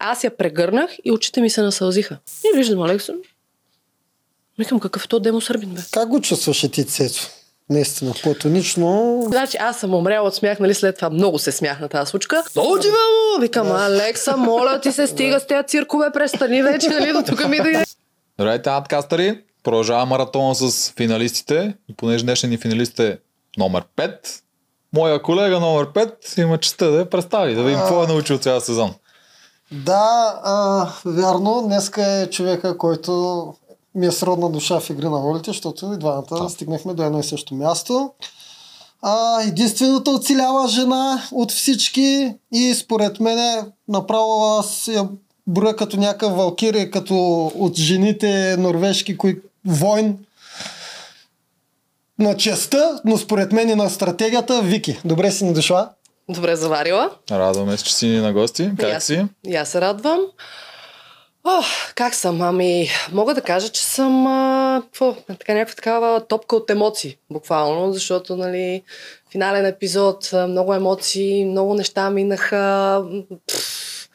аз я прегърнах и очите ми се насълзиха. И виждам Алексо. Викам, какъв е то Демо Сърбин, бе? Как го чувстваш ти, Цецо? Наистина, платонично. Значи аз съм умряла от смях, нали след това много се смях на тази случка. Много ти му! Викам, Алекса, моля ти се, стига с тези циркове, престани вече, нали, до тук ми дойде. Здравейте, надкастъри! Продължава маратона с финалистите. И понеже днешен ни финалист е номер 5, моя колега номер 5 има честа да я представи, да видим какво е научил цял сезон. Да, а, вярно, днеска е човека, който ми е сродна душа в игри на волите, защото и двамата Да. стигнахме до едно и също място. А, единствената оцелява жена от всички и според мен направо аз я броя като някакъв валкирия, като от жените норвежки, кои войн на честа, но според мен и на стратегията Вики. Добре си ни дошла. Добре заварила. Радваме се, че си на гости. Как аз- си? Аз се радвам. О, как съм? Ами, мога да кажа, че съм а, какво, така, някаква такава топка от емоции, буквално, защото, нали, финален епизод, много емоции, много неща минаха, м, пф,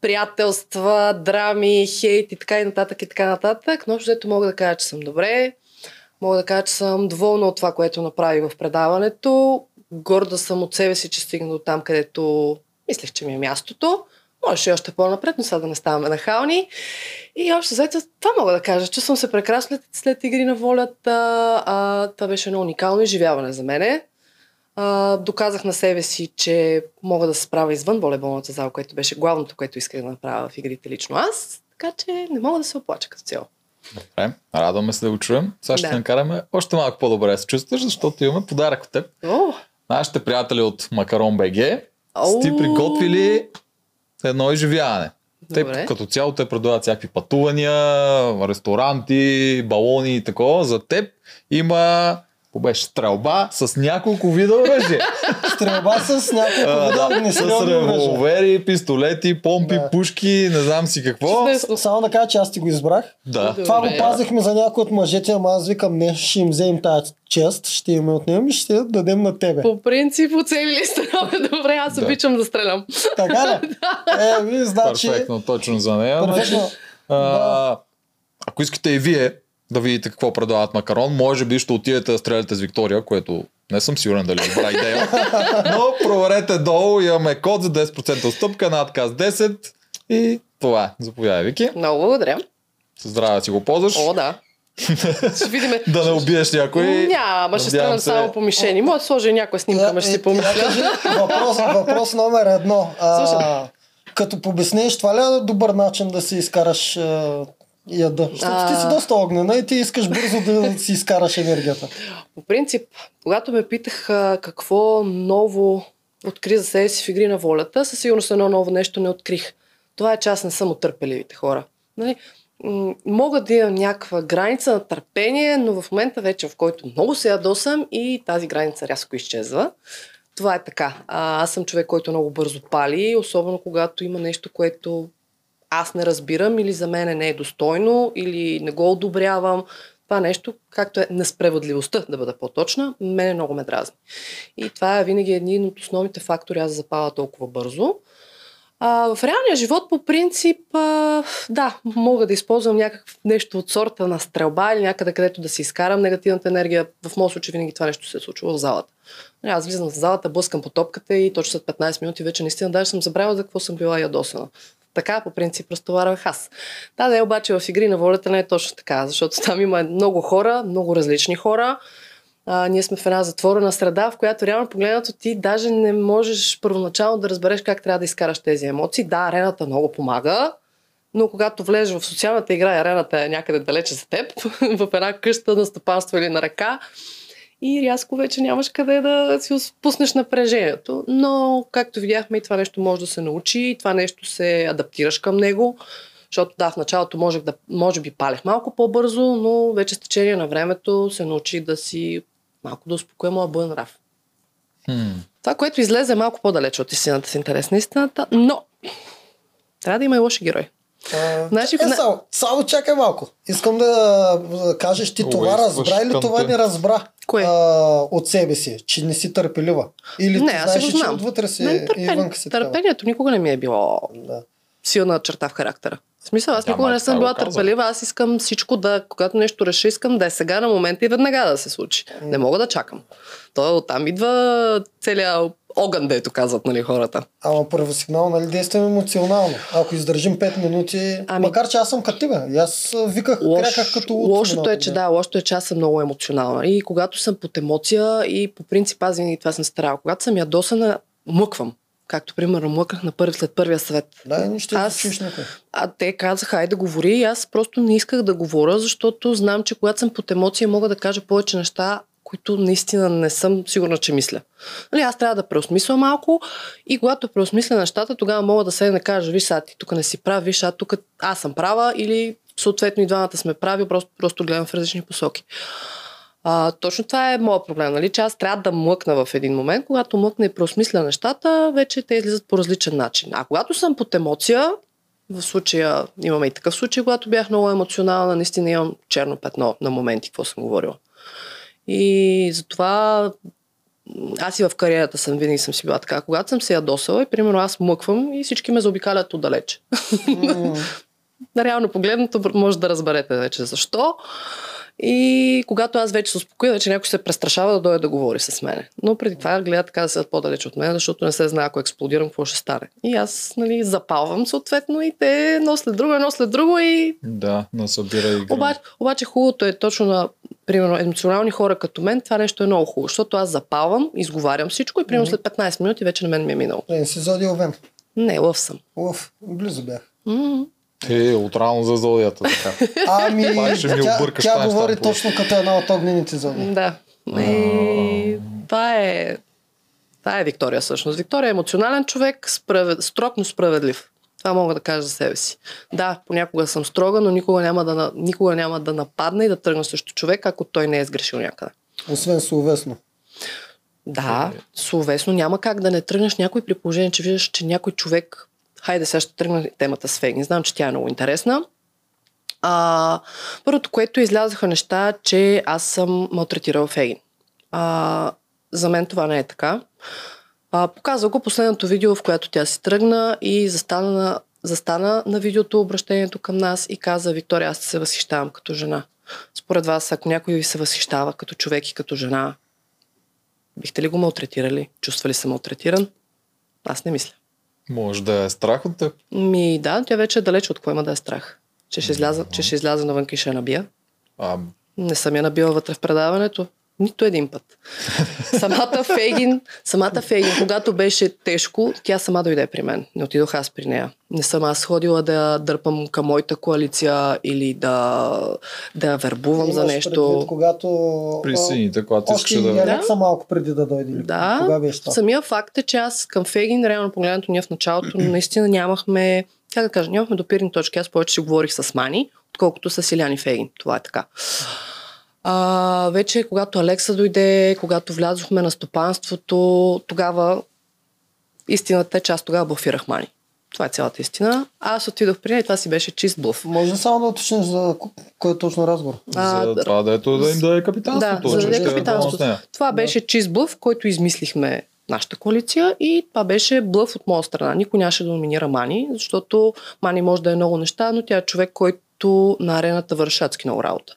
приятелства, драми, хейт и така и нататък и така нататък, но взето мога да кажа, че съм добре, мога да кажа, че съм доволна от това, което направих в предаването, горда съм от себе си, че стигна до там, където мислех, че ми е мястото. Можеше и още по-напред, но сега да не ставаме нахални. И още заето, това мога да кажа, съм се прекрасно след, след игри на волята. А, това беше едно уникално изживяване за мене. А, доказах на себе си, че мога да се справя извън волейболната зала, което беше главното, което исках да направя в игрите лично аз. Така че не мога да се оплача като цяло. Добре, радваме се да го чуем. Сега ще Да. накараме още малко по-добре да се чувстваш, защото имаме подарък от теб. О, Нашите приятели от Макарон БГ Ау. сте приготвили едно изживяване. Те Добре. като цяло те предлагат всякакви пътувания, ресторанти, балони и такова. За теб има какво беше стрелба с няколко вида оръжие. Стрелба с няколко вида да, с револвери, пистолети, помпи, Да. пушки, не знам си какво. чудесно. Само да кажа, че аз ти го избрах. Да. Добре. Това го пазихме за някои от мъжете, ама аз викам, не, ще им вземем тази чест, ще им я отнемем и ще дадем на тебе. По принцип, оцелили сте добре. Аз Да. обичам да стрелям. Така ли? Е, ви, значи... Перфектно, точно за нея. Перфектно. Значи, а, ако искате и вие да видите какво предлагат Макарон, може би ще отидете да стреляте с Виктория, което не съм сигурен дали е добра идея. Но проверете долу, имаме код за 10% отстъпка, надказ 10 и това е. Заповядай, Вики. Много благодаря. Здраве си го ползваш. О, да. Ще видим. Да не убиеш някой. Няма, ще стрелям се- само по мишени. Мога да сложа и някоя снимка, ама ще Е, си помисля. я кажи, въпрос, въпрос номер едно. А, като побеснеш, това ли е добър начин да си изкараш а, яда? Защото ти си А. доста огнена и ти искаш бързо да си изкараш енергията. По принцип, когато ме питаха какво ново откри за себе си в игри на волята, със сигурност едно ново нещо не открих. Това е, че аз не съм от търпеливите хора. Нали? Мога да имам някаква граница на търпение, но в момента вече, в който много се ядосам и тази граница рязко изчезва. Това е така. А, аз съм човек, който много бързо пали, особено когато има нещо, което аз не разбирам или за мен не е достойно, или не го одобрявам. Това нещо, както е несправедливостта, да бъда по-точна, мене много ме дразни. И това е винаги един от основните фактори аз да запаля толкова бързо. А, в реалния живот, по принцип, а, да, мога да използвам някакво нещо от сорта на стрелба или някъде, където да си изкарам негативната енергия. В моят случай винаги това нещо се е случило в залата. Нали, Аз влизам в залата, блъскам по топката и точно след 15 минути вече наистина даже съм забравила за какво съм била ядосана. Така, по принцип, разтоварвах аз. Да, да, е, обаче в игри на волята не е точно така, защото там има много хора, много различни хора. А, ние сме в една затворена среда, в която реално погледнато ти даже не можеш първоначално да разбереш как трябва да изкараш тези емоции. Да, арената много помага, но когато влезеш в социалната игра и арената е някъде далече за теб, в една къща на стопанство или на ръка, и рязко вече нямаш къде да си пуснеш напрежението. Но, както видяхме, и това нещо може да се научи, и това нещо се адаптираш към него. Защото да, в началото можех да, може би палех малко по-бързо, но вече с течение на времето се научих да си малко да успокоя моя бъден нрав. Хм. Това, което излезе е малко по-далече от истината с интерес на истината, но трябва да има и лоши герои. А, Знаеш ли, е, на- само, само чакай малко. Искам да кажеш ти това Уействаш разбра или това те. не разбра Кое? а, от себе си, че не си търпелива. Или не, ти аз си знаеш, че отвътре си Не, и вънка си търпението никога не ми е било Да. Силна черта в характера. В смисъл, аз Да, никога не съм била търпелива, аз искам всичко да, когато нещо реша, искам да е сега на момента и веднага да се случи. Не мога да чакам. То оттам идва целият огън, дето казват нали, хората. Ама първосигнал, нали, действаме емоционално. Ако издържим 5 минути, Ами- макар че аз съм като тебе. Аз виках, Лош, кряках като луд лошото е, че да, лошото е, че аз съм много емоционална. И когато съм под емоция и по принцип аз винаги това съм старала. Когато съм ядосана, мъквам. Както, примерно, мъкнах на първи, след първия съвет. Да, не ще Аз- никой. А те казаха, айде да говори и аз просто не исках да говоря, защото знам, че когато съм под емоция, мога да кажа повече неща, които наистина не съм сигурна, че мисля. Нали, аз трябва да преосмисля малко и когато преосмисля нещата, тогава мога да се да кажа, виж сега ти тук не си прав, виж сега тук аз съм права или съответно и двамата сме прави, просто, просто гледам в различни посоки. А, точно това е моят проблем, нали? че аз трябва да млъкна в един момент. Когато млъкна и преосмисля нещата, вече те излизат по различен начин. А когато съм под емоция, в случая имаме и такъв случай, когато бях много емоционална, наистина имам черно петно на моменти, какво съм говорила. И затова аз и в кариерата съм винаги съм си била така. Когато съм се ядосала и примерно аз мъквам и всички ме заобикалят отдалече. М, Реално погледнато може да разберете вече защо. И когато аз вече се успокоя, вече някой се престрашава да дойде да говори с мене. Но преди това гледа така да седят по-далеч от мен, защото не се знае, ако експлодирам, какво ще стане. И аз нали, запалвам съответно и те едно след друго, едно след друго и Да, насъбира и обаче, обаче хубавото е точно на примерно, емоционални хора като мен, това нещо е много хубаво, защото аз запалвам, изговарям всичко и примерно след 15 минути вече на мен ми е минало. Не си зодил вен. Не, лъв съм. Уф, близо бях. М. Е, отрано за зодията. Така. Ами, Пак ще ми тя, объркаш тя говори там, точно като една от огнените зони. Да. И това е това е Виктория всъщност. Виктория е емоционален човек, справед... строг, но справедлив. Това мога да кажа за себе си. Да, понякога съм строга, но никога няма да, никога няма да нападна и да тръгна срещу човек, ако той не е сгрешил някъде. Освен словесно. Да, словесно няма как да не тръгнеш някой при положение, че виждаш, че някой човек... Хайде, сега ще тръгна темата с Фегин. Знам, че тя е много интересна. А, първото, което излязоха неща, че аз съм малтретирал Фегин. А, за мен това не е така. А, показва го последното видео, в което тя си тръгна и застана на, застана на видеото обращението към нас и каза, Виктория, аз се възхищавам като жена. Според вас, ако някой ви се възхищава като човек и като жена, бихте ли го малтретирали? Чувства ли се малтретиран? Аз не мисля. Може да е страх от теб. Ми да, тя вече е далеч от какво има да е страх. Че ще, изляза, че ще изляза навън и ще набия. А, Не съм я набила вътре в предаването. Нито един път. Самата Фейгин, самата Фейгин, когато беше тежко, тя сама дойде при мен. Не отидох аз при нея. Не съм аз ходила да дърпам към моята коалиция или да, да я вербувам за нещо. Предвид, когато... при сините, когато искаш и да... Алекса малко преди да дойде. Да, Кога беше това? самия факт е, че аз към Фегин, реално погледнато, ние в началото наистина нямахме, как да кажа, нямахме допирни точки. Аз повече си говорих с Мани, отколкото с Иляни Фегин. Това е така. А, вече когато Алекса дойде, когато влязохме на стопанството, тогава истината е, че аз тогава блофирах Мани. Това е цялата истина. Аз отидох при нея и това си беше чист блъф. Може само да уточниш за ко- кой е точно разговор? А, За това да ето да им даде капитанството. Да, за да е капитанството. Това беше чист блъв, който измислихме нашата коалиция и това беше блъв от моя страна. Никой нямаше да номинира Мани, защото Мани може да е много неща, но тя е човек, който на арената върши адски много работа.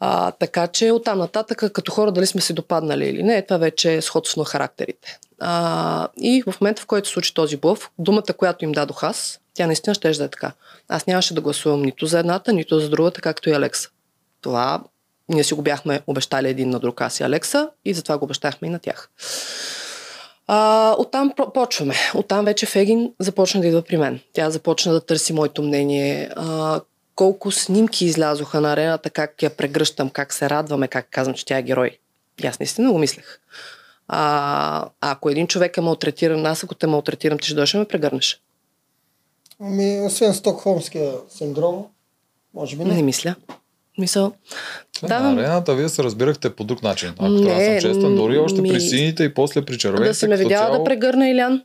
А, така че оттам нататък, като хора, дали сме си допаднали или не, това вече е сходство на характерите. А, и в момента, в който се случи този блъв, думата, която им дадох аз, тя наистина ще да е така. Аз нямаше да гласувам нито за едната, нито за другата, както и Алекса. Това ние си го бяхме обещали един на друг, аз и Алекса, и затова го обещахме и на тях. А, оттам почваме. Оттам вече Фегин започна да идва при мен. Тя започна да търси моето мнение. А, колко снимки излязоха на арената, как я прегръщам, как се радваме, как казвам, че тя е герой. И аз наистина го мислех. А, ако един човек е малтретиран, аз ако те малтретирам, ти ще дойдеш да ме прегърнеш. Ами, освен Стокхолмския синдром, може би Не, не. мисля. Мисъл. Да, Да, на арената вие се разбирахте по друг начин. Ако трябва да Не, съм честен, дори още ми- при сините и после при червените. да си ме видяла цяло, да прегърна Илян.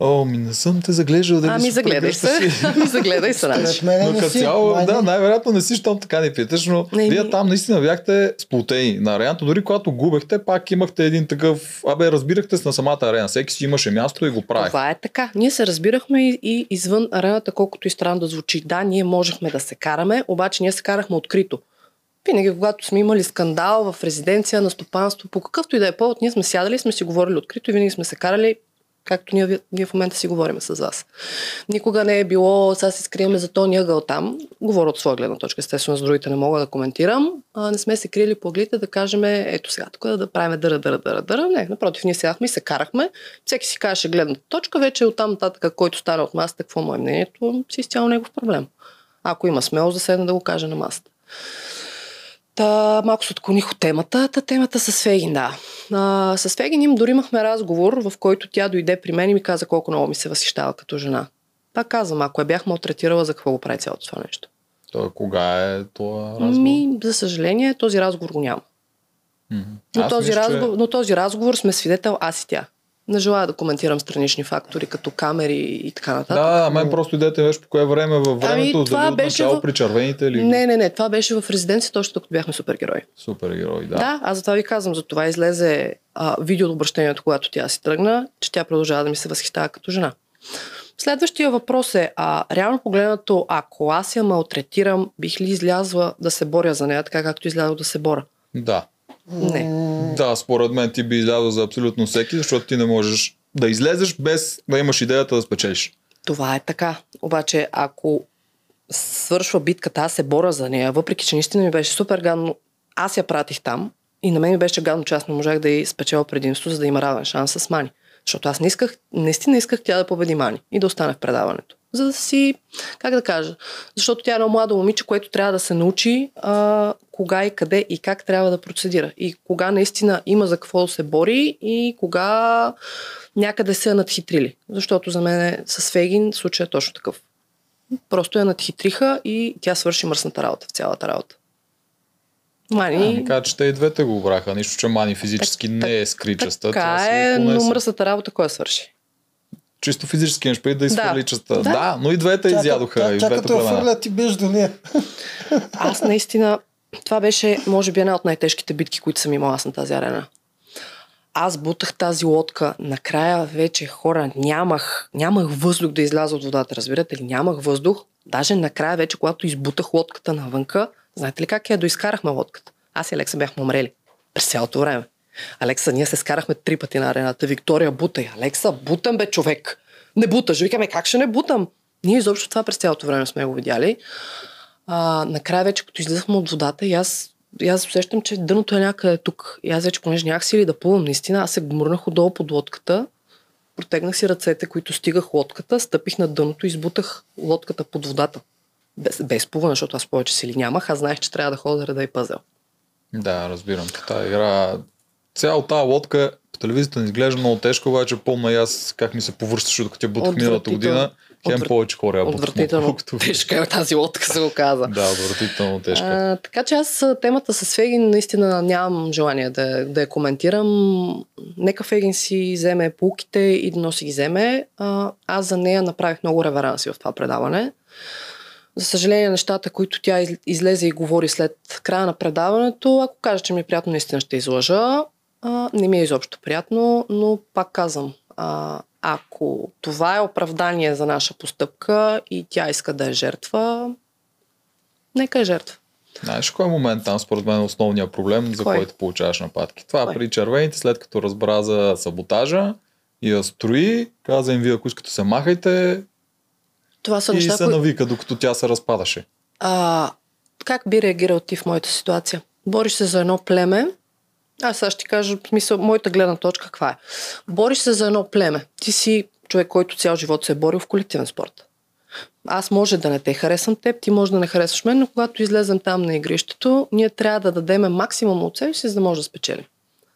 О, ми не съм те заглеждал. Ами си загледай се. Ами загледай се. Но като цяло, май да, най-вероятно не си, щом така не питаш, но Не, вие ми- там наистина бяхте сплутени. На арената, дори когато губехте, пак имахте един такъв... Абе, разбирахте се на самата арена. Всеки си имаше място и го прави. Това е така. Ние се разбирахме и, и извън арената, колкото и странно да звучи. Да, ние можехме да се караме, обаче ние се карахме открито. Винаги, когато сме имали скандал в резиденция на стопанство, по какъвто и да е повод, ние сме сядали сме си говорили открито и винаги сме се карали, както ние, ние в момента си говорим с вас. Никога не е било, сега се скриеме за този ъгъл там. Говоря от своя гледна точка, естествено, с другите не мога да коментирам. А, не сме се крили по ъглите да кажем, ето сега, тук да правим дъра, дъра, дъра, дъра. Не, напротив, ние седахме и се карахме. Всеки си каже гледната точка, вече оттам нататък, който стане от масата, какво му е мнението, си изцяло негов проблем. Ако има смелост да седне да го каже на масата. Та, малко се отклоних от темата. Та темата с Фегин, да. А, с Фегин им дори имахме разговор, в който тя дойде при мен и ми каза колко много ми се възхищава като жена. Пак казвам, ако я бях малтретирала, за какво го прави цялото това нещо? То, кога е това разговор? Ми, за съжаление, този разговор го няма. Но, Аз този, мисля, че- разговор, но този разговор сме свидетел аз и тя. Не желая да коментирам странични фактори, като камери и така нататък. Да, да, мен просто идете беше по кое време във времето, това дали беше начало в- при червените или Не, не, не. Това беше в резиденцията, точно като бяхме супергерои. супергерои, да. Да, аз за това ви казвам. За това излезе а, видео от обращението, когато тя си тръгна, че тя продължава да ми се възхищава като жена. Следващия въпрос е, а, реално погледнато, ако аз я малтретирам, бих ли излязла да се боря за нея, така както излязох да се боря? Да. Не. Да, според мен ти би излязъл за абсолютно всеки, защото ти не можеш да излезеш без да имаш идеята да спечелиш. Това е така. Обаче, ако свършва битката, аз се боря за нея, въпреки че наистина ми беше супер гадно, аз я пратих там и на мен ми беше гадно, че аз не можах да й спечеля предимство, за да има равен шанс с Мани. Защото аз не исках, наистина исках тя да победи Мани и да остане в предаването. За да си, как да кажа, защото тя е едно младо момиче, което трябва да се научи а, кога и къде и как трябва да процедира. И кога наистина има за какво да се бори и кога някъде се е надхитрили. Защото за мен с Фегин случай е точно такъв. Просто я надхитриха и тя свърши мръсната работа в цялата работа. Мани, Ами кажа, че те и двете го браха. Нищо, че Мани физически Так- не е скричаста. така е, но мръсната работа кой я свърши? Чисто физически преди да изхвърли частта. Да. Да. но и двете изядоха. Тя, и двете като я племена. фърля, ти беш до нея. Аз наистина, това беше, може би, една от най-тежките битки, които съм имала аз на тази арена. Аз бутах тази лодка, накрая вече хора нямах, нямах въздух да изляза от водата, разбирате ли? Нямах въздух. Даже накрая вече, когато избутах лодката навънка, знаете ли как я доизкарахме лодката? Аз и Алекса бяхме умрели през цялото време. Алекса, ние се скарахме три пъти на арената. Виктория, бутай. Алекса, бутам бе, човек. Не буташ. Викаме, как ще не бутам? Ние изобщо това през цялото време сме го видяли. А, накрая вече, като излизахме от водата, и аз, и аз усещам, че дъното е някъде тук. И аз вече, понеже нямах сили да плувам, наистина, аз се гмурнах отдолу под лодката, протегнах си ръцете, които стигах лодката, стъпих на дъното и избутах лодката под водата. Без, без плуване, защото аз повече сили нямах, аз знаех, че трябва да ходя да реда и пъзел. Да, разбирам. Тая игра, цяла тази лодка по телевизията не изглежда много тежко, обаче помня аз как ми се повръщаше, докато я бутах миналата година. Хем повече хора я бутах. Отвратително тежка е тази лодка, се го каза. Да, отвратително тежка. А, така че аз темата с Фегин наистина нямам желание да, да я коментирам. Нека Фегин си вземе полките и да носи ги вземе. А, аз за нея направих много реверанси в това предаване. За съжаление, нещата, които тя из- излезе и говори след края на предаването, ако кажа, че ми е приятно, наистина ще излъжа. А, не ми е изобщо приятно, но пак казвам, а, ако това е оправдание за наша постъпка и тя иска да е жертва, нека е жертва. Знаеш кой е момент там, според мен, е основният проблем, за Кой? който получаваш нападки? Това Кой? при червените, след като разбра за саботажа и я строи, каза им, вие ако искате се махайте Това са и неща, се които... навика, докато тя се разпадаше. А, как би реагирал ти в моята ситуация? Бориш се за едно племе. Аз сега ще ти кажа, в смисъл, моята гледна точка каква е. Бориш се за едно племе. Ти си човек, който цял живот се е борил в колективен спорт. Аз може да не те харесвам теб, ти може да не харесваш мен, но когато излезем там на игрището, ние трябва да дадем максимум от себе си, за да може да спечелим.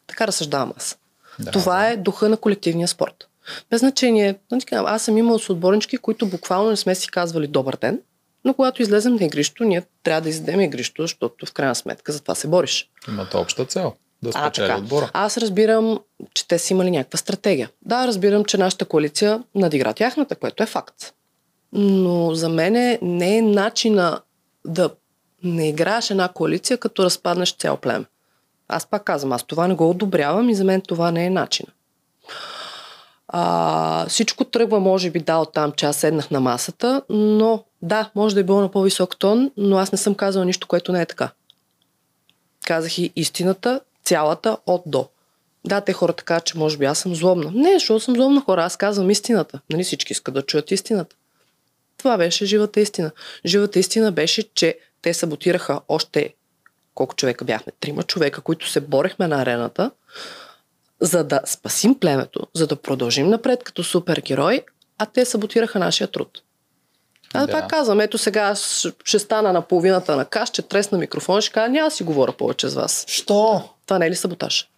Така разсъждавам аз. Да, Това е духа на колективния спорт. Без значение. Значи, аз съм имал с отборнички, които буквално не сме си казвали добър ден, но когато излезем на игрището, ние трябва да изядем игрището, защото в крайна сметка за това се бориш. Имате обща цел. Да А, спечели така. отбора. Аз разбирам, че те са имали някаква стратегия. Да, разбирам, че нашата коалиция надигра тяхната, което е факт. Но за мен не е начина да не играеш една коалиция, като разпаднеш цял племе. Аз пак казвам, аз това не го одобрявам и за мен това не е начин. А, всичко тръгва, може би, да, от там, че аз седнах на масата, но да, може да е било на по-висок тон, но аз не съм казала нищо, което не е така. Казах и истината, цялата от до. Да, те хората казват, че може би аз съм злобна. Не, защото съм злобна хора, аз казвам истината. Нали всички искат да чуят истината. Това беше живата истина. Живата истина беше, че те саботираха още колко човека бяхме? Трима човека, които се борехме на арената, за да спасим племето, за да продължим напред като супергерой, а те саботираха нашия труд. Аз Да. пак казвам, ето сега аз ще стана на половината на каш, ще тресна микрофон, ще кажа, няма си говоря повече с вас. Що? Това не е ли саботаж?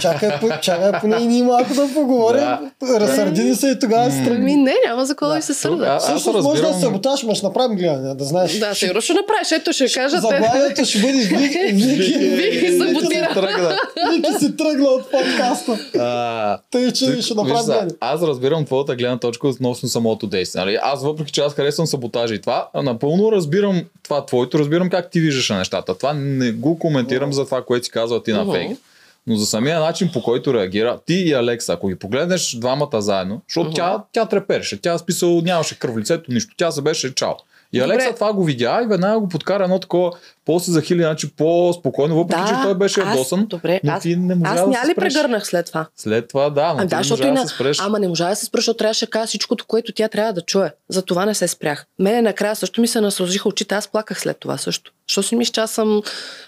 Чакай, по- чакай поне и ние малко да поговорим. Разсърди ни се и тогава се Ами тръгни. не, няма за какво да Да. се сърда. аз Всъщност може да разбирам- се саботаж, ма ще направим гледане, да знаеш. Да, сигурно ще направиш. Ето ще кажа. Заглавието ще бъде Вики, Вики, Вики саботира. Тръгна. Вики си тръгна от подкаста. А, Тъй, че ще направим гледане. Аз разбирам твоята гледна точка относно самото действие. Нали? Аз въпреки, че аз харесвам саботажа и това, напълно разбирам това твоето, разбирам как ти виждаш нещата. Това не го коментирам за това, което си казва ти на фейк. Но за самия начин, по който реагира, ти и Алекса, ако ги погледнеш двамата заедно, защото Мгм. тя, тя трепереше, тя списал, нямаше кръв в лицето, нищо, тя се беше чао. И Добре. Алекса това го видя и веднага го подкара едно такова, по-се захили, значи по-спокойно, въпреки че той беше ядосан. добре, но аз, ти не можа аз да няма ли спреш. прегърнах след това? След това, да, но А, ти да, не можа и да се спреш. Ама не можа да се спра, защото трябваше да кажа всичкото, което тя трябва да чуе. За това не се спрях. Мене накрая също ми се насължиха очите. Аз плаках след това също. Що си мисля, че аз съм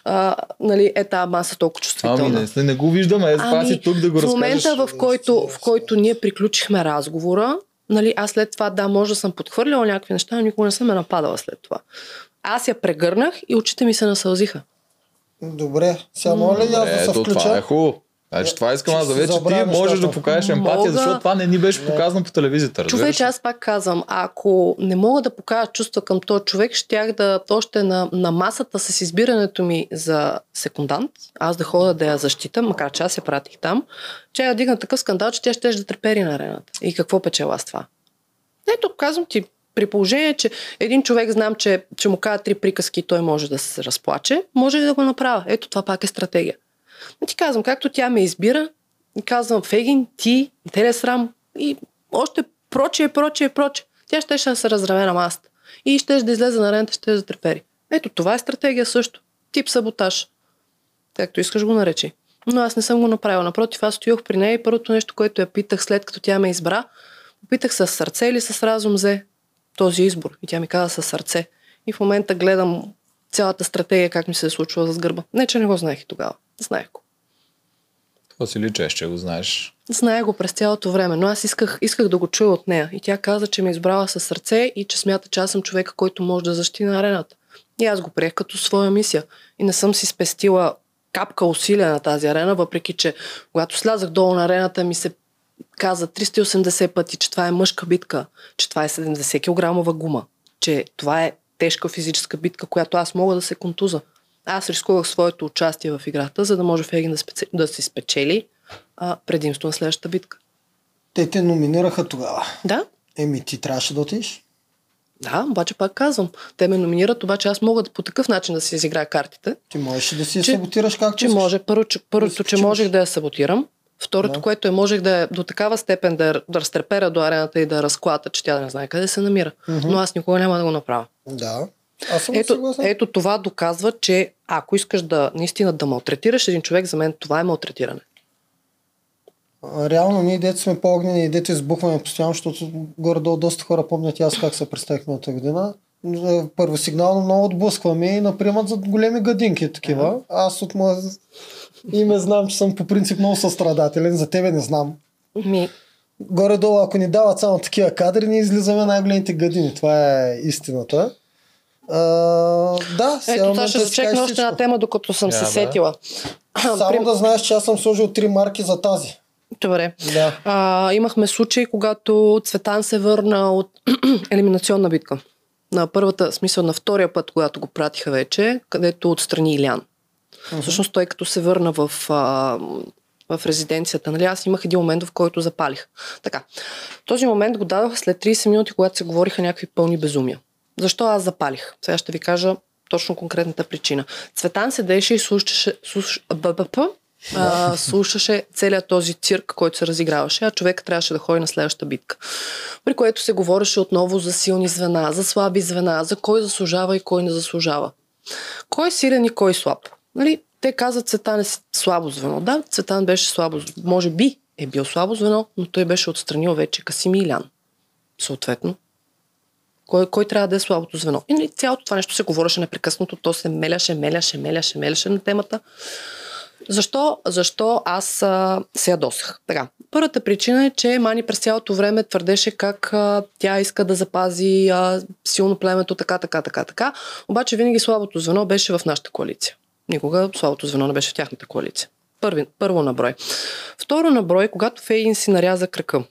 а, нали, е тази маса толкова чувствителна. Ами не, не го виждаме, е, ами, си тук да го в момента, в който, в който ние приключихме разговора, нали, аз след това, да, може да съм подхвърляла някакви неща, но никога не съм ме нападала след това. Аз я прегърнах и очите ми се насълзиха. Добре, сега моля ли аз да се Ето, това е включа? хубаво. Значи, това искам аз да вече ти можеш да покажеш емпатия, Мога. защото това не ни беше показано по телевизията. ли? аз пак казвам, ако не мога да покажа чувства към този човек, щях да още на, на масата с избирането ми за секундант, аз да ходя да я защита, макар че аз я пратих там, че я дигна такъв скандал, че тя ще да трепери на арената. И какво печела с това? Ето, казвам ти, при положение, че един човек знам, че, че му кажа три приказки и той може да се разплаче, може ли да го направя? Ето, това пак е стратегия. И ти казвам, както тя ме избира, казвам, Фегин, ти, те ли срам, и още прочие, прочие, прочие. Тя ще да се разраве на масата. И ще да излезе на рента, ще затрепери. Ето, това е стратегия също. Тип саботаж. Както искаш го наречи. Но аз не съм го направила. Напротив, аз стоях при нея и първото нещо, което я питах след като тя ме избра, попитах с сърце или с разум взе този избор. И тя ми каза с сърце. И в момента гледам цялата стратегия как ми се е случвала с гърба. Не, че не го знаех и тогава. Знаех го. Това си личеш, че го знаеш. Знае го през цялото време, но аз исках, исках да го чуя от нея. И тя каза, че ме е избрала със сърце и че смята, че аз съм човека, който може да защити на арената. И аз го приех като своя мисия. И не съм си спестила капка усилия на тази арена, въпреки че когато слязах долу на арената ми се каза 380 пъти, че това е мъжка битка, че това е 70 кг гума, че това е тежка физическа битка, която аз мога да се контуза. Аз рискувах своето участие в играта, за да може Фегин да, специ... да си спечели а, предимство на следващата битка. Те те номинираха тогава. Да, Еми, ти трябваше да отидеш. да, обаче пак казвам. Те ме номинират, обаче аз мога да, по такъв начин да си изиграя картите, Ти можеш да си я саботираш както че искаш. може, първо, че, първото, че можех да я саботирам, второто, Да. което е, можех да я до такава степен да, да разтрепера до арената и да разклата, че тя да не знае къде се намира. Мгм. Но аз никога няма да го направя. Да. Аз съм Ето, съгласен. ето това доказва, че ако искаш да наистина да малтретираш един човек, за мен това е малтретиране. Реално ние дете сме по-огнени и дете избухваме постоянно, защото горе-долу доста хора помнят аз как се представих миналата година. Е, Първосигнално много отблъскваме и наприемат за големи гадинки такива. Аз от моя име знам, че съм по принцип много състрадателен, за тебе не знам. Ми, Горе-долу, ако ни дават само такива кадри, ние излизаме най-големите гадини. Това е истината. А, да, сега ето това ще зачекна още една тема, докато съм Я, се сетила. Само Прим- да знаеш, че аз съм сложил три марки за тази. Добре. Да. А, имахме случай, когато Цветан се върна от елиминационна битка. На първата, смисъл на втория път, когато го пратиха вече, където отстрани Илян. Всъщност той като се върна в, а, в резиденцията, нали, аз имах един момент, в който запалих. Така, този момент го дадох след 30 минути, когато се говориха някакви пълни безумия. Защо аз запалих? Сега ще ви кажа точно конкретната причина. Цветан седеше и слушаше, слуш, ББП, а, слушаше целият този цирк, който се разиграваше, а човек трябваше да ходи на следващата битка. При което се говореше отново за силни звена, за слаби звена, за кой заслужава и кой не заслужава. Кой е силен и кой е слаб? Нали? Те казват Цветан е слабо звено. Да, Цветан беше слабо, може би е бил слабо звено, но той беше отстранил вече Касим Илян. Съответно, кой, кой трябва да е слабото звено. И нали, цялото това нещо се говореше непрекъснато, то се меляше, меляше, меляше, меляше на темата. Защо, защо аз а, се ядосах? Така, първата причина е, че Мани през цялото време твърдеше как а, тя иска да запази а, силно племето, така, така, така, така. Обаче винаги слабото звено беше в нашата коалиция. Никога слабото звено не беше в тяхната коалиция. Първи, първо на брой. Второ на брой, когато Фейгин си наряза кръка.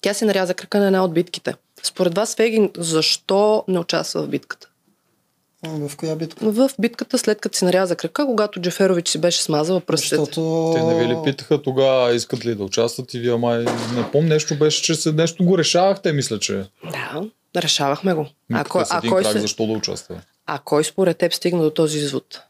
Тя си наряза кръка на една от битките. Според вас, Фейгин, защо не участва в битката? В коя битка? В битката след като си наряза кръка, когато Джеферович си беше смазала пръстите. Защото... Те не ви ли питаха тогава искат ли да участват и вие май не помня нещо беше, че се нещо го решавахте, мисля, че. Да, решавахме го. А, кой, а, кой крак, се, защо да участва? а кой според теб стигна до този извод?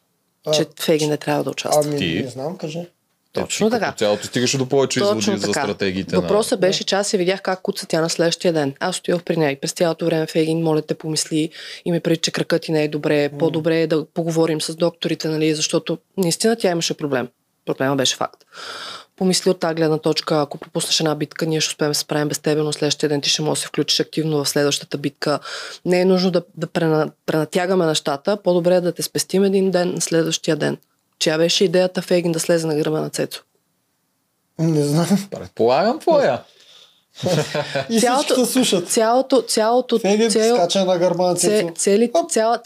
А, Че Фейгин не трябва да участва. Ами, Ти? не знам, кажи. Точно Ти така. Цялото стигаше до повече Точно изводи за стратегиите Въпросът беше, че аз се видях как куца тя на следващия ден. Аз стоях при нея и през цялото време Фейгин, моля те помисли и ми преди, че кракът ти не е добре. По-добре е да поговорим с докторите, нали, защото наистина тя имаше проблем. Проблема беше факт. Помисли от тази гледна точка, ако пропуснеш една битка, ние ще успеем да се справим без теб, но следващия ден ти ще можеш да се включиш активно в следващата битка. Не е нужно да, да прена, пренатягаме нещата, по-добре е да те спестим един ден на следващия ден. Чия беше идеята Фейгин да слезе на гръба на Цецо? Не знам. на... Предполагам твоя. И всички се слушат. Цялото, цялото, Фегин цел- скача на гърба на Це, Цецо. цели,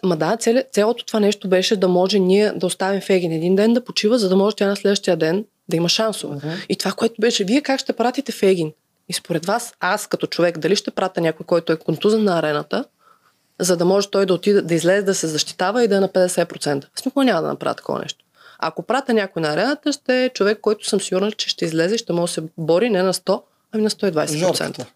ма да, цели, цялото това нещо беше да може ние да оставим Фегин един ден да почива, за да може тя на следващия ден да има шансове. Мгм. И това, което беше, вие как ще пратите Фегин? И според вас, аз като човек, дали ще пратя някой, който е контузен на арената, за да може той да отиде, да излезе да се защитава и да е на 50%. Аз никога няма да направя такова нещо. Ако пратя някой на арената, ще е човек, който съм сигурна, че ще излезе и ще може да се бори не на 100, ами на 120%. Жорката.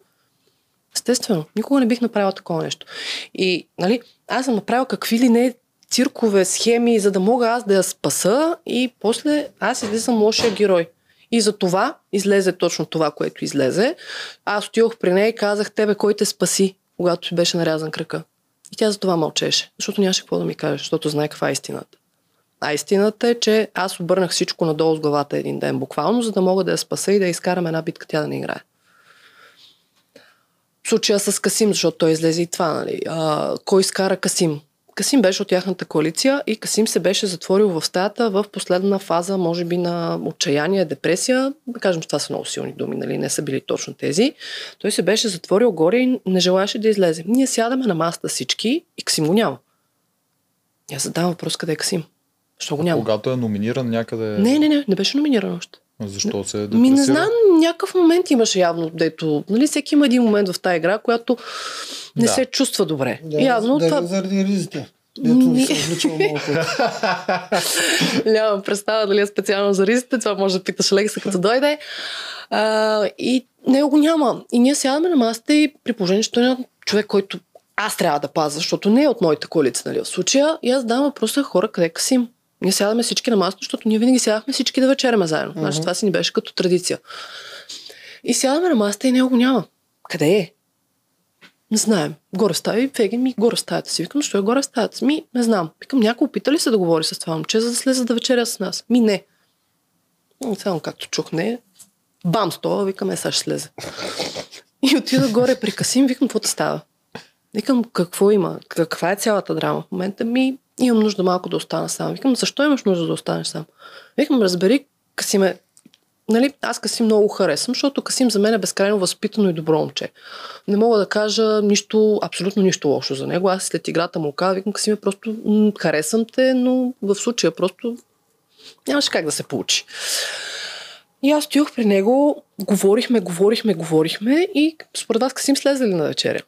Естествено, никога не бих направила такова нещо. И, нали, аз съм направила какви ли не циркове, схеми, за да мога аз да я спаса и после аз излизам лошия герой. И за това излезе точно това, което излезе. Аз отидох при нея и казах, тебе кой те спаси, когато си беше нарязан кръка. И тя за това мълчеше, защото нямаше какво да ми каже, защото знае каква е истината. А истината е, че аз обърнах всичко надолу с главата един ден, буквално, за да мога да я спаса и да я изкарам една битка тя да не играе случая с Касим, защото той излезе и това, нали? А, кой изкара Касим? Касим беше от тяхната коалиция и Касим се беше затворил в стаята в последна фаза, може би на отчаяние, депресия. Да кажем, че това са много силни думи, нали? не са били точно тези. Той се беше затворил горе и не желаеше да излезе. Ние сядаме на масата всички и Касим го няма. Аз задавам въпрос къде е Касим. Защо го няма? Когато е номиниран някъде, Не, не, не, не беше номиниран още. защо се е Ми депресира? не знам, някакъв момент имаше явно, дето, нали, всеки има един момент в тази игра, която не Да. се чувства добре. Да, явно да, това... заради ризите. Дето Ми- се обличал много пъти. Нямам представа дали е специално за ризите, това може да питаш Лекса като дойде. А, и него го няма. И ние сядаме на масата и при положение, че той е човек, който аз трябва да пазя, защото не е от моята коалиция, нали, в случая. И аз давам въпроса, хора, къде е Касим? Ние сядаме всички на масата, защото ние винаги сядахме всички да вечеряме заедно. Mm-hmm. Значи това си ни беше като традиция. И сядаме на масата и него го няма. Къде е? Не знаем. Горе в стая и Фегин ми горе стаята си. Викам, що е горе стаята си? Ми, не знам. Викам, някой опита ли се да говори с това момче, за да слезе да вечеря с нас? Ми, не. Само както чух, не. Бам, стола, викам, е, сега ще слезе. И отида горе при Касим, викам, какво става? Викам, какво има? Каква е цялата драма в момента? Ми, имам нужда малко да остана сам. Викам, защо имаш нужда да останеш сам? Викам, разбери, Касим е Нали, аз Касим много харесвам, защото Касим за мен е безкрайно възпитано и добро момче. Не мога да кажа нищо, абсолютно нищо лошо за него. Аз след играта му казвам, викам, Касим е просто м- харесвам те, но в случая просто нямаше как да се получи. И аз стоях при него, говорихме, говорихме, говорихме и според вас Касим слезе ли на вечеря?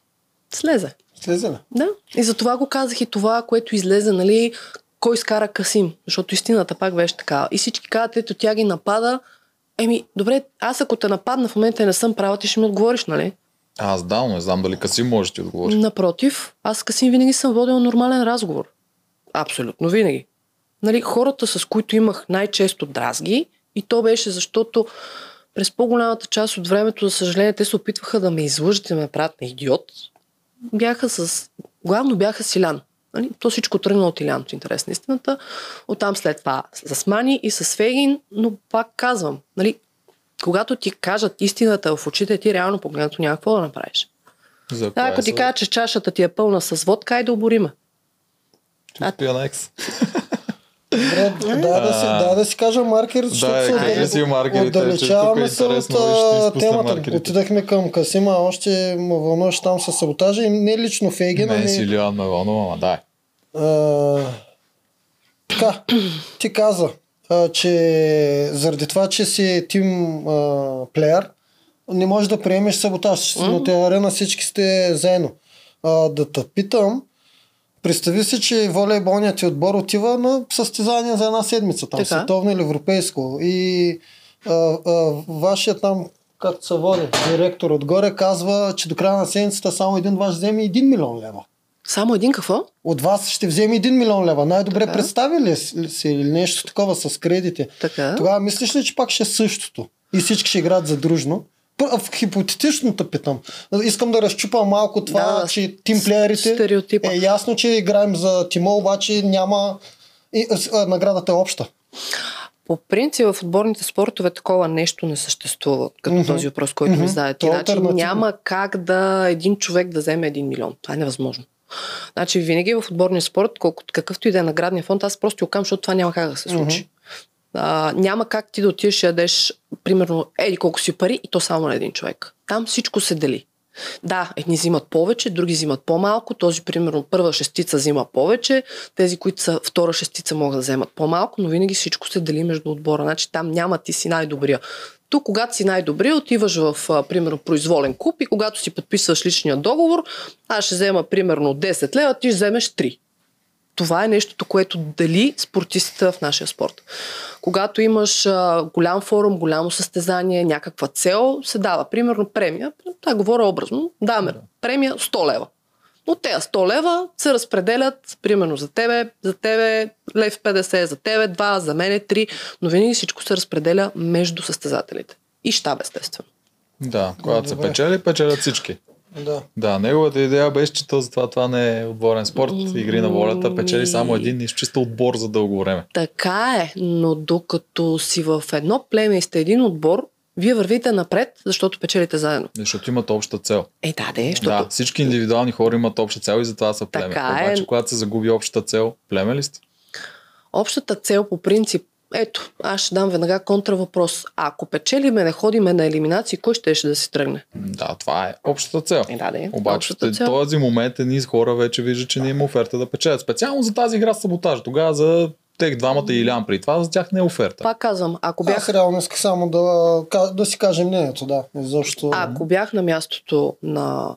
Слезе. Слезе ли? Да. И за това го казах и това, което излезе, нали, кой скара Касим, защото истината пак беше така. И всички казват, ето тя ги напада. Еми, добре, аз ако те нападна в момента и не съм права, ти ще ми отговориш, нали? Аз да, но не знам дали Касим може да ти отговори. Напротив, аз с Касим винаги съм водила нормален разговор. Абсолютно винаги. Нали, хората, с които имах най-често дразги, и то беше защото през по-голямата част от времето, за съжаление, те се опитваха да ме излъжат и да ме правят на идиот. Бяха с... Главно бяха с Илян. Нали? То всичко тръгна от Илян, в интерес на истината. Оттам след това с Мани и с Фегин, но пак казвам, нали, когато ти кажат истината в очите, ти реално погледнато няма какво да направиш. За Да, ако ти кажа, че чашата ти е пълна с водка, ай да обориме. Ти пия на екс. Добре, да, да, си, да, да си кажа маркер, защото Да, се си маркерите, е отдалечаваме се от темата. маркерите. Отидахме към Касима, още ме вълнуваше там с саботажа и не лично Фейген, Мен си ами... Илиан ме вълнува, ама дай. А, така, ти каза, а, че заради това, че си тим а, плеер, не можеш да приемеш саботаж. Mm. На тези арена всички сте заедно. А, да те питам, представи си, че волейболният ти отбор отива на състезание за една седмица, там Така. световно или европейско. И а, а, вашия там, както се води, директор отгоре, казва, че до края на седмицата само един ваш вземе 1 милион лева Само един какво? от вас ще вземе 1 милион лева. Най-добре Така. представи ли си си или нещо такова с кредити? Така. Тогава мислиш ли, че пак ще е същото? И всички ще играят задружно? В хипотетичното питам. Искам да разчупам малко това, Да, че тимплеерите стереотипа. е ясно, че играем за тима, обаче няма и, а, наградата е обща. По принцип в отборните спортове такова нещо не съществува, като Мгм. този въпрос, който Мгм. ми зададете. Значи няма как да един човек да вземе един милион. Това е невъзможно. Значи винаги в отборния спорт, колкото какъвто и да е наградния фонд, аз просто окам, защото това няма как да се случи. А, няма как ти да отидеш и ядеш, примерно, еди колко си пари и то само на един човек. Там всичко се дели. Да, едни взимат повече, други взимат по-малко. Този, примерно, първа шестица взима повече. Тези, които са втора шестица, могат да вземат по-малко, но винаги всичко се дели между отбора. Значи там няма ти си най-добрия. Тук, когато си най-добрия, отиваш в, примерно, произволен клуб и когато си подписваш личния договор, аз ще взема, примерно, 10 лева, ти ще вземеш 3. Това е нещото, което дели спортистите в нашия спорт. Когато имаш а, голям форум, голямо състезание, някаква цел, се дава, примерно, премия. Да, говоря образно. Даваме премия 100 лева. От тези 100 лева се разпределят, примерно за тебе, за тебе лев 50, за тебе 2, за мене 3, но винаги всичко се разпределя между състезателите. И щаб, естествено. Да, когато се Добре. печели, печелят всички. Да. Да, неговата идея беше, че то затова това не е отборен спорт, игри на волята, печели само един изчиста отбор за дълго време. Така е, но докато си в едно племе и сте един отбор, вие вървите напред, защото печелите заедно. Защото имат обща цел. Е, да, де, защото Да, всички индивидуални хора имат обща цел и затова са племе. Така е. Обаче, когато се загуби общата цел, племе ли сте? общата цел по принцип, ето, аз ще дам веднага контравъпрос. Ако печелиме, не ходиме на елиминации, кой ще, ще да си тръгне? Да, това е общата цел. Е, да, де, Обаче общата в цел. този момент едни хора вече виждат, че не има оферта да печелят. Специално за тази игра с саботаж. Тогава за тех двамата и Илян при това, за тях не е оферта. Пак казвам, ако Бях... Аз реално исках само да, да си кажем мнението, да. Защото ако бях на мястото на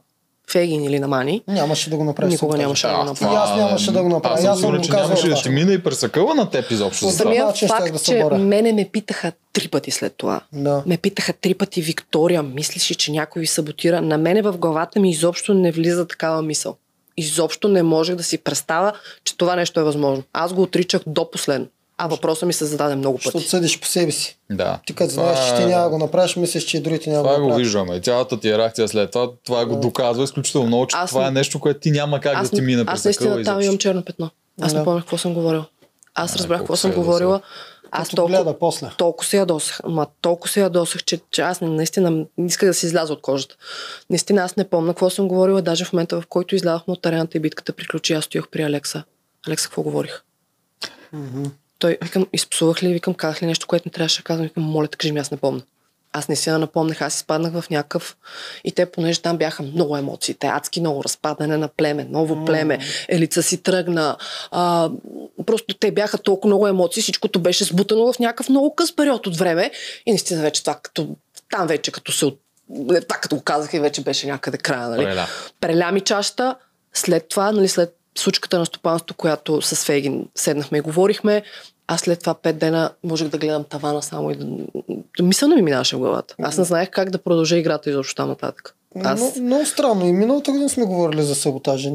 Фегин или на Мани, нямаше да го направиш. Никога нямаше да го А, направя. И аз нямаше да го направя. Аз Аз съм че нямаше да ти мина и пресъкъла на теб изобщо. самия начин щях факт, да че боря. мене ме питаха три пъти след това. Да. Ме питаха три пъти Виктория, мислиш ли, че някой ви саботира? На мене в главата ми изобщо не влиза такава мисъл. Изобщо не можех да си представя, че това нещо е възможно. Аз го отричах до последно. А въпросът ми се зададе много Защото пъти. съдиш по себе си. Да. Ти като Това знаеш, че ти е- няма да го направиш, мислиш, че и другите няма да Това го го направят. виждаме. И цялата ти реакция след това, това го доказва изключително много, че Аз това не- е нещо, което ти няма как Аз, да ти мине аз през наистина акъла там имам черно петно. Аз Да. не помня какво съм говорила. Аз А, разбрах какво се съм говорила. Аз толкова, гледа после. толкова се ядосах. Ама толкова се ядосах, че, че аз не- наистина не исках да си изляза от кожата. Наистина аз не помня какво съм говорила, даже в момента в който излязахме от арената и битката приключи, аз стоях при Алекса. Алекса, какво говорих? Той, викам, изпсувах ли, викам, казах ли нещо, което не трябваше да казвам, викам, моля кажи ми, аз не помня. Аз не си я напомнях, аз изпаднах в някакъв... И те, понеже там бяха много емоции, те адски много разпадане на племе, ново племе, елица си тръгна. А, просто те бяха толкова много емоции, всичкото беше сбутано в някакъв много къс период от време. И наистина вече това, като, там вече като се... от- е, Това като го казах и вече беше някъде края, нали? Преля. Преля ми чашата, след това, нали, след случката на стопанство, която с Фейгин седнахме и говорихме, аз след това пет дена можех да гледам тавана само и да... Мисъл не ми минаваше в главата. Аз не знаех как да продължа играта изобщо там нататък. Аз... Но, много странно. И миналата година сме говорили за саботажи.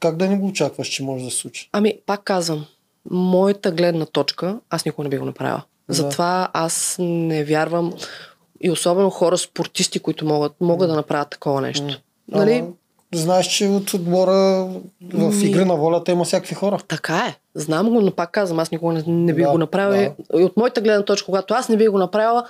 Как да не го очакваш, че може да се случи? Ами, пак казвам, моята гледна точка, аз никога не би го направила. Да. Затова аз не вярвам и особено хора спортисти, които могат, могат да направят такова нещо. Нали? Знаеш, че от отбора в Ми- игри на волята има всякакви хора. Така е. Знам го, но пак казвам, аз никога не, не бих Да, го направила. И от моята гледна точка, когато аз не бих го направила,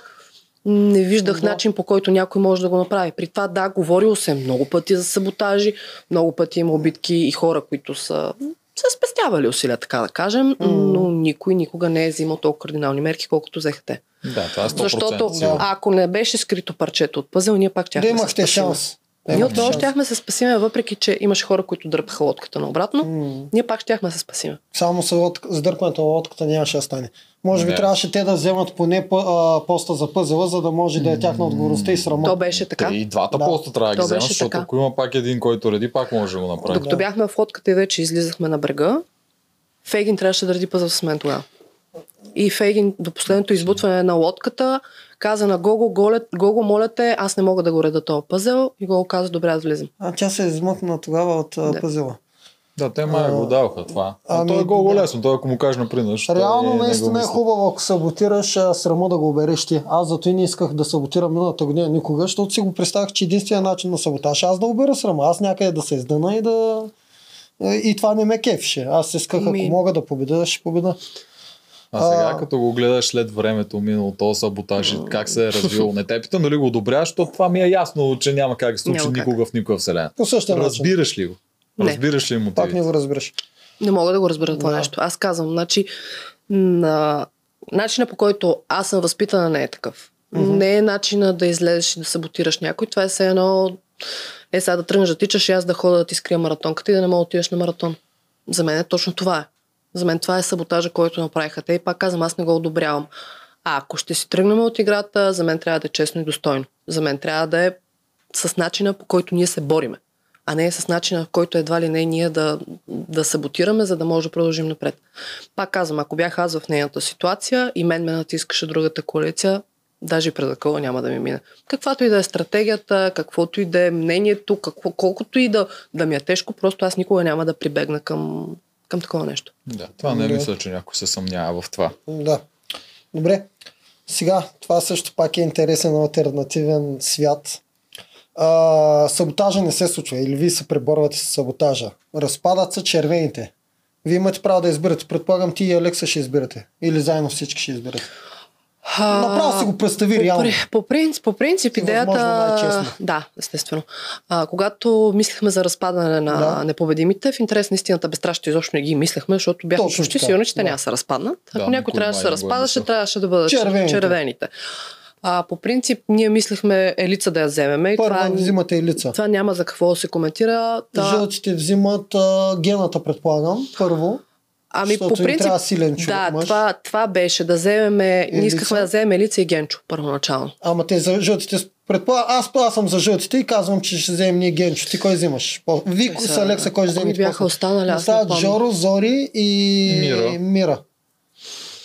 не виждах Да. начин по който някой може да го направи. При това, да, говорил се много пъти за саботажи, много пъти има обидки и хора, които са са спестявали усилия, така да кажем, но никой никога не е взимал толкова кардинални мерки, колкото взеха те. Да, това е 100% Защото сигурно. ако не беше скрито парчето от пъзел, ние пак Да щяхме да се имахте шанс. Да Ние отново шанс. щяхме да се спасиме, въпреки че имаше хора, които дърпаха лодката наобратно. М. Ние пак щяхме да се спасиме. Само с лодка, сдърпването на лодката нямаше да стане. Може би Не. трябваше те да вземат поне по- а, поста за пъзела, за да може да е тяхна отговорността и срама. То беше така. Те и двата Да. поста трябва да ги вземат, защото така. ако има пак един, който реди, пак може да го направи. Докато бяхме в лодката и вече излизахме на брега, Фейгин трябваше да реди пъзъл с мен тогава. И Фейгин до последното избутване на лодката каза на Гого, Голе, Гого, моля те, аз не мога да го реда този пъзел. И Гого каза, добре, аз влизам. А тя се е измъкна тогава от а, Да. пъзела. Да, те май го даваха това. А, Ами, той е много да. лесно, той ако му каже например. Реално го наистина е хубаво, ако саботираш, а, срама да го обереш ти. Аз зато и не исках да саботирам миналата година никога, защото си го представях, че единственият начин на саботаж е аз да обера срама. Аз някъде да се издъна и да... И това не ме кефеше. Аз исках, ако Ми- мога да победа, ще победа. А сега А. като го гледаш след времето минало този саботаж как се е развил, не те питам дали го одобряваш, защото това ми е ясно, че няма как да се случи никога в никаква вселена. По същия начин. Разбираш ли го? Не. Разбираш ли Пак не го разбираш. Не мога да го разбера това Да. нещо. Аз казвам, значи, на... начина по който аз съм възпитана не е такъв. Мгм. Не е начина да излезеш и да саботираш някой. Това е все едно, е сега да тръгнеш да тичаш и аз да хода да ти скрия маратонката и да не мога да отидеш на маратон. За мен е точно това е. За мен това е саботажа, който направиха те и пак казвам, аз не го одобрявам. А ако ще си тръгнем от играта, за мен трябва да е честно и достойно. За мен трябва да е с начина по който ние се бориме, а не с начина, в който едва ли не ние да, да саботираме, за да може да продължим напред. Пак казвам, ако бях аз в нейната ситуация и мен ме натискаше другата коалиция, даже и пред такова няма да ми мине. Каквато и да е стратегията, каквото и да е мнението, какво, колкото и да, да ми е тежко, просто аз никога няма да прибегна към, към такова нещо. Да, това не Да. мисля, че някой се съмнява в това. Да. Добре. Сега, това също пак е интересен альтернативен свят. А, саботажа не се случва или вие се преборвате с саботажа. Разпадат се червените. Вие имате право да избирате. Предполагам ти и Алекса ще избирате. Или заедно всички ще избирате. Направо си го представи по, реално. по, принцип, по принцип възможно идеята... Да, естествено. А, когато мислихме за разпадане на Да. непобедимите, в интерес на истината безстрашно изобщо не ги мислехме, защото бяхме Точно почти сигурни, че те да. няма да се разпаднат. Ако Да, някой трябваше да се е разпадаше, мислил. трябваше да бъдат Червените. червените. А, по принцип, ние мислехме елица да я вземеме. и Първо това, взимате и лица. това няма за какво да се коментира. Та, Жълтите взимат а, гената, предполагам, първо. Ами, защото по принцип, трябва силен човек, да, мъж. това, това беше да вземеме, ние искахме да вземем Елица и Генчо първоначално. Ама те за жълтите, предполагам, аз, аз съм за жълтите и казвам, че ще вземем ние Генчо. Ти кой взимаш? Той с са- Алекса кой ще кои вземете? бяха после? останали, аз Остават. Жоро, Зори и Мира. Мира.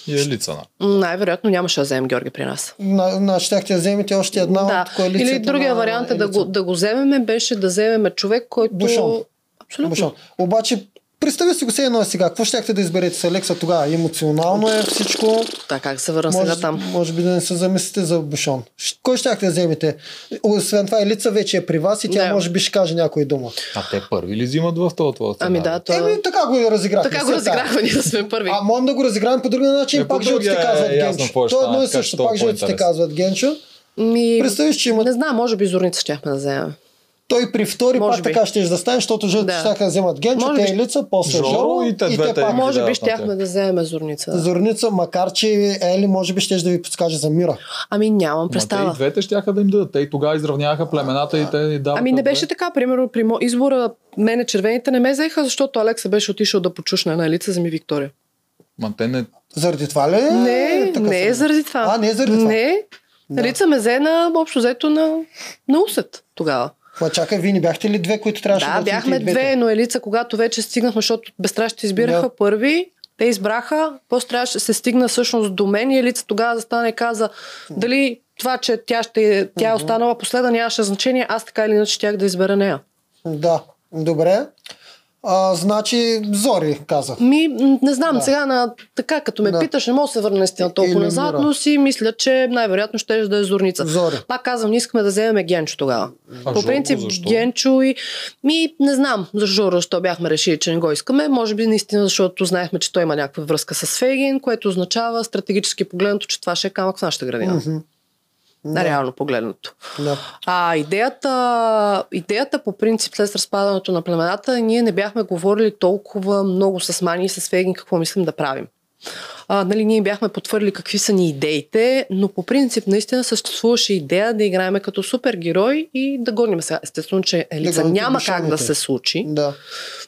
И е лица на. М, Най-вероятно нямаше да вземем Георги при нас. На, на, щяхте да вземете още една да. от коалицията Или другия вариант е да го, да го вземеме, беше да вземеме човек, който... Бушон. Абсолютно. Бушон. Обаче, представи си го все едно е сега. Какво щяхте да изберете с Алекса тогава? Емоционално е всичко. Така, как се върна Може, сега там. може би да не се замислите за Бушон. Кой щяхте да вземете? Освен това, Елица вече е при вас и тя Да. може би ще каже някой дума. А те първи ли взимат в този това Ами да, то... Еми, така го разиграхме. така го разиграхме ние да сме първи. А можем да го разиграем по другия начин, Е, пак по другия жълтите е казват ясно Генчо. То е едно и също, пак жълтите казват Генчо. Ми... Представиш, че имат Не знам, може би Зорница щяхме да вземем. Той при втори Може пак би. така ще да стане, защото жълтите Да. да вземат Генчо, те би. лица, после Жоро Жоро и те и те пак. Може дават би щяхме да вземем Зорница. Зорница, макар че Ели може би ще да ви подскаже за Мира. Ами нямам Ма те и представа. двете щяха да им дадат. Те и тогава изравняваха племената и те ни даваха. Ами не беше така. Примерно при избора мене червените не ме взеха, защото Алекса беше отишъл да почушне на Елица, вземи Виктория. Ма те не... Заради това ли? Не, така не е заради това. А, не е заради това. Не. Да. Елица ме взе на общо взето на, на усет тогава. Ма чакай, вие не бяхте ли две, които трябваше да Да, бяхме две, но Елица, когато вече стигнахме, защото безстрашните избираха Да. първи, те избраха, после трябваше се стигна всъщност до мен и Елица тогава застана и каза дали това, че тя, ще, тя е останала последна, нямаше значение, аз така или иначе щях да избера нея. Да, добре. А, значи Зори каза. Ми, не знам, Да. сега на, така, като ме Да. питаш, не мога да се върна наистина толкова Или назад, Мира. но си мисля, че най-вероятно ще да е Зорница. Зори. Пак казвам, не искаме да вземем Генчо тогава. А По принцип, защо? Генчо и... Ми, не знам за Жоро, защо бяхме решили, че не го искаме. Може би наистина, защото знаехме, че той има някаква връзка с Фейгин, което означава стратегически погледнато, че това ще е камък в нашата градина. Мгм. Да. Реално погледнато. Да. А идеята, идеята по принцип след разпадането на племената, ние не бяхме говорили толкова много с Мани и с Фейгин какво мислим да правим. А, нали, ние бяхме потвърли какви са ни идеите, но по принцип наистина съществуваше идея да играем като супергерой и да гоним сега. Естествено, че Елица гоните няма как да се случи, Да.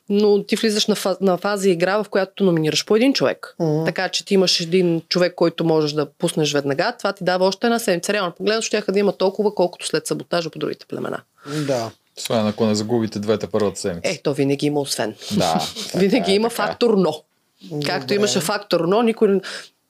но ти влизаш на, фаз, на фаза игра, в която номинираш по един човек. Мгм. Така че ти имаш един човек, който можеш да пуснеш веднага. Това ти дава още една седмица. Реално погледно, ще да има толкова, колкото след саботажа по другите племена. Да. Освен ако не загубите двете първата седмица. Е, то винаги има освен. Да. Винаги така е, има така е. фактор но. Както имаше фактор но, никой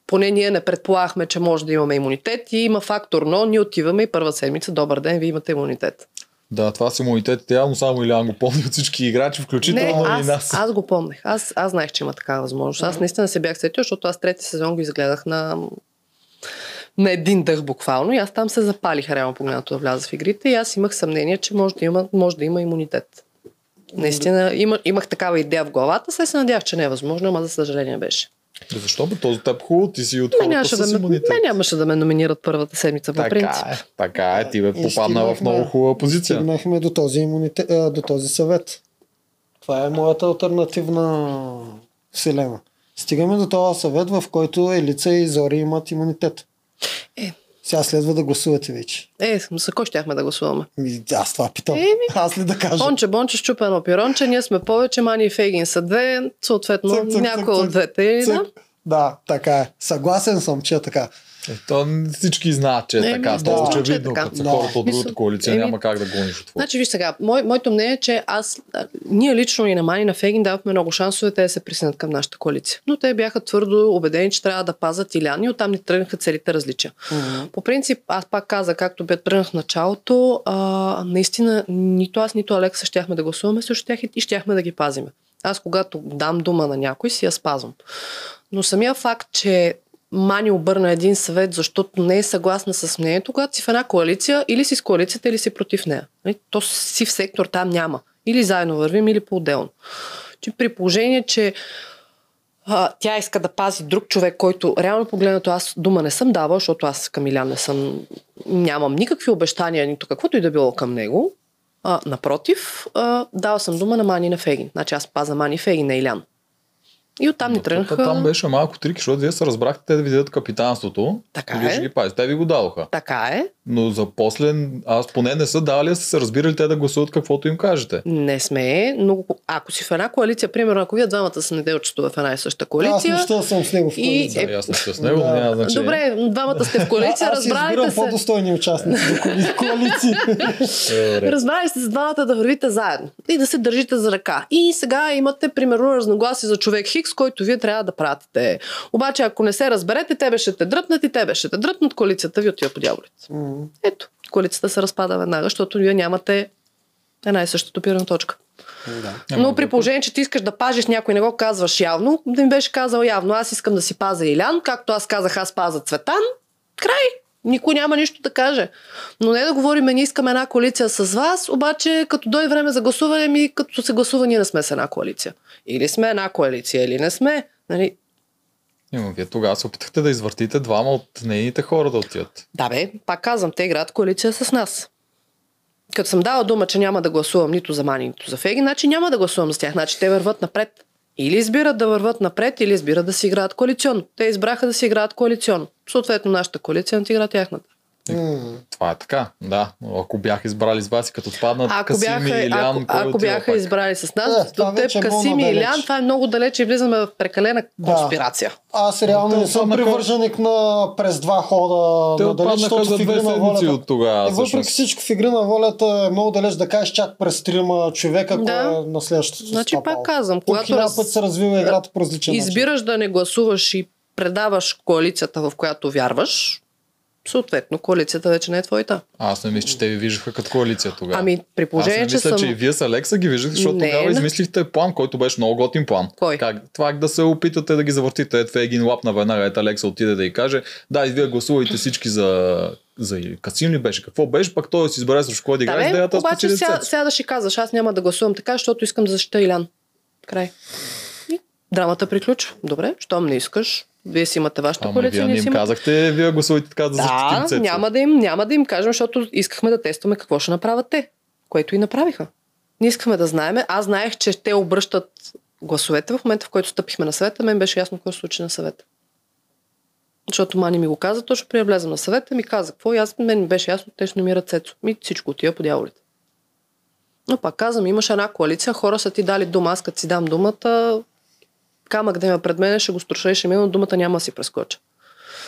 поне ние не предполагахме, че може да имаме имунитет и има фактор но, ние отиваме и първа седмица, добър ден, вие имате имунитет. Да, това с имунитетите явно само Илян го помни от всички играчи, Не, включително и аз, нас. аз го помнех. Аз, аз знаех, че има такава възможност. Аз наистина се бях сетил, защото аз трети сезон го изгледах на, на един дъх буквално и аз там се запалих реално погледнато да вляза в игрите и аз имах съмнение, че може да има, може да има имунитет. Наистина има, имах такава идея в главата, сега се надях, че не е възможно, ама за съжаление беше. Да, Защо бе? Този теб хубаво, ти си от Ме хората нямаше, да ме, имунитет. ме нямаше да ме номинират първата седмица по принцип. Така е, така е, ти бе попадна в много хубава позиция. Стигнахме до този, имунитет, а, до този съвет. Това е моята альтернативна вселена. Стигаме до този съвет, в който Елица и Зори имат имунитет. Е. Сега следва да гласувате вече. Е, за кой щяхме да гласуваме? Аз това питам. Еми. Аз ли да кажа? Онче, бонче, щупено пиронче, ние сме повече, Мани и Фейгин са две, съответно Цък, цък, някой цък, от двете. Цък. Да? Да, така е. Съгласен съм, че е така. Е, то всички знаят, че е Еми, така. да, Става е очевидно, като са Да. хората от другата коалиция, еми, няма как да гониш от. Значи, виж сега, мой, моето мнение е, че аз, а, ние лично и на Мани на Фейгин давахме много шансове те да се присъединят към нашата коалиция. Но те бяха твърдо убедени, че трябва да пазят Илян и оттам ни тръгнаха целите различия. Мгм. По принцип, аз пак каза, както бе тръгнах в началото, а, наистина нито аз, нито Алекса щяхме да гласуваме срещу тях и щяхме да ги пазиме. Аз когато дам дума на някой, си я спазвам. Но самия факт, че Мани обърна един съвет, защото не е съгласна с мнението, когато си в една коалиция, или си с коалицията, или си против нея. Нали? То си в сектор там няма. Или заедно вървим, или по-отделно. Че при положение, че а, тя иска да пази друг човек, който реално погледнато аз дума не съм давал, защото аз към Илян не съм, нямам никакви обещания, нито каквото и да било към него. А, напротив, а, дала съм дума на Мани на Фегин. Значи аз паза Мани Фегин на Илян. И оттам ни тръгнаха. Там беше малко трик, защото вие се разбрахте те да ви дадат капитанството. Така вие е. ще ги пазите. Те ви го дадоха. Така е. Но за после, аз поне не са дали, а сте се разбирали те да гласуват каквото им кажете. Не сме, но ако си в една коалиция, примерно, ако вие двамата са неделчето в една и съща Аз коалиция, нищо съм с него в И- коалиция. Да, аз не ще с него, Да. няма значение. Добре, двамата сте в коалиция, А- аз се. по-достойни участници коали- коалиции. Разбрали сте с двамата да вървите заедно и да се държите за ръка. И сега имате, примерно, разногласие за човек Хикс, който вие трябва да пратите. Обаче, ако не се разберете, тебе ще те дръпнат и тебе ще те дръпнат, коалицията ви отива по дяволите. Ето, коалицията се разпада веднага, защото вие нямате една и съща топирана точка. Да. Но при положение, че ти искаш да пазиш някой, не го казваш явно, да ми беше казал явно, аз искам да си пазя Илян, както аз казах, аз пазя Цветан, край. Никой няма нищо да каже. Но не да говорим, ние искаме една коалиция с вас, обаче като дойде време за гласуване, ми като се гласува, ние не сме с една коалиция. Или сме една коалиция, или не сме. Нали? Има, вие тогава се опитахте да извъртите двама от нейните хора да отидат. Да бе, пак казвам, те играят коалиция с нас. Като съм дала дума, че няма да гласувам нито за Мани, нито за Феги, значи няма да гласувам с тях. Значи те върват напред. Или избират да върват напред, или избират да си играят коалиционно. Те избраха да си играят коалиционно. Съответно, нашата коалиция не игра тяхната. М. Това е така, да. Но Ако бяха избрали с вас и като паднат Ако Касим бяха, и Илян, ако, ако отива бяха пак? избрали с Е, нас, това до теб, е много Касим и. Илян, това е много далече и влизаме в прекалена Да. конспирация. Аз реално не съм привърженик на през два хода Те отпаднаха защото за две на седмици от тогава. Е, въпреки всичко в игри на волята е много далеч да кажеш чак през трима човека, Да. кой е на следващото Значи стъпало. пак казвам, когато раз- път се развива играта по различен начин. избираш да не гласуваш и предаваш коалицията, в която вярваш, съответно коалицията вече не е твоята. Аз не мисля, че те ви виждаха като коалиция тогава. Ами, при Аз положение, не че мисля, съм... че и вие с Алекса ги виждахте, защото Не, тогава не. измислихте план, който беше много готин план. Кой? Как, това да се опитате да ги завъртите. Ето един лап на веднага. Ето Алекса отиде да й каже, да, и вие гласувайте всички за, за Касим ли беше? Какво беше? Пак той си избере срещу кой да Да, играе, бе, да обаче спечели сега, сега да ще казваш, аз няма да гласувам така, защото искам да защита Илян. Край. И драмата приключва. Добре, щом не искаш, вие си имате вашата Ама коалиция, вие не им си казахте, вие гласувайте така да защитим Да, Цецо. няма да, им, няма да им кажем, защото искахме да тестваме какво ще направят те, което и направиха. Ние искаме да знаем. Аз знаех, че те обръщат гласовете в момента, в който стъпихме на съвета. Мен беше ясно какво се случи на съвета. Защото Мани ми го каза, точно при влезам на съвета, ми каза какво и аз, мен ми беше ясно, те ще номират Цецо. Ми всичко отива по дяволите. Но пак казвам, имаш една коалиция, хора са ти дали дума, аз като си дам думата, камък да има пред мен, ще го струша и ще мина, но думата няма да си прескоча.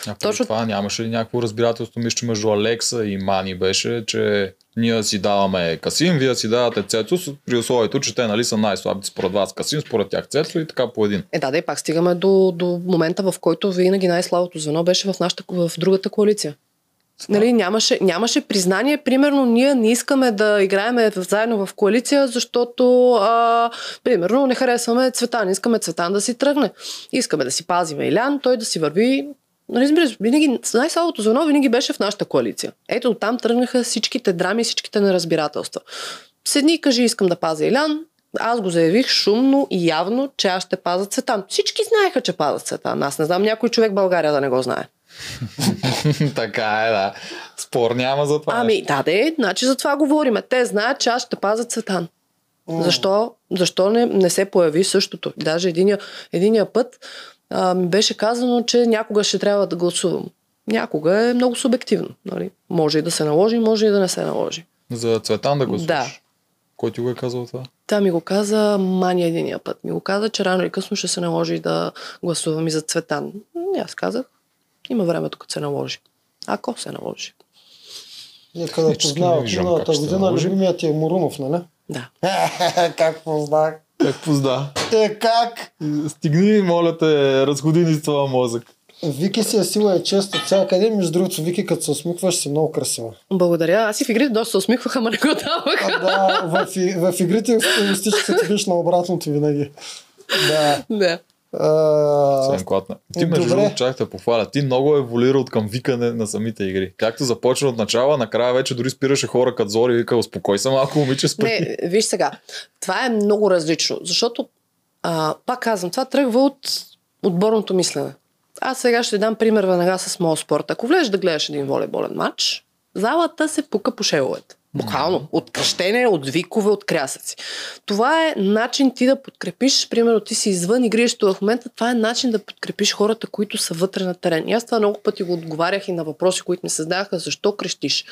А Точно- това нямаше ли някакво разбирателство, мисля, между Алекса и Мани беше, че ние си даваме Касим, вие си давате Цецо, при условието, че те нали, са най-слабите според вас Касим, според тях Цецо и така по един. Е, да, да, и пак стигаме до, до момента, в който винаги най-слабото звено беше в, нашата, в другата коалиция. Нали, нямаше, нямаше признание. Примерно, ние не искаме да играем заедно в коалиция, защото, а, примерно, не харесваме Цветан. Искаме Цветан да си тръгне. Искаме да си пазиме Илян, той да си върви. Нали, винаги, най-слабото звено винаги беше в нашата коалиция. Ето, там тръгнаха всичките драми, всичките неразбирателства. Седни и кажи, искам да пазя Илян. Аз го заявих шумно и явно, че аз ще пазя Цветан. Всички знаеха, че пазят Цветан. Аз не знам някой човек в България да не го знае. така е, да. Спор няма за това. Ами, да, де, значи за това говорим. Те знаят, че аз ще пазя Цветан. Защо, защо не, не се появи същото? Даже единия, единия път а, ми беше казано, че някога ще трябва да гласувам. Някога е много субективно. Нали? Може и да се наложи, може и да не се наложи. За Цветан да гласуваш. Да. Кой ти го е казал това? Та ми го каза Мани единия път. Ми го каза, че рано или късно ще се наложи да гласувам и за Цветан. И аз казах, има времето, като се наложи. Ако се наложи. Нека да Технически не познава миналата година любимият ти е Мурунов, нали? Да. как познах? Как позда? Е, как? Стигни, моля те, разходи ни с това мозък. Вики си е сила и чест от всякъде. Между другото, Вики, като се усмихваш, си много красива. Благодаря. Аз и в игрите доста се усмихваха, ама не го даваха. А, да, в, и- в игрите статистиката ти биш на обратното винаги. Да. Да. А, клатна. Ти между другото чак те похваля. Ти много еволюира от към викане на самите игри. Както започна от начала, накрая вече дори спираше хора като Зори и вика, успокой се малко, момиче, спри. Не, виж сега. Това е много различно, защото, а, пак казвам, това тръгва от отборното мислене. Аз сега ще дам пример веднага с моят спорт. Ако влезеш да гледаш един волейболен матч, залата се пука по шеловете. Буквално. От кръщение, от викове, от крясъци. Това е начин ти да подкрепиш, примерно ти си извън игрището в момента, това е начин да подкрепиш хората, които са вътре на терен. И аз това много пъти го отговарях и на въпроси, които ми се зададаха, защо крещиш.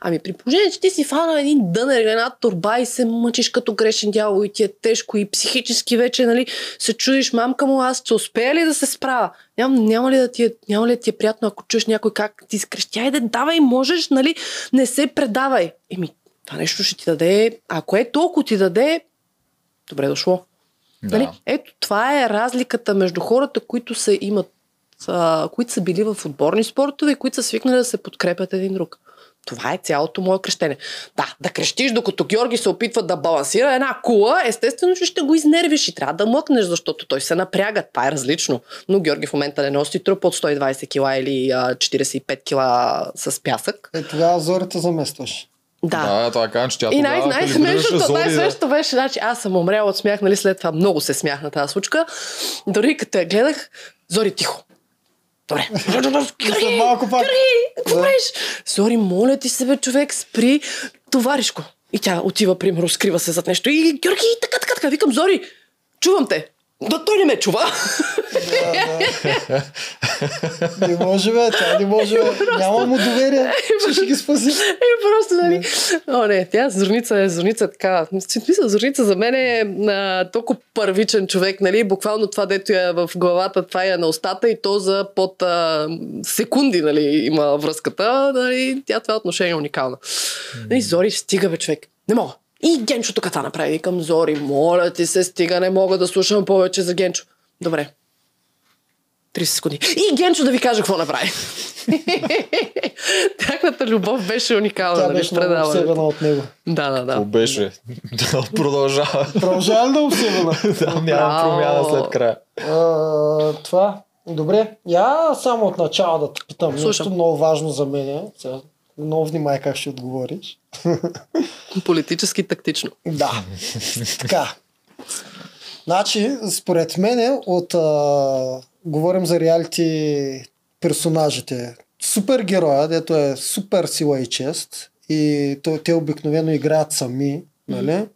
Ами при положение, че ти си фанал един дънер една турба и се мъчиш като грешен дявол и ти е тежко и психически вече, нали, се чудиш, мамка му, аз ще успея ли да се справя? Ням, няма, ли да ти е, няма ли да ти е приятно, ако чуеш някой как ти скрещи? Айде, давай, можеш, нали, не се предавай. Еми, това нещо ще ти даде, ако е толкова ти даде, добре дошло. Да. Нали? Ето, това е разликата между хората, които са, имат, а, които са били в отборни спортове и които са свикнали да се подкрепят един друг. Това е цялото мое крещене. Да, да крещиш, докато Георги се опитва да балансира една кула, естествено, че ще го изнервиш и трябва да мъкнеш, защото той се напряга. Това е различно. Но Георги в момента не носи труп от 120 кила или а, 45 кила с пясък. Е, тогава зорите заместваш. Да. Да, това казвам, че тя И най- тогава най-смешното, да. беше, значи аз съм умряла от смях, нали след това много се смях на тази случка. Дори като я гледах, Зори тихо. Добре. Георги, малко пак. Да. правиш? Зори, моля ти се, бе, човек, спри, товаришко. И тя отива, примерно, скрива се зад нещо. И Георги, така, така, така. Викам, Зори, чувам те. Да, той не ме чува. Не може, бе, тя не може, бе. Няма му доверие, че ще ги спаси. И просто, нали? О, не, тя Зорница е Зорница така. Смисъл, Зорница за мен е а, толкова първичен човек, нали? Буквално това, дето е в главата, това е на устата и то за под а, секунди, нали, има връзката. Нали? Тя това отношение е уникална. Нали, Зори, стига бе, човек. Не мога. И Генчо тук направи. Към Зори, моля ти се, стига, не мога да слушам повече за Генчо. Добре. 30 секунди. И Генчо да ви кажа какво направи. Тяхната любов беше уникална. Тя нали, беше много предаването. обсебена от него. Да, да, Какво да. беше? Да, продължава. Продължава ли да е обсебена? да, няма промяна след края. А, това. Добре. Я само от начало да те питам Слушам. нещо много важно за мен. Сега, много внимай как ще отговориш. Политически тактично. Да. така. Значи, според мен, от а, говорим за реалити персонажите. Супергероя, дето е супер сила и чест, и то, те обикновено играят сами, нали?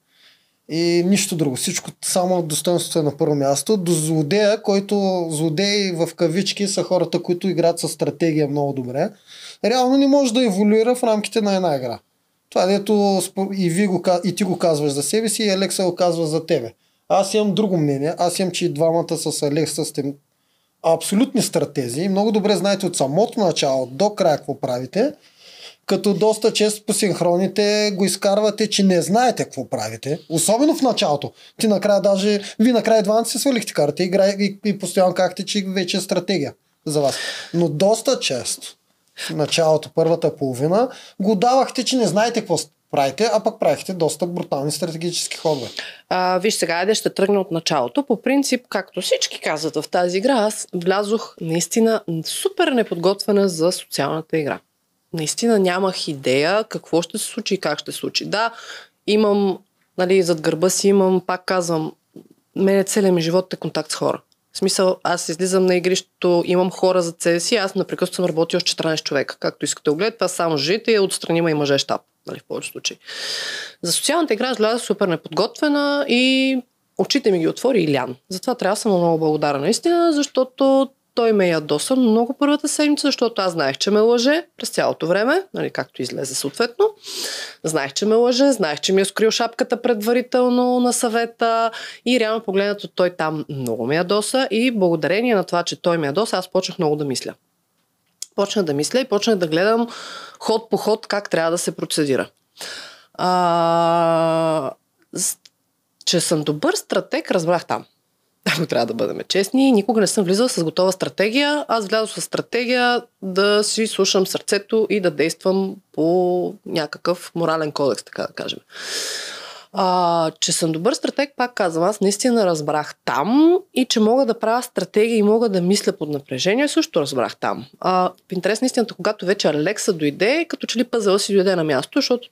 И нищо друго. Всичко само достоинството е на първо място. До злодея, който злодеи в кавички са хората, които играят с стратегия много добре. Реално не може да еволюира в рамките на една игра. Това дето и, ви го, и ти го казваш за себе си и Алекса го казва за тебе. Аз имам друго мнение. Аз имам, че и двамата с Алекса сте абсолютни стратези. Много добре знаете от самото начало до края какво правите. Като доста често по синхроните го изкарвате, че не знаете какво правите. Особено в началото. Ти накрая даже, ви накрая двамата си свалихте карта и, и, и постоянно казахте, че вече е стратегия за вас. Но доста често в началото, първата половина, го давахте, че не знаете какво правите, а пък правихте доста брутални стратегически ходове. А, виж сега, айде ще тръгна от началото. По принцип, както всички казват в тази игра, аз влязох наистина супер неподготвена за социалната игра. Наистина нямах идея какво ще се случи и как ще се случи. Да, имам, нали, зад гърба си имам, пак казвам, мене целият ми живот е контакт с хора. В смисъл, аз излизам на игрището, имам хора за себе си, аз напрекъснато съм работил с 14 човека. Както искате гледате, това само жените и отстрани има и мъже щаб, нали, в повечето случаи. За социалната игра изляза супер неподготвена и очите ми ги отвори Илян. Затова трябва да съм много благодарна наистина, защото той ме ядоса много първата седмица, защото аз знаех, че ме лъже през цялото време, нали, както излезе съответно. Знаех, че ме лъже, знаех, че ми е скрил шапката предварително на съвета и реално погледнато той там много ме ядоса и благодарение на това, че той ме ядоса, аз почнах много да мисля. Почнах да мисля и почнах да гледам ход по ход как трябва да се процедира. А, че съм добър стратег, разбрах там. Ако трябва да бъдем честни, никога не съм влизала с готова стратегия. Аз влязох с стратегия да си слушам сърцето и да действам по някакъв морален кодекс, така да кажем. А, че съм добър стратег, пак казвам, аз наистина разбрах там и че мога да правя стратегия и мога да мисля под напрежение, също разбрах там. А, в интерес на истината, когато вече Алекса дойде, като че ли пъзела си дойде на място, защото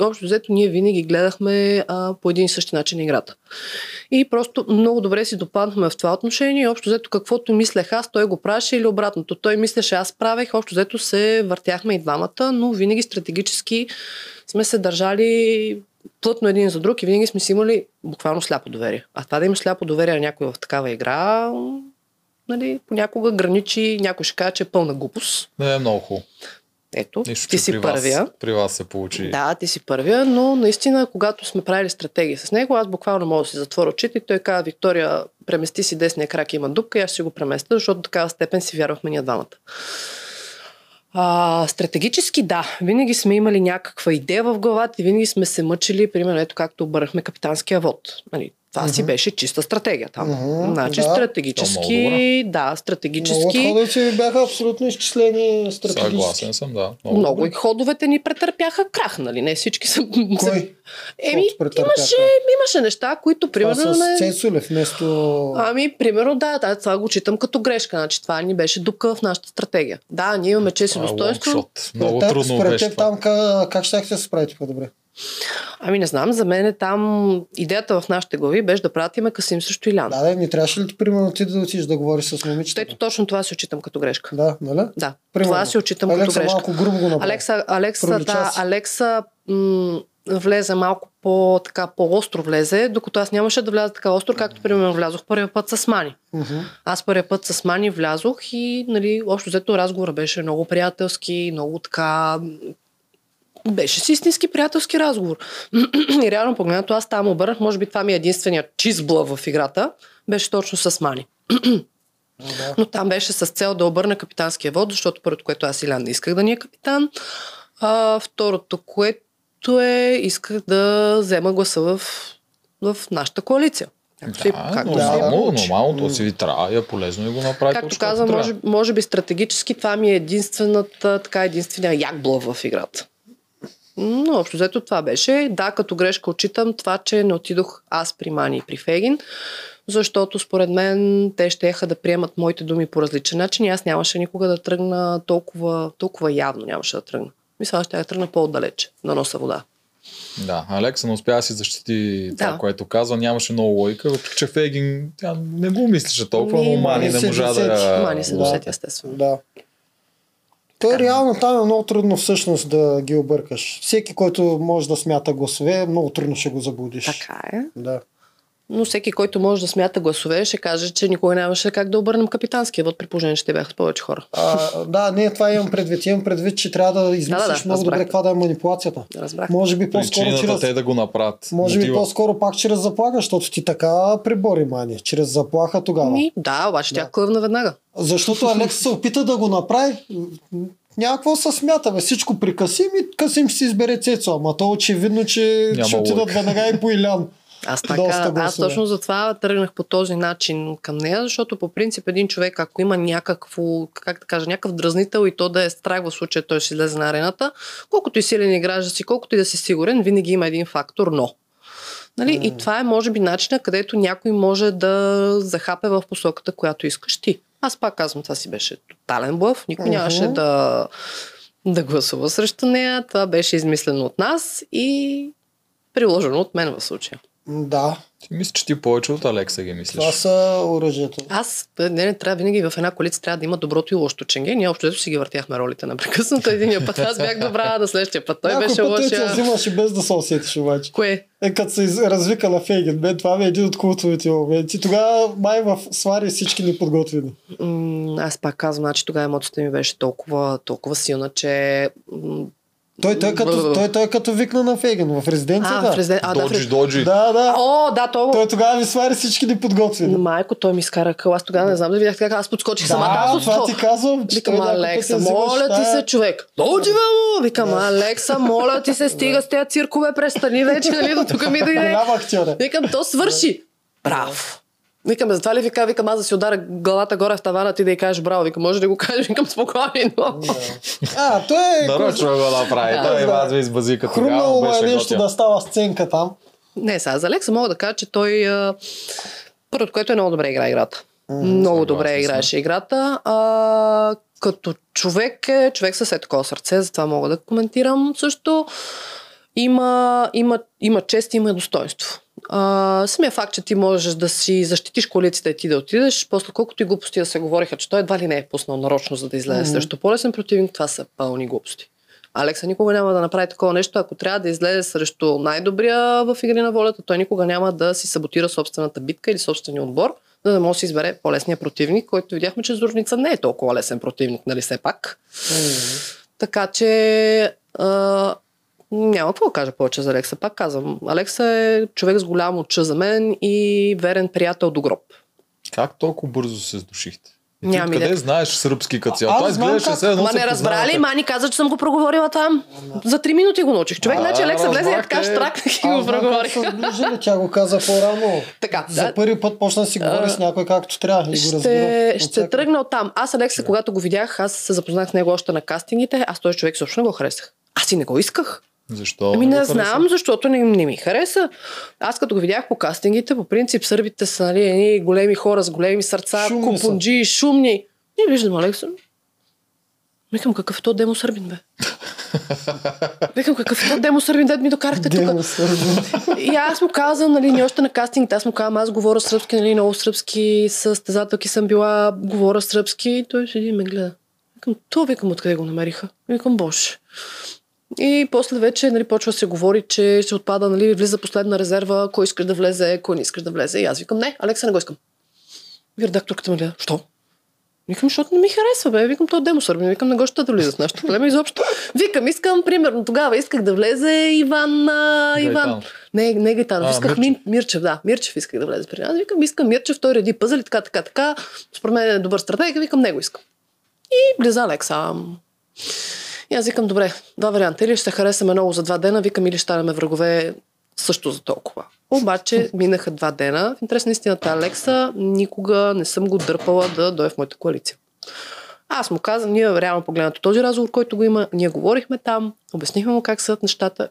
общо взето ние винаги гледахме а, по един и същи начин играта. И просто много добре си допаднахме в това отношение. И Общо взето каквото мислех аз, той го правеше или обратното. Той мислеше, аз правех. Общо взето се въртяхме и двамата, но винаги стратегически сме се държали плътно един за друг и винаги сме си имали буквално сляпо доверие. А това да имаш сляпо доверие на някой в такава игра, нали, понякога граничи, някой ще каже, че е пълна глупост. Не е много хубаво. Ето, Нищо, ти си при първия. Вас, при вас се получи. Да, ти си първия, но наистина, когато сме правили стратегии с него, аз буквално мога да си затворя очите и той каза, Виктория, премести си десния крак, има дупка и аз ще го преместя, защото до такава степен си вярвахме ние двамата. А, стратегически да, винаги сме имали някаква идея в главата и винаги сме се мъчили, примерно ето както обърнахме капитанския вод. Нали, това си Мгм. беше чиста стратегия там. Мгм, Значи да. стратегически, да, Много от стратегически. ходовете ви бяха абсолютно изчислени стратегически. Съгласен съм, да. Много, Много и ходовете ни претърпяха крах, нали? Не всички са... Кой? Еми, имаше, имаше неща, които Това примерно... с. Цецулев вместо... Ами, примерно, да, да, това го читам като грешка. Значи, това ни беше дупка в нашата стратегия. Да, ние имаме чест и е достоинство. Много Според теб- трудно Според беше теб това. там как, как ще се справите по-добре? Ами, не знам, за мен е там идеята в нашите глави беше да пратиме Касим срещу Илян. Да, да, не трябваше ли ти, примерно ти да отидеш да говориш с момичета? Ето точно това си очитам като грешка. Да, нали? Да, Примерно. това си очитам като Алекса грешка. малко грубо го направи. Алекса, Алекса, Пролича да, си. Алекса м- влезе малко по, така, по-остро влезе, докато аз нямаше да вляза така остро, както примерно влязох първия път с Мани. Мгм. Аз първия път с Мани влязох и, нали, общо взето разговора беше много приятелски, много така... Беше си истински приятелски разговор. и реално погледнато аз там обърнах, може би това ми е единственият чизбла в играта, беше точно с Мани. Да. Но там беше с цел да обърна капитанския вод, защото първото, което аз Илян не исках да ни е капитан. А, второто, което е, исках да взема гласа в, в нашата коалиция. Както си- Да, както да, си- нормално, нормално, то си ви трябва, е полезно и го направи Както както може, може би стратегически това ми е единствената, така единствения ягбла в играта. Но общо взето това беше. Да, като грешка отчитам това, че не отидох аз при Мани и при Фегин, защото според мен те ще да приемат моите думи по различен начин и аз нямаше никога да тръгна толкова, толкова явно нямаше да тръгна. Мисля, аз ще да тръгна по-отдалече, да носа вода. Да, Алекса не успя да си защити това, Да. което казва. Нямаше много лойка, въпреки че Фегин тя не го мислеше толкова, Ми, но Мани не можа да... Мани се да. досети, естествено. Да. Той реално там е много трудно всъщност да ги объркаш. Всеки, който може да смята гласове, много трудно ще го заблудиш. Така е. Да. Но всеки, който може да смята гласове, ще каже, че никога нямаше как да обърнем капитанския вод, при положение, че те бяха с повече хора. А, да, не, това имам предвид. Имам предвид, че трябва да измислиш Да, да, да, много добре каква да е манипулацията. Разбрах. Може би по-скоро Причината чрез... те да го направят. Може би Мотива. по-скоро пак чрез заплаха, защото ти така прибори мани. Чрез заплаха тогава. Ми, да, обаче Да. тя клъвна веднага. Защото Алекс се опита да го направи. Няма какво се смята, бе. Всичко при Касим и Касим ще си избере Цецо. Ама то очевидно, че Няма ще отидат веднага и по Илян. Аз Доста така, аз гласове. точно затова тръгнах по този начин към нея, защото по принцип един човек, ако има някакво, как да кажа, някакъв дразнител и то да е страх в случая той ще излезе на арената, колкото и силен играч да си, колкото и да си сигурен, винаги има един фактор но. Нали? И това е, може би, начина, където някой може да захапе в посоката, която искаш ти. Аз пак казвам, това си беше тотален блъв. Никой Мгм. нямаше да, да гласува срещу нея. Това беше измислено от нас и приложено от мен в случая. Да, Ти мисля, че ти повече от Алекса ги мислиш. това са оръжието. Аз не, не трябва винаги в една коалиция трябва да има доброто и лошото ченге. Ние общо си ги въртяхме ролите непрекъснато. Единия път аз бях добра, на следващия път той Някой беше те лоша. взимаш и без да се усетиш обаче. Кое? Е, като се развика на Фейген, бе, това ми е един от култовите моменти. Тогава май в свари всички ни подготвени. М, аз пак казвам, значи тогава емоцията ми беше толкова, толкова силна, че... м, Той, той, като, той, той като викна на Фейген в резиденцията. А, в резиден... а, да, Доджи, рез... доджи. Да, да. О, да, то... Той тогава ви свари всички ни подготвени. Майко, той ми изкара къл. Аз тогава не знам да видях как аз подскочих самата. Аз Да, от това ти казвам, че Викам, Алекса, моля ти се, човек. Доджи, бе, му! Викам, Алекса, моля ти се, стига с тези циркове, престани вече, нали, до тук ми дойде. Е. Викам, то свърши. Браво. Викам, затова ли вика, викам, аз да си ударя главата горе в тавана, ти да й кажеш браво. Викам, може да го кажеш, викам, спокойно. А, той е... Нарочно го направи. Той да. вас ви избази като Хрумнало му е нещо да става сценка там. Не, сега за Лекса мога да кажа, че той първото, което е много добре игра играта. много добре играеше играта. А, като човек е човек със е такова сърце, затова мога да коментирам също. Има, има, има чест, има достоинство. А, самия факт, че ти можеш да си защитиш коалицията и ти да отидеш, после колкото и глупости да се говориха, че той едва ли не е пуснал нарочно, за да излезе Мгм. срещу по-лесен противник, това са пълни глупости. Алекса никога няма да направи такова нещо, ако трябва да излезе срещу най-добрия в игри на волята, той никога няма да си саботира собствената битка или собствения отбор, за да може да си избере по-лесния противник, който видяхме, че Зорница не е толкова лесен противник, нали все пак. Така че а, няма какво да кажа повече за Алекса. Пак казвам, Алекса е човек с голямо оча за мен и верен приятел до гроб. Как толкова бързо се сдушихте? Ти Нямам откъде идея. знаеш сръбски като цяло? знам изглеждаше как. се едно Ма не разбрали, познавате. Мани каза, че съм го проговорила там. За три минути го научих. Човек, значи Алекса влезе и така штракнах и го как проговорих. сближили, тя го каза по-рано. Така, За да. първи път почна да си говори с някой както трябва и го разбира. Ще, ще тръгна от там. Аз Алекса, когато го видях, аз се запознах с него още на кастингите. Аз този човек също не го харесах. Аз и не го исках. Защо? Ами не го хареса? знам, защото не, не ми хареса. Аз като го видях по кастингите, по принцип сърбите са нали, едни големи хора с големи сърца, Шумни купунджи, шумни. И виждам Алекса. Викам, какъв е то демо сърбин, бе? Викам, какъв е то демо сърбин, дед ми докарахте тук. И аз му казвам, нали, ние още на кастингите, аз му казвам, аз говоря сръбски, нали, много сръбски, с стезателки съм била, говоря сръбски, и той седи и ме гледа. Викам, то викам, откъде го намериха? Викам, боже. И после вече нали, почва да се говори, че ще отпада, нали, влиза последна резерва, кой искаш да влезе, кой не искаш да влезе. И аз викам, не, Алекса не го искам. И редакторката ме гледа, що? Викам, защото не ми харесва, бе. Викам, то е демосърбен. Викам, не го ще да влиза с нашото племе изобщо. Викам, искам, примерно, тогава исках да влезе Иван, а, Иван. Гайтанов. Не, не Гайтанов, А, исках Мирчев. Мир, Мирчев, да. Мирчев исках да влезе при нас. Викам, искам Мирчев, той реди пъзели, така, така, така. Според мен е добър стратег, викам, него искам. И влиза Алекса. И аз викам, добре, два варианта. Или ще се харесаме много за два дена, викам, или ще станем врагове също за толкова. Обаче минаха два дена. В интерес на истината, Алекса никога не съм го дърпала да дойде в моята коалиция. Аз му казвам, ние реално погледнато този разговор, който го има, ние говорихме там, обяснихме му как са нещата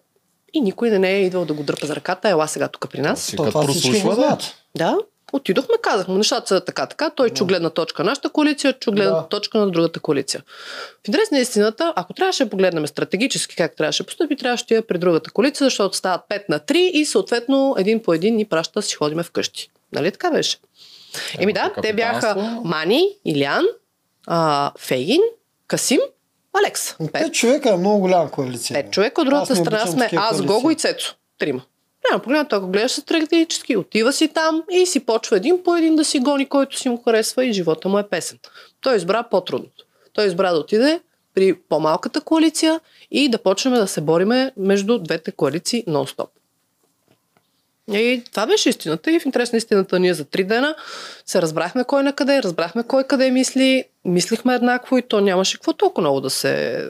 и никой не е идвал да го дърпа за ръката. Ела сега тук при нас. Си То, като това всички го знаят. Да, отидохме, казахме, нещата са така, така. Той чу гледна точка на нашата коалиция, чу гледна Да. точка на другата коалиция. В интерес на истината, ако трябваше да погледнем стратегически как трябваше да поступи, трябваше да е при другата коалиция, защото стават 5 на 3 и съответно един по един ни праща да си ходиме вкъщи. Нали така беше? Еми да, те бяха. Мани, Илян, а, Фейгин, Касим, Алекс. Пет, Пет човека е много голяма коалиция. пет човека, от другата страна сме аз. Гого и Цецо. Трима. Няма погледнато, ако гледаш стратегически, отива си там и си почва един по един да си гони, който си му харесва и живота му е песен. Той избра по-трудното. Той избра да отиде при по-малката коалиция и да почнем да се бориме между двете коалиции нон-стоп. И това беше истината. И в интерес на истината ние за три дена се разбрахме кой на къде, разбрахме кой къде мисли, мислихме еднакво и то нямаше какво толкова много да се,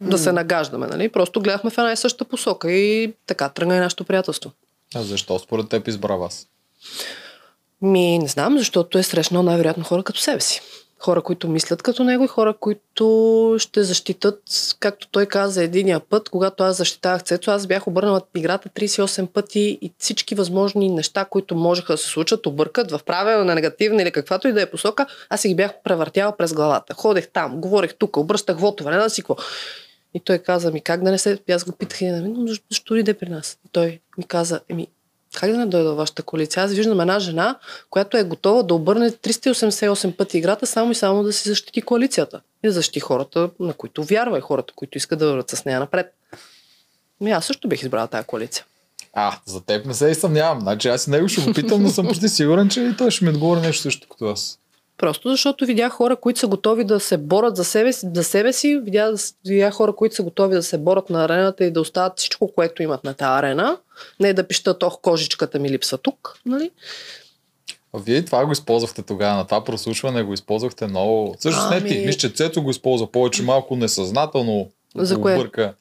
да се нагаждаме. Нали? Просто гледахме в една и съща посока и така тръгна и нашето приятелство. А защо според теб избра вас? Ми, не знам, защото е срещнал най-вероятно хора като себе си. Хора, които мислят като него и хора, които ще защитат, както той каза единия път, когато аз защитавах Цецо, аз бях обърнала играта 38 пъти и всички възможни неща, които можеха да се случат, объркат в правилна, негативна или каквато и да е посока, аз си ги бях превъртяла през главата. Ходех там, говорех тук, обръщах вотове, не да си какво. И той каза ми, как да не се... Аз го питах, и, «Ами, защо, защо иде при нас? И той ми каза, еми, как да не дойда във вашата коалиция? Аз виждам една жена, която е готова да обърне 388 пъти играта, само и само да си защити коалицията. И да защити хората, на които вярва и хората, които искат да върват с нея напред. Ми аз също бих избрала тази коалиция. А, за теб не се и съмнявам. Значи аз и него ще го питам, но съм почти сигурен, че и той ще ми отговори нещо също като аз. Просто защото видях хора, които са готови да се борят за себе си, за себе си видях, видях хора, които са готови да се борят на арената и да остават всичко, което имат на тази арена. Не да пищат, ох, кожичката ми липсва тук. Нали? А вие това го използвахте тогава, на това прослушване го използвахте много. Също не ти, Ами- мисля, че Цето го използва повече, малко несъзнателно. За кое? Обърка.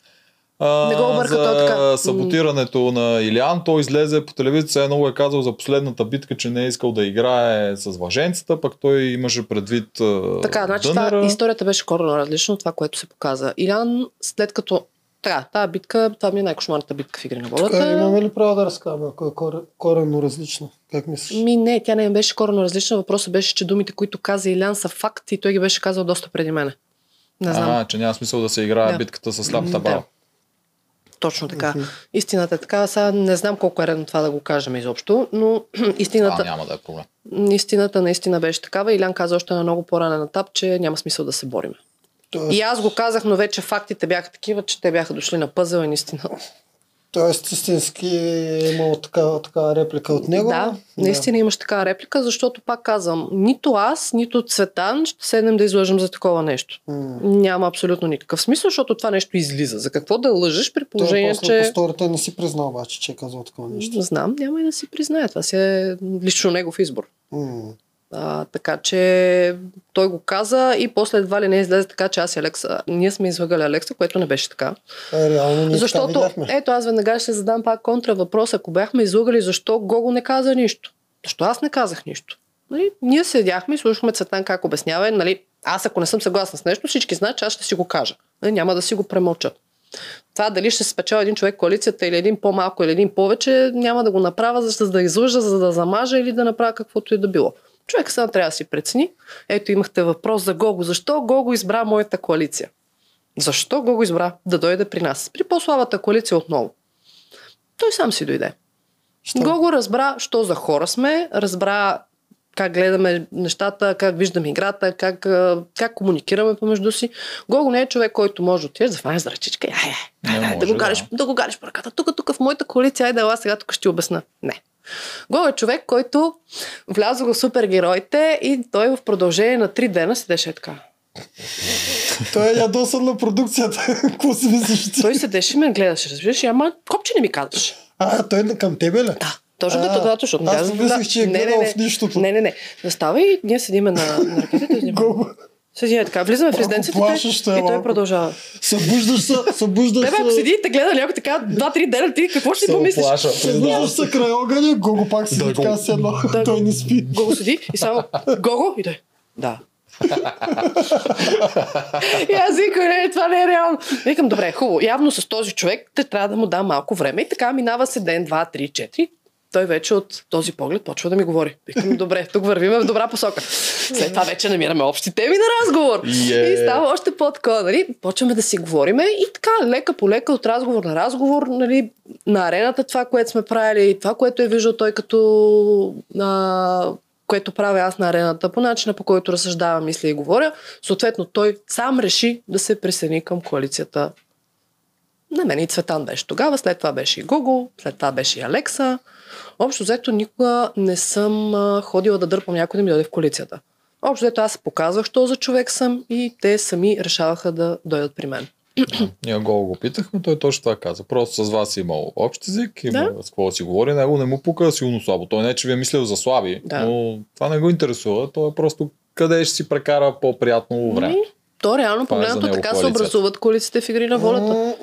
А, Не го обърка, за така. саботирането на Илян, той излезе по телевизията, едно е казал за последната битка, че не е искал да играе с въженцата, пък той имаше предвид а, Така, значи дънера. това, историята беше коренно различно от това, което се показа. Илян, след като така, тази битка, това ми е най-кошмарната битка в Игри на волята. имаме ли право да разказваме, ако е кор- коренно различно? Как мислиш? Ми не, тя не беше коренно различна. Въпросът беше, че думите, които каза Илян са факт и той ги беше казал доста преди мене. Не знам. А, че няма смисъл да се играе Да. битката с сляпата Да. Точно така. Истината е така. Сега не знам колко е редно това да го кажем изобщо, но истината, А, няма да е проблем. истината наистина беше такава. Илян каза още на много по-ранен етап, че няма смисъл да се бориме. Тоест, И аз го казах, но вече фактите бяха такива, че те бяха дошли на пъзел и наистина. Тоест истински е имало такава, такава реплика от него. Да, наистина имаш такава реплика, защото пак казвам, нито аз, нито Цветан ще седнем да излъжем за такова нещо. М. Няма абсолютно никакъв смисъл, защото това нещо излиза. За какво да лъжеш при Той положение, после че... по сторите не си признал обаче, че е казал такова нещо. Знам, няма и да си признае. Това си е лично негов избор. М. А, така че той го каза и после едва ли не излезе така, че аз и Алекса, ние сме излагали Алекса, което не беше така. Е, реално ние Защото, ето аз веднага ще задам пак контра въпрос, ако бяхме излагали, защо Гого не каза нищо? Защо аз не казах нищо? Нали? Ние седяхме и слушахме Цветан как обяснява. Нали? Аз ако не съм съгласна с нещо, всички знаят, че аз ще си го кажа. Нали? Няма да си го премълча. Това дали ще се спечела един човек коалицията или един по-малко или един повече, няма да го направя, за да излъжа, за да замажа или да направя каквото и да било. Човек сам трябва да си прецени. Ето имахте въпрос за Гого. Защо Гого избра моята коалиция? Защо Гого избра да дойде при нас? При по-слабата коалиция отново. Той сам си дойде. Що? Гого разбра, що за хора сме, разбра как гледаме нещата, как виждаме играта, как, как комуникираме помежду си. Гого не е човек, който може да отидеш, фанеш за ръчичка, ай, Не ай, да, го галиш, да. да го галиш по ръката. Тук, тук в моята коалиция, айде, ела сега тук ще ти обясна. Не. Гого е човек, който влязо в супергероите и той в продължение на три дена седеше така. Той е ядосан на продукцията. Какво си мислиш ти? Той седеше и ме гледаше, разбираш, ама копче не ми казваш. А, той е към тебе ли? Да. Точно като да, защото аз казвам, помислих, че е не, не, гледал не, в нищото. Не, не, не. Настава и ние седиме на, на ръките. Седи е така, влизаме в резиденцията и и той малко. продължава. Събуждаш се, събуждаш Тебе, ако се. седи и те гледа някой така, два-три дена, ти какво ще си Се помислиш? Събуждаш се край огъня, Гого пак седи Да, така седно. Да, Той не спи. Гого седи и само Гого и той. Да. и аз викам, не, това не е реално. Викам, добре, хубаво. Явно с този човек те трябва да му дам малко време. И така минава се ден, два, три, четири. Той вече от този поглед почва да ми говори. Викам, добре, тук вървиме в добра посока. След това вече намираме общи теми на разговор. Yeah. И става още по-такова, нали? Почваме да си говориме и така, лека по лека, от разговор на разговор, нали, на арената това, което сме правили, това, което е виждал той като а, което правя аз на арената, по начина по който разсъждавам, мисля и говоря, съответно той сам реши да се присъедини към коалицията. На мен и Цветан беше тогава, след това беше и Гого, след това беше и Алекса. Общо взето никога не съм а, ходила да дърпам някой да ми дойде в коалицията. Общо взето аз се показвах, що за човек съм и те сами решаваха да дойдат при мен. Ние го го питахме, той точно това каза. Просто с вас е имал общ език, има Да. с какво да си говори. Него не му пука силно слабо. Той не е, че ви е мислил за слаби, Да. но това не го интересува. Той е просто къде ще си прекара по-приятно време. Ами, то реално е погледнато него така се образуват коалициите в игри на волята.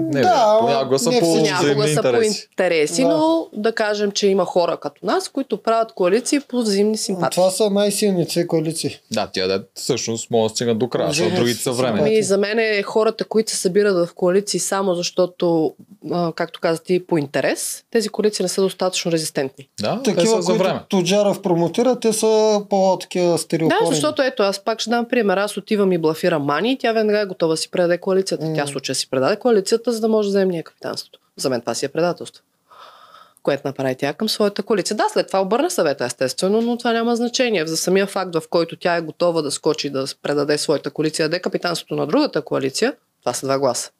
Не, да, понякога са не по- взаимни Някога са по интереси. интереси, Да. но да кажем, че има хора като нас, които правят коалиции по взаимни симпатии. Това са най-силните коалиции. Да, тя да всъщност могат да стигнат до края, защото другите са време. симпатии. Ами, за мен е хората, които се събират в коалиции само защото, а, както каза ти, по интерес, тези коалиции не са достатъчно резистентни. Да, те Такива, са за време. които Тоджаров промотира, те са по-такива стереотипни. Да, защото ето, аз пак ще дам пример. Аз отивам и блафирам Мани и тя веднага е готова да си предаде коалицията. М. Тя случая си предаде коалицията, за да може да вземе ние капитанството. За мен това си е предателство. Което направи тя към своята коалиция. Да, след това обърна съвета, естествено, но това няма значение. За самия факт, в който тя е готова да скочи да предаде своята коалиция, даде капитанството на другата коалиция, това са два гласа.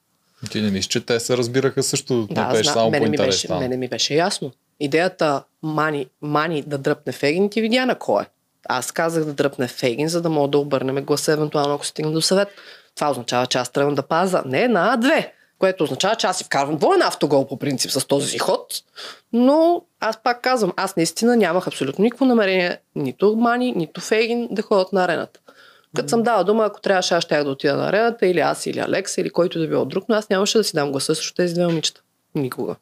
Ти не мислиш, че те се разбираха също, Да, не беше зна... само по мене, ми беше, мене ми беше ясно. Идеята Мани, Мани да дръпне Фегин ти видя на кой е. Аз казах да дръпне Фегин, за да мога да обърнем гласа, евентуално ако стигна до съвет. Това означава, че аз тръгвам да паза не една, а две. Което означава, че аз си вкарвам двоен автогол по принцип с този ход. Но аз пак казвам, аз наистина нямах абсолютно никакво намерение нито Мани, нито Фейгин да ходят на арената. Като съм дала дума, ако трябваше, аз щях да отида на арената, или аз, или Алекс, или който да било друг, но аз нямаше да си дам гласа срещу тези две момичета. Никога.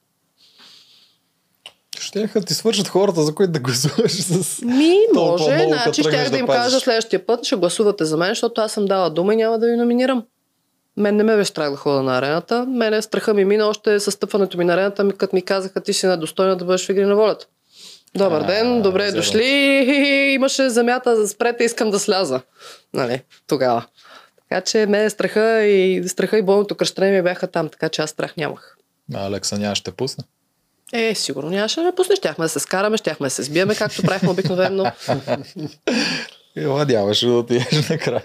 Ще ти свършат хората, за които да гласуваш с... Ми, може, значи щях да да им пазиш. кажа следващия път, ще гласувате за мен, защото аз съм дала дума и няма да ви номинирам. Мен не ме беше страх да хода на арената. Мене страха ми мина още с стъпването ми на арената, като ми казаха, ти си недостойна да бъдеш в игри на волята. Добър ден, добре дошли. Имаше земята, спрете, искам да сляза. Нали, тогава. Така че мен страха и, страха и болното кръщение ми бяха там, така че аз страх нямах. А, Алекса няма ще пусне. Е, сигурно нямаше да ме пусне. Щяхме да се скараме, щяхме да се сбиеме, както правихме обикновено. И надяваше да отидеш накрая.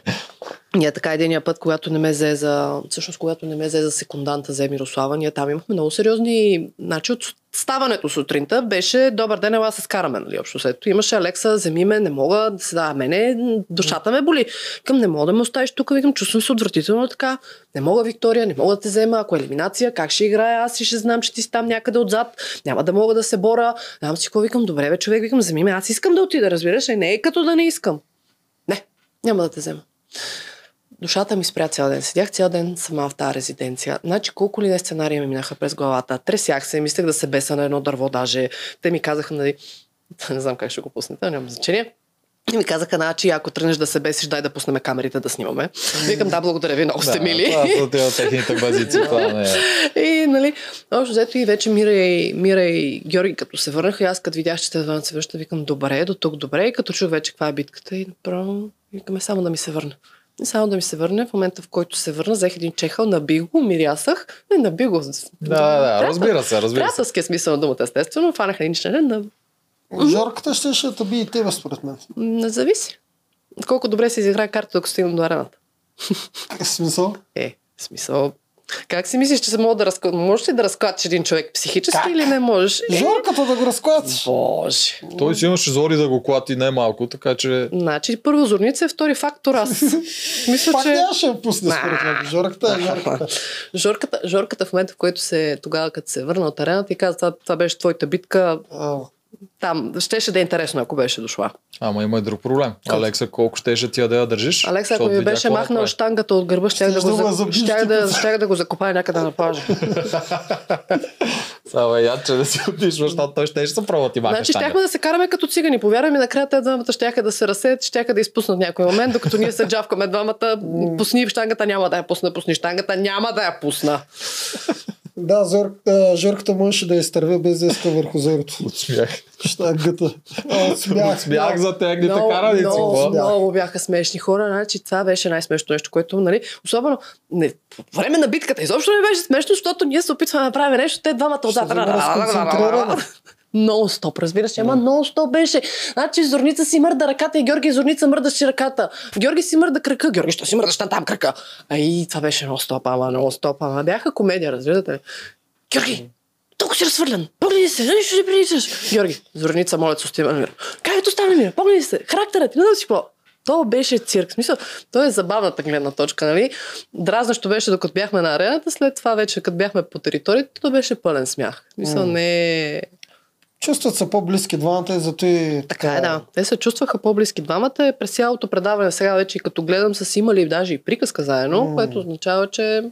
Ние така единия път, когато не ме взе за... Всъщност, когато не ме взе за секунданта за Мирослава, ние там имахме много сериозни... Значи от ставането сутринта беше добър ден, ела се скараме, нали, общо след. Имаше Алекса, вземи ме, не мога да се да, мене, душата ме боли. Към не мога да ме оставиш тук, викам, чувствам се отвратително така. Не мога, Виктория, не мога да те взема, ако е елиминация, как ще играя, аз и ще знам, че ти си там някъде отзад, няма да мога да се боря. Нямам си какво, викам, добре, бе, човек, викам, вземи ме, аз искам да отида, разбираш, не е като да не искам. Не, няма да те взема. Душата ми спря цял ден. Седях цял ден сама в тази резиденция. Значи колко ли не сценария ми минаха през главата. Тресях се, мислех да се беса на едно дърво даже. Те ми казаха, нали, не знам как ще го пуснете, няма значение. И ми казаха, значи, ако тръгнеш да се бесиш, дай да пуснем камерите да снимаме. Викам, да, благодаря ви, много сте Да, мили. Това са тия техните базици. Това не е. И, нали, общо взето и вече Мира и, Мира и Георги, като се върнаха, и аз като видях, че те двамата се връщат, викам, добре, до тук добре. И като чух вече каква е битката, и направо викаме само да ми се върне. И само да ми се върне, в момента в който се върна, взех един чехъл, набих го, мирясах, и набих го. Да, да, разбира се, разбира се. Приятелския смисъл на думата, естествено. Фанах един член, на... Жорката ще ще таби и тебе, според мен. Не зависи. Колко добре се изиграе карта, ако стигнем до арената. Какъв смисъл? Е, смисъл. Как си мислиш, че се мога да разклад... Можеш ли да разклатиш един човек психически Как? или не можеш? Е, Жорката да го разклатиш. Боже. Той си имаше зори да го клати не малко, така че Значи, първо зорница е втори фактор аз. Мисля, Пак че... нямаше да пусне, според мен. Жорката е жорката. Жорката, Жорката в момента, в който се, тогава, като се върна от арената и каза, това, това беше твоята битка, там, щеше да е интересно, ако беше дошла. Ама има и друг проблем. Алекса, колко щеше тя да я държиш? Алекса, ако ми беше какво махнал штангата от гърба, щях да, го, за... щях ти да, щях да го закопая някъде на плажа. Само е яд, че да си отиш, защото той ще се пробва ти маха Значи щяхме да се караме като цигани. Повярвай ми, накрая те двамата щяха да се разсеят, щяха да изпуснат някой момент, докато ние се джавкаме двамата. Пусни штангата, няма да я пусна, пусни штангата, няма да я пусна. Да, зор, а, Жорката можеше да изтърве без да иска върху зорото. От смях. Штангата. А, Смях, Смях за техните Много, караници. много, много бяха смешни хора. Значи, това беше най-смешното нещо, което, нали, особено не, по време на битката изобщо не беше смешно, защото ние се опитваме да направим нещо, те двамата отзад. Нон-стоп, разбираш, ама нон-стоп беше. Значи Зорница си мърда ръката и Георги Зорница мърдаше ръката. Георги си мърда крака, Георги, що си мърдаш на там крака? Ай, това беше нон-стоп, ама нон-стоп, ама бяха комедия, разбирате ли? Георги, толкова си разсвърлян. Погледни се, нали ще приличаш? Георги, Зорница, моля се, остави мира. Как ето стана мира? Погледни се, характерът не да си какво. То беше цирк. В Смисъл, то е забавната гледна точка, нали? Дразнащо беше докато бяхме на арената, след това вече, като бяхме по територията, то беше пълен смях. Мисъл, не Чувстват се по-близки двамата и зато и така е, да. Те се чувстваха по-близки двамата. През цялото предаване сега вече, и като гледам, са си имали даже и приказка заедно, М. което означава, че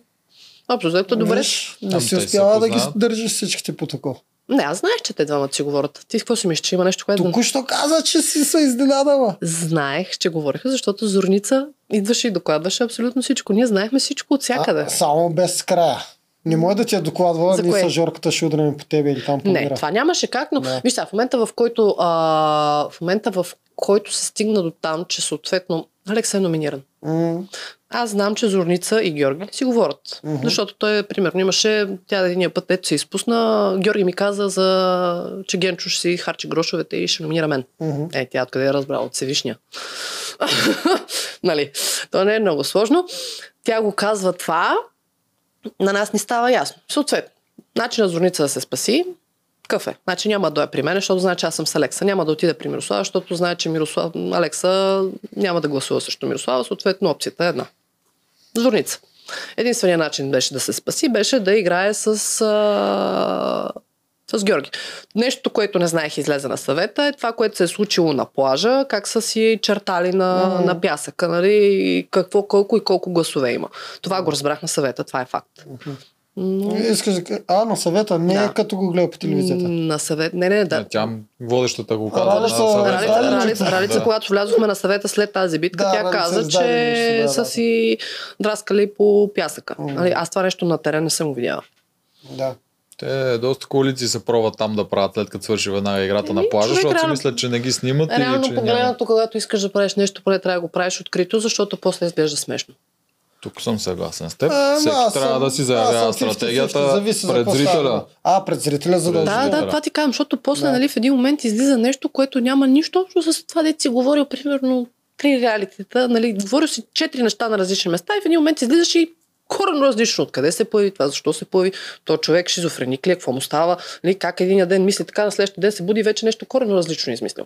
общо взето добре. Виж, не Ам, си успява да ги държиш всичките по тако. Не, аз знаех, че те двамата си говорят. Ти какво си мислиш, че има нещо, което... Току-що каза, че си се изненадала. Знаех, че говориха, защото Зорница идваше и докладваше абсолютно всичко. Ние знаехме всичко от всякъде. А, само без края. Не може да ти я докладва, За ние кое? Жорката ще удряме по тебе или там по Не, това нямаше как, но Да. виж сега, в момента в който а, в момента в който се стигна до там, че съответно Алекс е номиниран. М, Аз знам, че Зорница и Георги си говорят. Мгм. Защото той, примерно, имаше, тя единия път, ето се изпусна, Георги ми каза, за, че Генчо ще си харчи грошовете и ще номинира мен. мгм. Е, тя откъде е разбрала? От Всевишния. нали? То не е много сложно. Тя го казва това, на нас ни става ясно. Съответно, начин на Зорница да се спаси, какъв е? Значи няма да дойде при мен, защото знае, че аз съм с Алекса. Няма да отиде при Мирослава, защото знае, че Мирослав... Алекса няма да гласува срещу Мирослава. Съответно, опцията е една. Зорница. Единственият начин беше да се спаси, беше да играе с, а... с Георги. Нещо, което не знаех излезе на съвета е това, което се е случило на плажа, как са си чертали на, Мгм. на пясъка, нали, и какво, колко и колко гласове има. Това го разбрах на съвета, това е факт. Но... Искаш да А, на съвета, не Да. е като го гледа по телевизията. На съвет. Не, не, да. Не, Тя водещата го каза Ралица- на съвета. Ралица, Ралица- Ралица, Ралица, Да. когато влязохме на съвета след тази битка, Да, тя Ралица каза, че да, са си драскали по пясъка. М. Нали, аз това нещо на терен не съм го видяла. Да. Те доста коалиции се пробват там да правят след като свърши веднага играта на Еми, плажа, защото си реално- мислят, че не ги снимат или Реално че няма. погледнато, когато искаш да правиш нещо, поне трябва да го правиш открито, защото после изглежда смешно. Тук съм съгласен с теб. А, Всеки аз трябва съм- да си заявява съм 50-50, стратегията зависи за пред става зрителя. А, пред зрителя, за да Да, да, това ти казвам, защото после, Да. нали, в един момент излиза нещо, което няма нищо общо с това, дете си говорил, примерно, три реалитета, нали, говорил си четири неща на различни места и в един момент излизаш и коренно различно. Откъде се появи това? Защо се появи? То човек шизофреник ли е? Какво му става? Нали, как един ден мисли така, на следващия ден се буди вече нещо коренно различно измислил.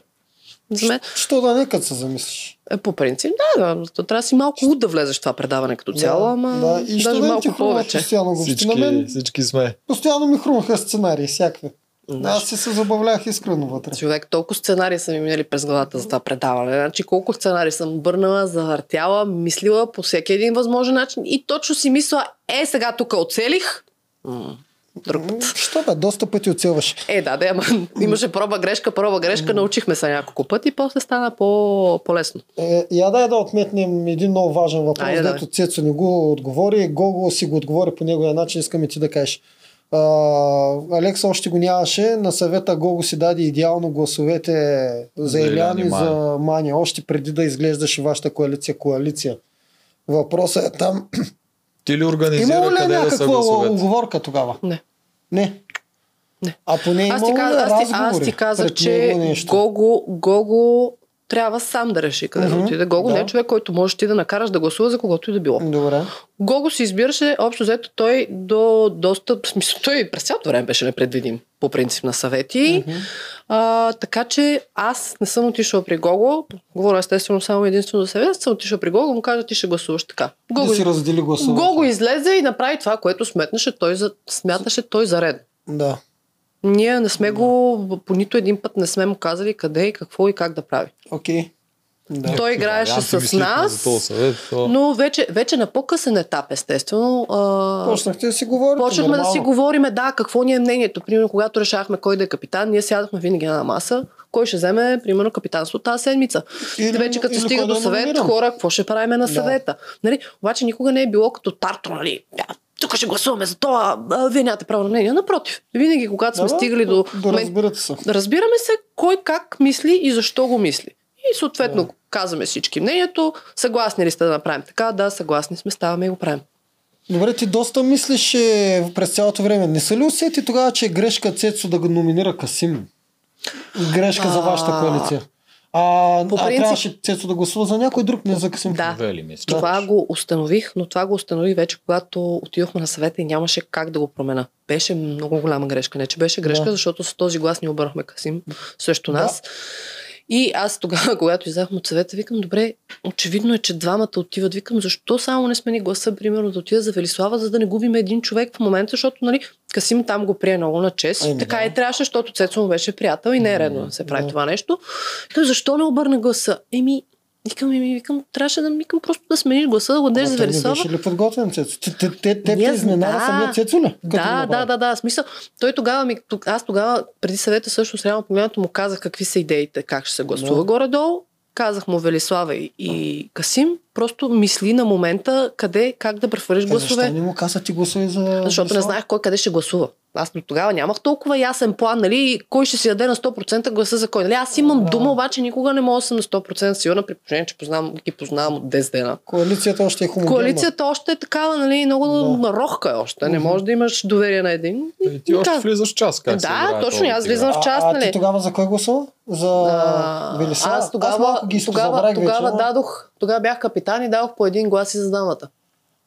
За мен, Що да не, като се замислиш. е, по принцип, да, да, то трябва да си малко луд да влезеш в това предаване като цяло, да, ама да. И даже малко повече. постоянно глупости. На Всички, всички сме. постоянно ми хрумаха сценарии, всякакви. Да. Аз си се забавлях искрено вътре. Човек, толкова сценарии са ми минали през главата за това предаване. Значи колко сценарии съм обърнала, завъртяла, мислила по всеки един възможен начин и точно си мисля, е сега тук оцелих. Друг път. Що бе, доста пъти оцелваш. Е, да, да, ама имаше проба грешка, проба грешка, научихме се няколко пъти и после стана по, по-лесно. Е, я дай да отметнем един много важен въпрос, Айде, дето Цецо не го отговори. Гого си го отговори по неговия начин, искаме ти да кажеш. Алекса още го нямаше. На съвета Гого си даде идеално гласовете за За Илян и за Мани, още преди да изглеждаше вашата коалиция коалиция. Въпросът е там. Ти ли Имало организира ли е къде да са някаква гласовете? оговорка тогава? Не. Не. А поне Аз ти, имало ли казах, аз, ти, аз ти казах, че? Гого, Гого трябва сам да реши къде да Мгм, отиде. Гого да. не е човек, който можеш ти да накараш да гласува за когото и да било. Добре. Гого си избираше, общо взето той до доста, в смисъл, той през цялото време беше непредвидим по принцип на съвети. Мгм. А, така че аз не съм отишла при Гого, говоря естествено само единствено за себе, аз съм отишла при Гого, му каза ти ще гласуваш така. Гого, Да си раздели гласовете. Гого излезе и направи това, което сметнаше той за, смяташе той за ред. Да. Ние не сме го, по нито един път не сме му казали къде и какво и как да прави. Окей. Да. Той играеше Варианти с нас, съвет, то... но вече, вече на по-късен етап, естествено. А... Почнахте да си говорите. Почнахме да си нормално. говориме, да, какво ни е мнението. Примерно, когато решахме кой да е капитан, ние сядахме винаги на маса, кой ще вземе, примерно, капитанство тази седмица. Или- вече като или стига до да съвет, номиниран. хора, какво ще правим на Да. съвета? Нали? Обаче никога не е било като тарто, нали? «Я, Тук ще гласуваме за това, а, вие нямате право на мнение. Напротив, винаги, когато сме Да, да, стигали до Да разбирате се. разбираме се кой как мисли и защо го мисли. И съответно казваме всички мнението. Съгласни ли сте да направим така? Да, съгласни сме, ставаме и го правим. Добре, ти доста мислиш е, през цялото време. Не са ли усети тогава, че е грешка Цецо да го номинира Касим? Грешка за А, вашата коалиция. А, по а принцип- трябваше Цецо да гласува за някой друг, не за Касим. Да. Вели, мисля. Това го установих, но това го установих вече, когато отидохме на съвета и нямаше как да го променя. Беше много голяма грешка. Не, че беше грешка, Да. защото с този глас ни обърнахме Касим срещу Да. И аз тогава, когато излязахме от съвета, викам, добре, очевидно е, че двамата отиват. Викам, защо само не смени гласа, примерно, да отида за Велислава, за да не губим един човек в момента, защото, нали, Касим там го прие много на чест. Ами, така да. и трябваше, защото Цецо му беше приятел и не е редно да се прави да. това нещо. Той, защо не обърна гласа? Еми, Викам, еми, викам, трябваше да викам просто да смениш гласа, да го дадеш за Велислава. беше ли подготвен Цецо? Те, те, те, те, Ние- изненада да. самия Цецо ли? Да, да, да, да. Смисъл, той тогава ми, аз тогава, преди съвета също с реално погледнато му казах какви са идеите, как ще се гласува Да. горе-долу. Казах му Велислава и, и Касим, просто мисли на момента къде, как да прехвърлиш Е, защо гласове. не му каза ти гласове за... Защото не знаех кой къде ще гласува. Аз до тогава нямах толкова ясен план, нали, кой ще си даде на 100% гласа за кой. Нали, аз имам Да. дума, обаче никога не мога да съм на 100% сигурна, при положение, че познавам, ги познавам от 10 дена. Коалицията още е хомогенна. Коалицията още е такава, нали, много Да. рохка е още. Не можеш да имаш доверие на един. И ти още Да. влизаш в час. Как Да, точно, аз влизам в час, а, а нали? ти тогава за кой гласува? За А, Велислава? Аз тогава, малко ги тогава, тогава вече, но- дадох, тогава бях капитан и дадох по един глас и за дамата.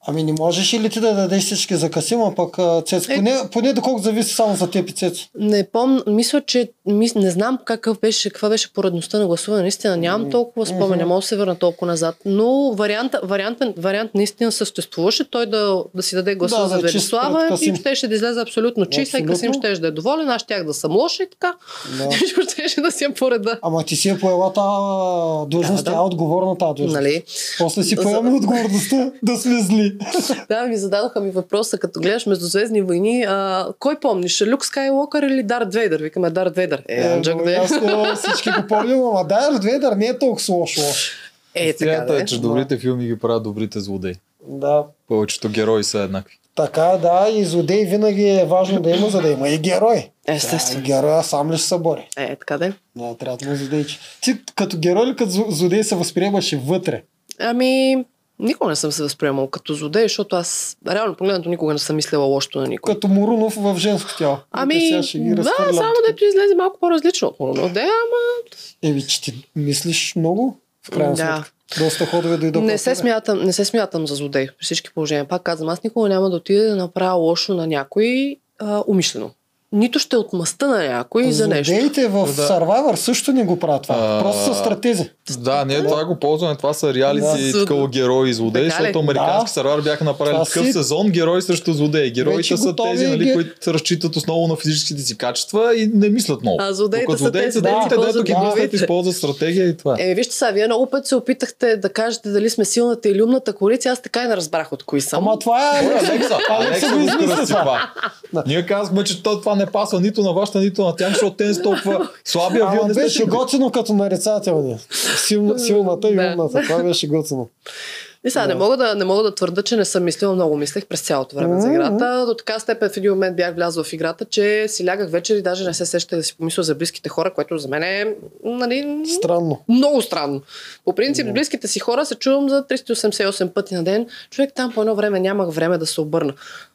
Ами не можеш ли ти да дадеш всички за а пък Цец? Е. Поне, поне доколко зависи само за теб и Цец. Не помня, мисля, че мис, не знам какъв беше, каква беше поредността на гласуване. Наистина нямам толкова спомен, не мога да се върна толкова назад. Но вариант, вариант, вариант наистина съществуваше той да, да си даде гласа Да, за Велислава и щеше да излезе абсолютно чист, и. Касим щеше да е доволен, аз щях да съм лоша и така. Да. Щеше да си е по реда. Ама ти си е поела тази длъжност, Да, да. тя е отговорна тази длъжност. Нали? После си За- поемаме отговорността да сме зли. Да, ми зададоха ми въпроса, като гледаш Междузвездни войни, а, кой помниш, Люк Скайлокър или Дарт Вейдър? Викаме Дарт Вейдър. Е, да е. ясно, всички го помним, ама Дарт Вейдър не е толкова лош. лош. Е, така да е, е. че добрите филми ги правят добрите злодеи. Да. Повечето герои са еднакви. Така, да, и злодей винаги е важно да има, за да има и герой. Естествено. Тя, героя сам ли ще се бори? Е, така да е. Да, трябва да му злодейче. Ти като герой или като зло- злодей се възприемаше вътре? Ами, никога не съм се възприемал като злодей, защото аз реално погледнато никога не съм мислила лошото на никой. Като Мурунов в женско тяло. Ами, Те сега ще ги да, само дето излезе малко по-различно от Мурунов. Да, ама Еви, че ти мислиш много, в крайна Да. сметка. Доста ходове дойдоха. не се, смятам, не се смятам за злодей при всички положения. Пак казвам, аз никога няма да отида да направя лошо на някой а, умишлено. Нито ще отмъста на някой за нещо. Злодеите в Да. Survivor също не го правят това. А, Просто са стратези. Да, ние това го ползваме. Това са реалити Да. такова герои и злодеи, защото американски Да. сървър бяха направили Това такъв си- сезон герои срещу злодеи. Героите Вече са готови тези, нали, ги- които разчитат основно на физическите си качества и не мислят много. А злодеите Докато са тези, са използват дето ги мислят, използват стратегия и това. Е, вижте сега, вие много пъти се опитахте да кажете дали сме силната или умната коалиция, аз така и не разбрах от кои съм. Ама това е... Е Алекса? Алекса го измисля това. Ние казахме, че то, това не пасва нито на вашата, нито на тях, защото те не са толкова слаби, а вие Ама не сте беше сигурни. готино като нарицателни. Силна, силната и Да. умната. Това беше готино. И сега, не, мога да, не мога да твърда, че не съм мислила много. Мислех през цялото време за Мгм. играта. До така степен в един момент бях влязла в играта, че си лягах вечер и даже не се сещах да си помисля за близките хора, което за мен е нали, Странно. много странно. По принцип, с близките си хора се чувам за 388 пъти на ден. Човек там по едно време нямах време да се обърна.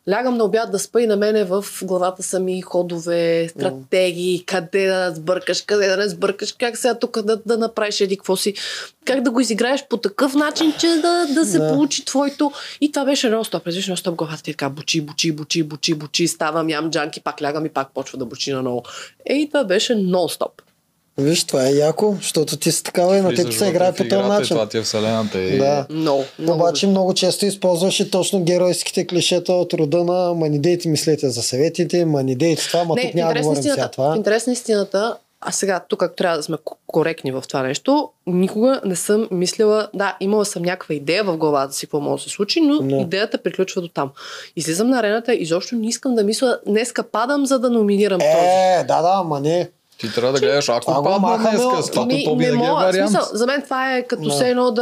Лягам на обяд да спа и на мене в главата са ми ходове, стратегии, къде да сбъркаш, къде да не сбъркаш, как сега тук да, да направиш еди какво си, как да го изиграеш по такъв начин, че да, да се Да. получи твоето. И това беше едно стоп. Разбираш, едно стоп главата ти е така бучи, бучи, бучи, бучи, бучи, ставам, ям джанки, пак лягам и пак почва да бучи наново. Ей, това беше нон-стоп. Виж, това е яко, защото ти си такава и на теб се играе по този начин. Това ти е вселената. И... Да. Много, много. Обаче много често използваш и точно геройските клишета от рода на ма не дейте мислете за съветите, ма не дейте това, ма не, тук няма да говорим сега това. интерес на истината, а сега тук как трябва да сме коректни в това нещо, никога не съм мислила, да, имала съм някаква идея в главата си какво може да се случи, но Не. идеята приключва до там. Излизам на арената и изобщо не искам да мисля, днеска падам, за да номинирам този. Е, да, да, ма не. Ти трябва да гледаш, ако Това падна от- с това Ми, то не винаги е вариант. смисъл, за мен това е като Да. все едно да,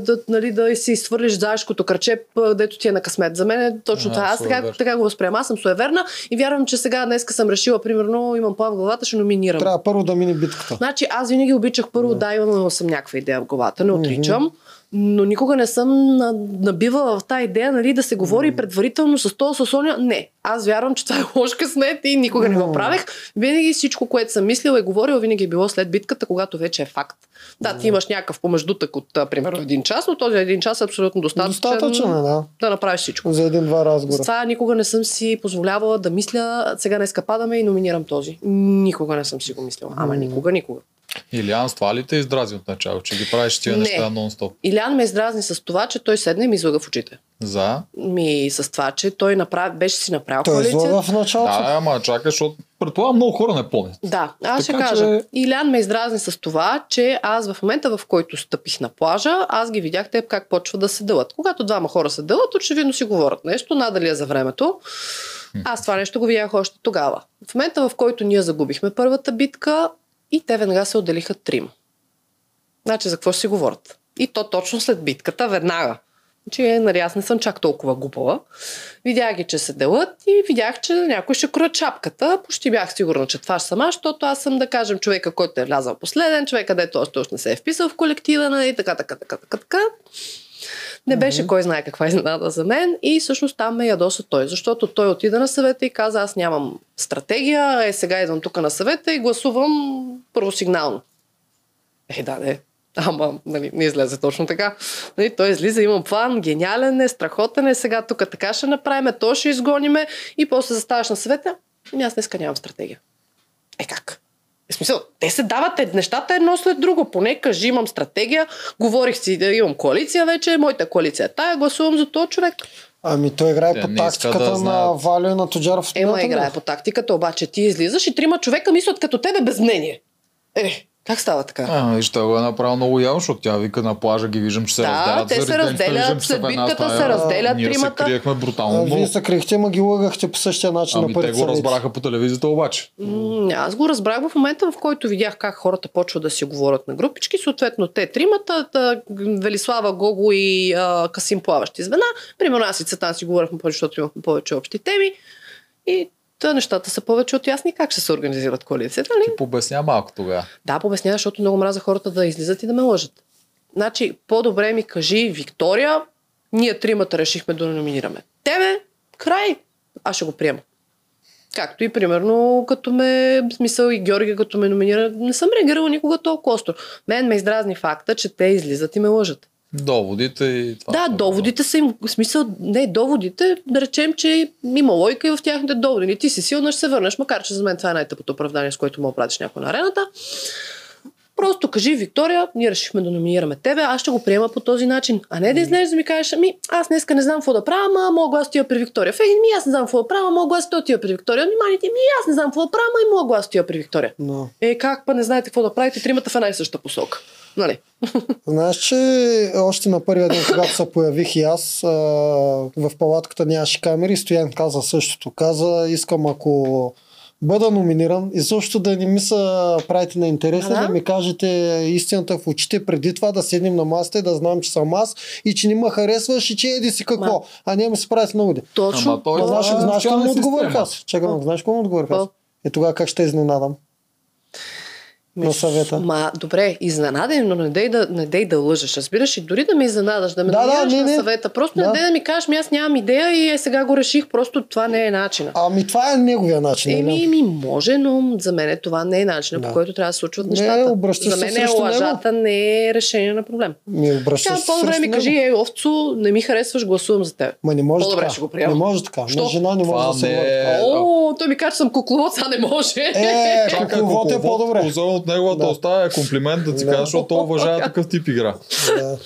да, нали, да си свърлиш заешкото кръче, дето ти е на късмет. За мен е точно А, това. Аз така, така го възприемам. Аз съм суеверна и вярвам, че сега днеска съм решила, примерно, имам план в главата, ще номинирам. Трябва първо да мине битката. Значи аз винаги обичах първо, да, имам съм някаква идея в главата, не отричам. Но никога не съм на- набивала в тази идея, нали, да се говори предварително с това, с Соня. Не. Аз вярвам, че това е лош късмет и никога не го правех. Винаги всичко, което съм мислила и говорила, винаги е било след битката, когато вече е факт. Да, ти имаш някакъв помеждутък от, примерно, един час, но този един час е абсолютно достатъчен, Достатъчно е, да. да направиш всичко. За един-два разговора. Затова никога не съм си позволявала да мисля, сега днес падаме и номинирам този. Никога не съм си го мислила. Ама никога, никога. Илиан с това ли те издрази от начало, че ги правиш тия Не. неща нон-стоп? Илян ме издразни с това, че той седне и ми излага в очите. За? Ми с това, че той направи, беше си направил Той коалиция. излага в началото. Да, ама чакай, защото предполагам много хора не помнят. Да, аз ще Така кажа. че- Илян ме издразни с това, че аз в момента, в който стъпих на плажа, аз ги видях те как почва да се дълът. Когато двама хора се дълът, очевидно си говорят нещо, надали е за времето. Аз това нещо го видях още тогава. В момента, в който ние загубихме първата битка, и те веднага се отделиха трима. Значи, за какво ще си говорят? И то точно след битката, веднага. Значи, нали, аз не съм чак толкова глупава. Видях ги, че се делят и видях, че някой ще кроят шапката. Почти бях сигурна, че това ще съм аз, защото аз съм, да кажем, човека, който е влязал последен, човек, където още, още не се е вписал в колектива, нали, така, така, така, така, така. Не беше кой знае каква изненада за мен и всъщност там ме ядоса той, защото той отида на съвета и каза, аз нямам стратегия, е сега идвам тук на съвета и гласувам първосигнално. Е, да, не. Ама, нали, не излезе точно така. Нали, той излиза, има план, гениален е, страхотен е, сега тук така ще направим, то ще изгониме и после заставаш на съвета. Ами аз днеска нямам стратегия. Е как? В смисъл, те се дават е- нещата едно след друго. Поне кажи, имам стратегия, говорих си да имам коалиция вече, моята коалиция е тая, гласувам за този човек. Ами той играе Те по тактиката да на знаят. Валио и на Тоджаров. Ема миналата играе по тактиката, обаче ти излизаш и трима човека мислят като тебе без мнение. Е, как става така? А, виж, той го е направил много явно, защото тя вика на плажа, ги виждам, че се Да, разделят. те се разделят, след битката стая. се разделят Ние тримата. се криехме брутално. А, Вие се крихте, ма ги лъгахте по същия начин на Ами те го разбраха по телевизията обаче. М, Аз го разбрах в момента, в който видях как хората почват да си говорят на групички. Съответно, те тримата, та, Велислава, Гого и а, Касим плаващи звена. Примерно аз и Цветан си говорихме повече, защото имахме повече общи теми. И та нещата са повече от ясни как ще се организират коалицията. Нали? Ти пообясня малко тогава. Да, пояснява, защото много мраза хората да излизат и да ме лъжат. Значи, по-добре ми кажи, Виктория, ние тримата решихме да номинираме. Тебе, край, аз ще го приема. Както и примерно, като ме, в смисъл и Георги, като ме номинира, не съм реагирала никога толкова остро. Мен ме издразни факта, че те излизат и ме лъжат. Доводите и това. Да, доводите са им, в смисъл, не доводите, да речем, че има лойка и в тяхните доводи. Ти си силна, ще се върнеш, макар че за мен това е най-тъпото оправдание, с което мога да пратиш някой на арената. Просто кажи, Виктория, ние решихме да номинираме тебе, аз ще го приема по този начин. А не да излезеш да ми кажеш, ами аз днеска не знам какво да правя, ама мога аз отива при Виктория. Фейгин, ми аз не знам какво да правя, мога аз отива при Виктория. Вниманите, ми аз не знам какво да правя, ама и мога аз отива при Виктория. Но. Е, как па не знаете какво да правите, тримата в една и съща посока. Нали? Знаеш, че още на първия ден, когато се появих и аз, в палатката нямаше камери, Стоян каза същото. Каза, искам ако бъда номиниран и също да не ми се правите на интересни, А, да? ми кажете истината в очите преди това, да седнем на масата и да знам, че съм аз и че не ме харесваш и че еди си какво. Ма. А не ми се правите на уди. Точно. Ама той- Това Знаеш, е знаеш? Чакай, ма, знаеш какво му отговорих аз? Какво? И тогава как ще изненадам? На съвета. Ма, добре, изненаден, но не дей да, не дей да лъжеш. Разбираш, и дори да ме изненадаш, да ме Да, да, не, на не. съвета. Просто Да. не дей да ми кажеш, ми аз нямам идея и е, сега го реших. Просто това не е начина. Ами това е неговия начин. Еми, нали? ми може, но за мен това не е начинът, Да. по който трябва да случват Не, нещата. обръщаш за мен е лъжата не е решение на проблем. Ми обръщаш се по-добре ми кажи, ей, овцо, не ми харесваш, гласувам за теб. Ма не може По-добре така. ще го приема. Не може така. Що? На жена не може Това да се не е- така. О, той ми каже, че съм кукловод, а не може. Е, кукловод е по-добре. От неговата Да. уста е комплимент да ти Да. кажа, защото той уважава такъв тип игра. Да.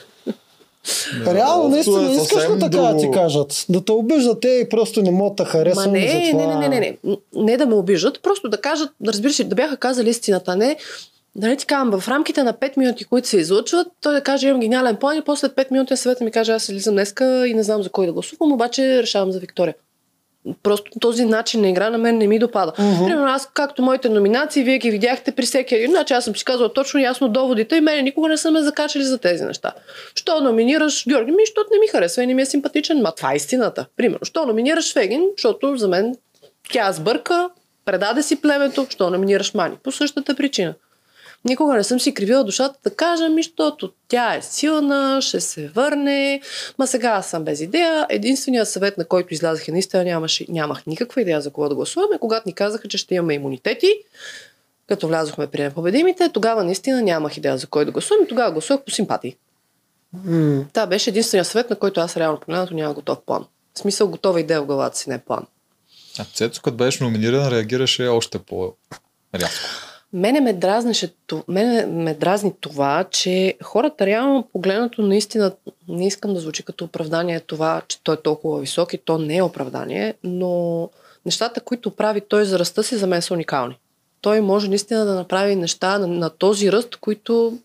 Реално, Овцо наистина, е искаш ли така да ти кажат? Да те обиждат те и просто не могат да харесват. не, не, не, не, не, не, не да ме обижат, просто да кажат, разбираш, да бяха казали истината, не да не ти казвам, в рамките на 5 минути, които се излъчват, той да каже, имам гениален план и после след 5 минути на съвета ми каже, аз слизам днеска и не знам за кой да гласувам, обаче решавам за Виктория. Просто този начин на игра на мен не ми допада. Мгм. Примерно аз, както моите номинации, вие ги видяхте при всеки един, значи аз съм си казала точно ясно доводите и мене никога не са ме закачали за тези неща. Що номинираш Георги? Ми, защото не ми харесва и не ми е симпатичен. Ма това е истината. Примерно, що номинираш Фегин? Защото за мен тя сбърка, предаде си племето, що номинираш Мани? По същата причина. Никога не съм си кривила душата да кажа ми, защото тя е силна, ще се върне. Ма сега аз съм без идея. Единственият съвет, на който излязах и наистина нямаше, нямах никаква идея за кого да гласуваме, когато ни казаха, че ще имаме имунитети. Като влязохме при непобедимите, тогава наистина нямах идея за кой да гласувам и тогава гласувах по симпатии. М, Това беше единствения съвет, на който аз реално погледнато нямах готов план. В смисъл готова идея в главата си, не план. А Цецо, като беше номиниран, реагираше още по-рязко. Мене ме, дразнеше, мене ме дразни това, че хората реално погледнато наистина не искам да звучи като оправдание това, че той е толкова висок и то не е оправдание, но нещата, които прави той за ръста си, за мен са уникални. Той може наистина да направи неща на, на този ръст, които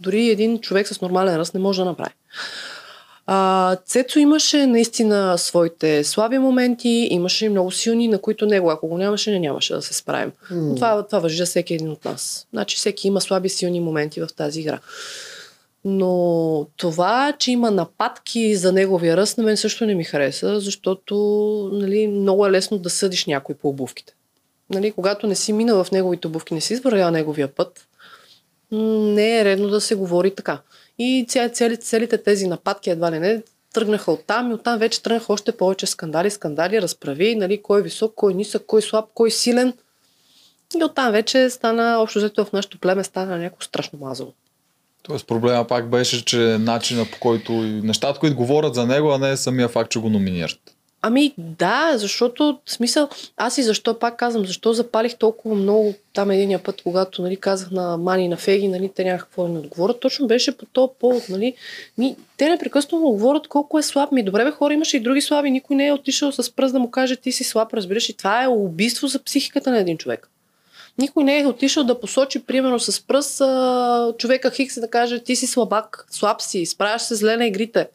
дори един човек с нормален ръст не може да направи. А, Цецо имаше наистина своите слаби моменти, имаше и много силни, на които него, ако го нямаше, не нямаше да се справим. Но това, това въжи за всеки един от нас. Значи всеки има слаби силни моменти в тази игра. Но това, че има нападки за неговия ръст, на мен също не ми хареса, защото нали, много е лесно да съдиш някой по обувките. Нали, когато не си минал в неговите обувки, не си извървял неговия път, не е редно да се говори така. И цели, целите тези нападки едва ли не тръгнаха оттам и оттам вече тръгнаха още повече скандали, скандали, разправи, нали, кой е висок, кой е нисък, кой е слаб, кой е силен. И оттам вече стана, общо взето в нашото племе стана някакво страшно мазало. Тоест проблема пак беше, че начина по който нещата, които говорят за него, а не самия факт, че го номинират. Ами да, защото смисъл, аз и защо пак казвам, защо запалих толкова много там единия път, когато нали, казах на Мани и на Феги, нали, те нямаха какво да ми отговорят, точно беше по този повод, нали, ми, те непрекъснато му говорят колко е слаб. Ми добре бе хора, имаше и други слаби, никой не е отишъл с пръст да му каже ти си слаб, разбираш, и това е убийство за психиката на един човек. Никой не е отишъл да посочи, примерно, с пръст човека Хикс и да каже ти си слабак, слаб си, справяш се зле на игрите.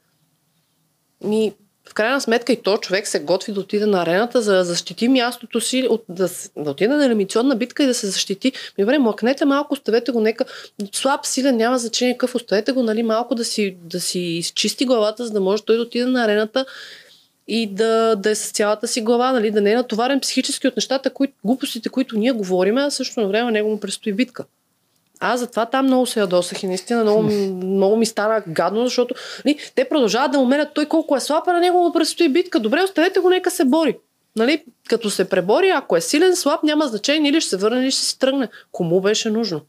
Ми, в крайна сметка и то човек се готви да отиде на арената, за да защити мястото си, от, да, да отиде на елиминационна битка и да се защити. Ми, добре, млъкнете малко, оставете го, нека слаб, силен, няма значение какъв, оставете го, нали, малко да си, да си изчисти главата, за да може той да отиде на арената и да, да е с цялата си глава, нали, да не е натоварен психически от нещата, които, глупостите, които ние говорим, а също на време него му предстои битка. Аз затова там много се ядосах и наистина много, много ми стана гадно, защото нали, те продължават да му мерят той колко е слаб, а на него предстои битка. Добре, оставете го, нека се бори. Нали, като се пребори, ако е силен, слаб, няма значение, или ще се върне, или ще си тръгне. Кому беше нужно?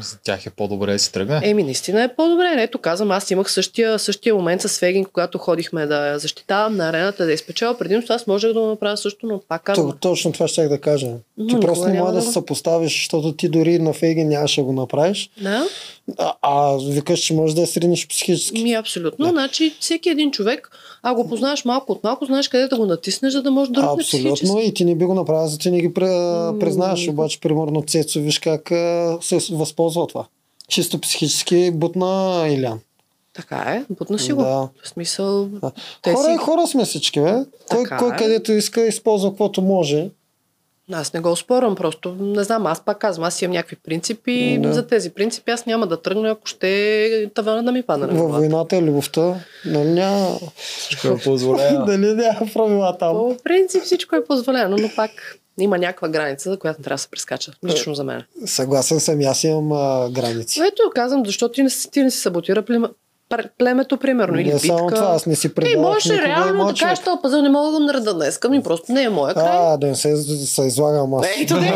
За тях е по-добре да си тръгне. Еми, наистина е по-добре. Ето казвам, аз имах същия, същия момент с Фегин, когато ходихме да я защитавам на арената, да изпечела предимство. Аз можех да го направя също, но пак казвам. То, точно това ще да кажа. Ти никога просто не може да се съпоставиш, защото ти дори на Фейген нямаше да го направиш. Да? А, а викаш, че можеш да я сринеш психически. Ми, абсолютно. Значи, всеки един човек, а го познаваш малко от малко, знаеш къде да го натиснеш, за да можеш да рухне психически. Абсолютно. И ти не би го направил, за ти не ги признаваш. Обаче, примерно, Цецо, виж как се възползва това. Чисто психически бутна Илян. Така е, бутна си го. Да. В смисъл, Да. Хора си... хора сме всички, бе. Кой, кой е. където иска, използва каквото може. Аз не го спорам, просто не знам, аз пак казвам, аз имам някакви принципи. Да. За тези принципи аз няма да тръгна, ако ще тавана да ми падне Във войната и любовта, нали няма... Всичко е позволено. Дали няма правила там? По принцип всичко е позволено, но пак има някаква граница, за която трябва да се прескача. Лично за мен. Съгласен съм, аз имам а, граници. Ето, казвам, защото ти не, си- ти не си саботира племето, примерно, или не битка. само това, аз не си Ей, предавах можеш реално да кажеш, този пазъл не мога да го нареда днес, ми просто не е моя край. А, да не се, се излагам аз. Ето не.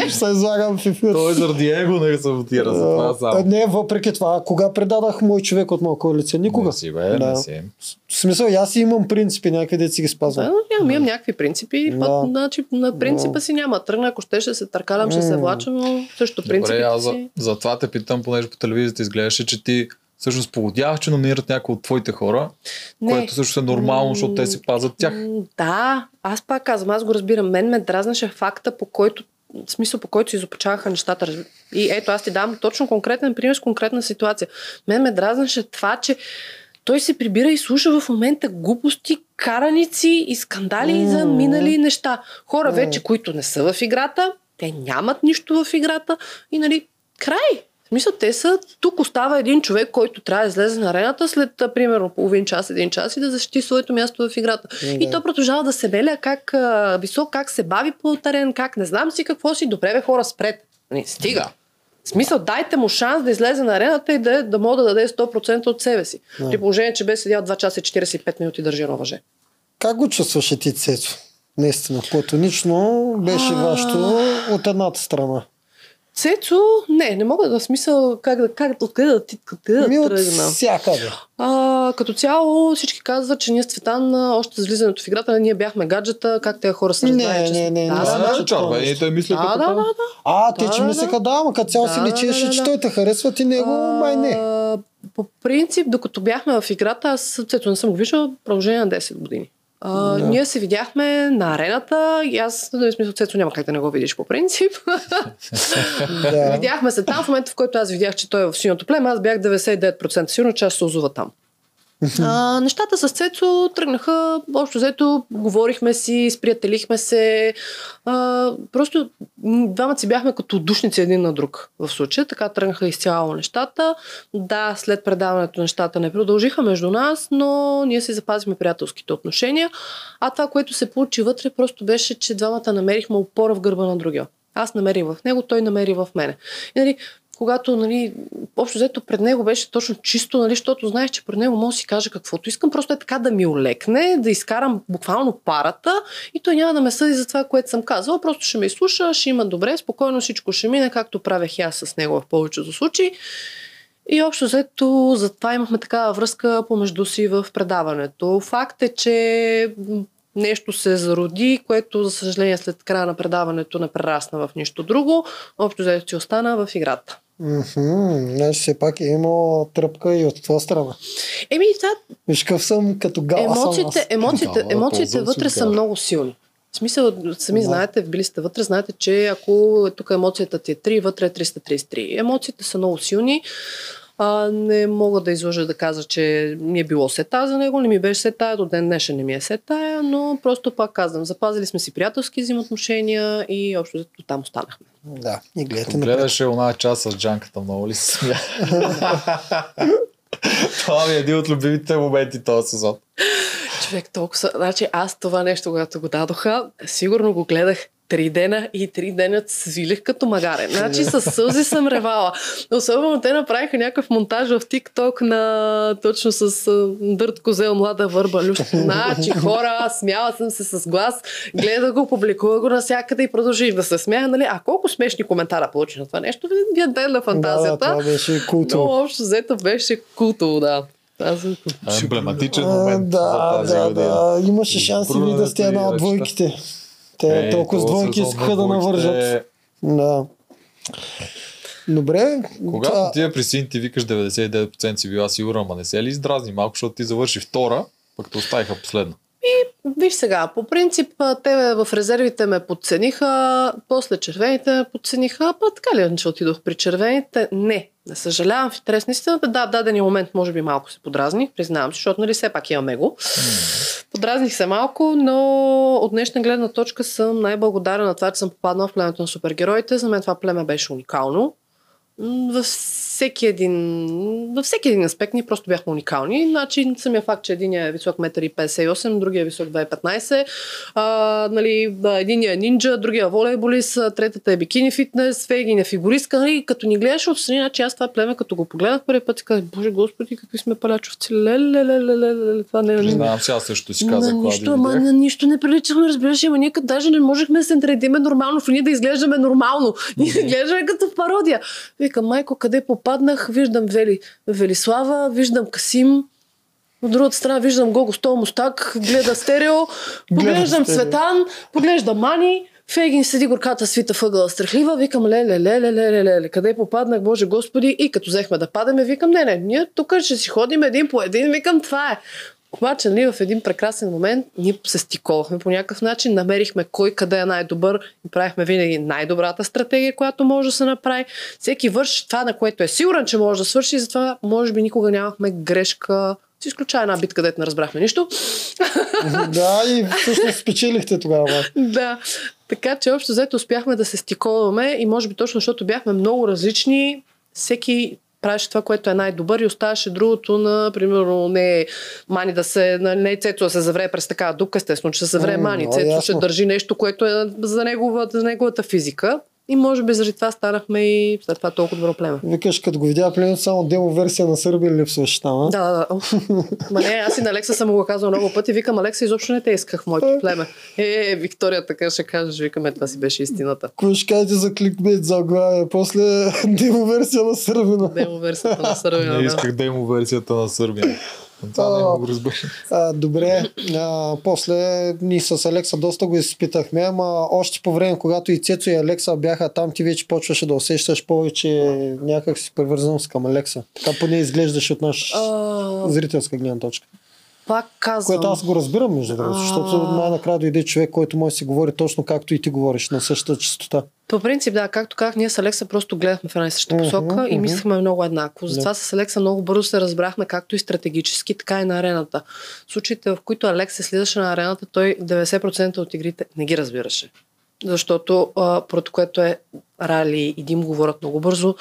Ще се излагам в ефир. Той заради его не саботира, за това само. Не, въпреки това, кога предадах мой човек от моя коалиция? Никога. Не си, бе, Да. не си. В смисъл, аз имам принципи, някъде си ги Да, спазвам. но нямам, имам някакви принципи. Да. Да. Значи, на принципа Да. си няма. Тръгна, ако ще, ще се търкалям, ще се влача, но също принципите Добре, аз за, за това те питам, понеже по телевизията изглеждаше, че ти всъщност погодяваш, че номинират някои от твоите хора, Не. което също е нормално, защото те си пазят тях. Да, аз пак казвам, аз го разбирам. Мен ме дразнаше факта, по който смисъл по който се изопачаваха нещата. И ето аз ти дам точно конкретен пример с конкретна ситуация. Мен ме дразнаше това, че той се прибира и слуша в момента глупости, караници и скандали М. за минали неща. Хора М. вече, които не са в играта, те нямат нищо в играта и нали, край. Смисъл, те са, тук остава един човек, който трябва да излезе на арената след, примерно, половин час, един час и да защити своето място в играта. Да. И той продължава да се беля как а, висок, как се бави по терен, как не знам си какво си. Добре, бе, хора, спрет. Не, стига. Да. В смисъл, дайте му шанс да излезе на арената и да, да може да даде 100% от себе си. Да. При положение, че бе седял 2 часа и 45 минути държи едно въже. Как го чувстваше ти, Цецо? Наистина, платонично беше вашето от едната страна. Цецо, не, не мога да смисъл как да, как, откъде да, ти- да от тръгна. всякъде. А, като цяло всички казват, че ние с Цветан а, още с влизането в играта ние бяхме гаджета, как тези хора се Не, разбрали. че не, не, да, не, да, не, да, не че е той мисли да, да, да, да. А, те, Да, че да, мислеха, да, ама като цяло си Да, да, личеше, да, че да. той те харесват и него, май не. А, По принцип, докато бяхме в играта, аз Цето не съм го виждал в продължение на 10 години. А, Да. Ние се видяхме на арената и аз, в смисъл, Цето няма как да не го видиш по принцип. Да. Видяхме се там в момента, в който аз видях, че той е в синьото племе. Аз бях 99% сигурно, че аз се озова там. А, нещата с Цецо тръгнаха, общо взето, говорихме си, сприятелихме се. А, просто двамата си бяхме като душници един на друг в случая. Така тръгнаха изцяло нещата. Да, след предаването нещата не продължиха между нас, но ние си запазихме приятелските отношения. А това, което се получи вътре, просто беше, че двамата намерихме опора в гърба на другия. Аз намерих в него, той намери в мене. И, нали, когато, нали, общо взето пред него беше точно чисто, нали, защото знаеш, че пред него мога да си кажа каквото искам, просто е така да ми олекне, да изкарам буквално парата и той няма да ме съди за това, което съм казала, просто ще ме изслуша, ще има добре, спокойно всичко ще мине, както правех и аз с него в повечето случаи. И общо взето, затова имахме такава връзка помежду си в предаването. Факт е, че нещо се зароди, което, за съжаление, след края на предаването не прерасна в нищо друго. Общо взето си остана в играта. Мгм, Значи все пак е имал тръпка и от това страна. Еми, това, Виж какъв съм като гала съм емоциите, аз. емоциите, Да, емоциите си вътре са много силни. В смисъл, сами Да. знаете, били сте вътре, знаете, че ако тук емоцията ти е 3, вътре е 333. Емоциите са много силни. А, не мога да излъжа да кажа, че ми е било сета за него, не ми беше сета, до ден днешен не ми е сета, но просто пак казвам, запазили сме си приятелски взаимоотношения и общо взето там останахме. Да, и гледайте Като напред. гледаше една част с джанката, много ли се смя? Това ми е един от любимите моменти този сезон. Човек, толкова. Значи аз това нещо, когато го дадоха, сигурно го гледах три дена и три дена свилих като магарен. Значи с сълзи съм ревала. Особено те направиха някакъв монтаж в TikTok на точно с а, Дърт Козел, млада върба, люш. Значи хора, смяла съм се с глас, гледах го, публикува го навсякъде и продължих да се смея. Нали? А колко смешни коментара получи на това нещо, вие ден на Да, да, фантазията. това беше но култово. общо взето беше култово, да. Аз съм Емблематичен А, момент да, за тази да, година. да. Имаше шанси ви да сте една от и двойките. Те Е, толкова с двойки искаха да навържат. Да. Добре. Когато това- ти при син ти викаш 99% си била сигурна, ама не се ли издразни малко, защото ти завърши втора, пък те оставиха последна. Виж сега, по принцип те в резервите ме подцениха, после червените ме подцениха, па така ли, че отидох при червените? Не, не съжалявам в интерес на истината. Да, в дадения момент може би малко се подразних, признавам си, защото нали все пак имаме го. Подразних се малко, но от днешна гледна точка съм най-благодарен на това, че съм попаднала в племето на супергероите. За мен това племе беше уникално. Във всеки един, във всеки един аспект ние просто бяхме уникални. Значи, самия факт, че един е висок 1,58 м, другия е висок 2,15 а, нали, единия е нинджа, другия е волейболист, третата е бикини фитнес, Фейгин е фигуристка. Нали, като ни гледаш отстрани, значи аз това племе, като го погледнах първи път, казах, боже господи, какви сме палячовци. Леле, това не е. Признавам сега също си казах, на нищо, ама на нищо не приличахме, разбираш, ама ние даже не можехме да се наредиме нормално, в ние да изглеждаме нормално. Ние изглеждаме като в пародия. Викам, майко, къде попаднах? Виждам Вели, Велислава, виждам Касим, от другата страна виждам Гого Стол Мустак, гледа стерео, поглеждам стерео. Цветан, поглеждам Мани, Фейгин седи горката свита въгъла страхлива, викам леле, леле, леле, леле, къде попаднах, Боже Господи, и като взехме да падаме, викам, не, не, ние тук ще си ходим един по един, викам, това е. Обаче, нали, в един прекрасен момент ние се стиковахме по някакъв начин, намерихме кой къде е най-добър и правихме винаги най-добрата стратегия, която може да се направи. Всеки върши това, на което е сигурен, че може да свърши и затова може би никога нямахме грешка. С изключая една битка, където не разбрахме нищо. да, и всъщност спечелихте тогава. да. Така че общо взето успяхме да се стиковаме и може би точно защото бяхме много различни, всеки правеше това, което е най-добър и оставаше другото на, примерно, не Мани да се, не Цецо да се завре през такава дупка, естествено, че се завре М, Мани. ясно. ще държи нещо, което е за, негова, за неговата физика. И може би заради това станахме и след това толкова добро племе. Викаш, като го видя племето, само демо версия на Сърбия липсваше там, а? Да, да, да. Ма не, аз и на Алекса съм му го казал много пъти. Викам, Алекса, изобщо не те исках в моето племе. Е, Виктория така ще кажеш, викаме, това си беше истината. Кой ще кажете за кликбейт за оглавие? После демо версия на Сърбина. Демо версията на Сърбина. Не исках има версията на Сърбия. Това не го разбира. А, добре, а, после ние с Алекса доста го изпитахме, ама още по време, когато и Цецо и Алекса бяха там, ти вече почваше да усещаш повече някак си привързаност към Алекса. Така поне изглеждаш от наша зрителска гледна точка. Пак казвам. Което аз го разбирам, между другото, защото най-накрая дойде човек, който може да си говори точно както и ти говориш, на същата частота. По принцип, да, както казах, ние с Алекса просто гледахме в една и съща посока и мгм. мислихме много еднакво. Затова с Алекса много бързо се разбрахме както и стратегически, така и на арената. В случаите, в които Алекс се слизаше на арената, той 90% от игрите не ги разбираше. Защото, а, поради което е Рали и Дим говорят много бързо,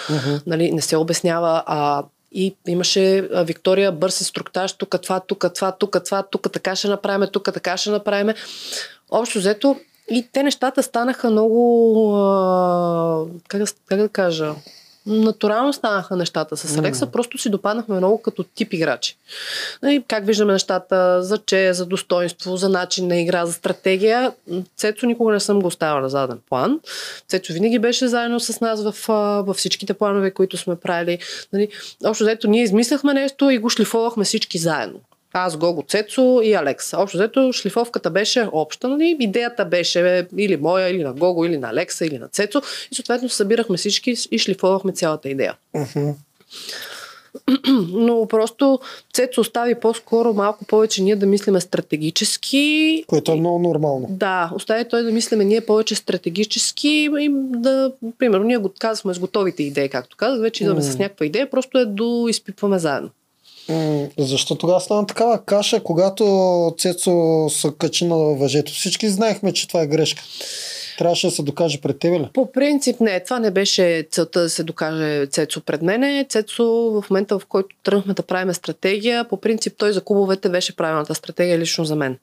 нали, не се обяснява, а и имаше Виктория бърз инструктаж, тук това, тук това, тук това, тук така ще направим, тук така ще направим. Общо взето, и те нещата станаха много, как, как да кажа, натурално станаха нещата с Алекса, М. просто си допаднахме много като тип играчи. Нали, как виждаме нещата за че, за достоинство, за начин на игра, за стратегия. Цецо никога не съм го оставила на заден план. Цецо винаги беше заедно с нас в, във всичките планове, които сме правили. Нали, общо взето ние измисляхме нещо и го шлифовахме всички заедно. Аз, Гого, Цецо и Алекс. Общо взето шлифовката беше обща, нали? идеята беше или моя, или на Гого, или на Алекса, или на Цецо и съответно събирахме всички и шлифовахме цялата идея. Мгм. Но просто Цецо остави по-скоро малко повече ние да мислиме стратегически. Което е много нормално. Да, остави той да мислиме ние повече стратегически и да, примерно, ние го казахме с готовите идеи, както казах, вече идваме М. с някаква идея, просто е до изпипваме заедно. Защо тогава стана такава каша, когато Цецо се качи на въжето? Всички знаехме, че това е грешка. Трябваше да се докаже пред тебе ли? По принцип не, това не беше целта да се докаже Цецо пред мене. Цецо в момента, в който тръгнахме да правим стратегия, по принцип той за клубовете беше правилната стратегия лично за мен.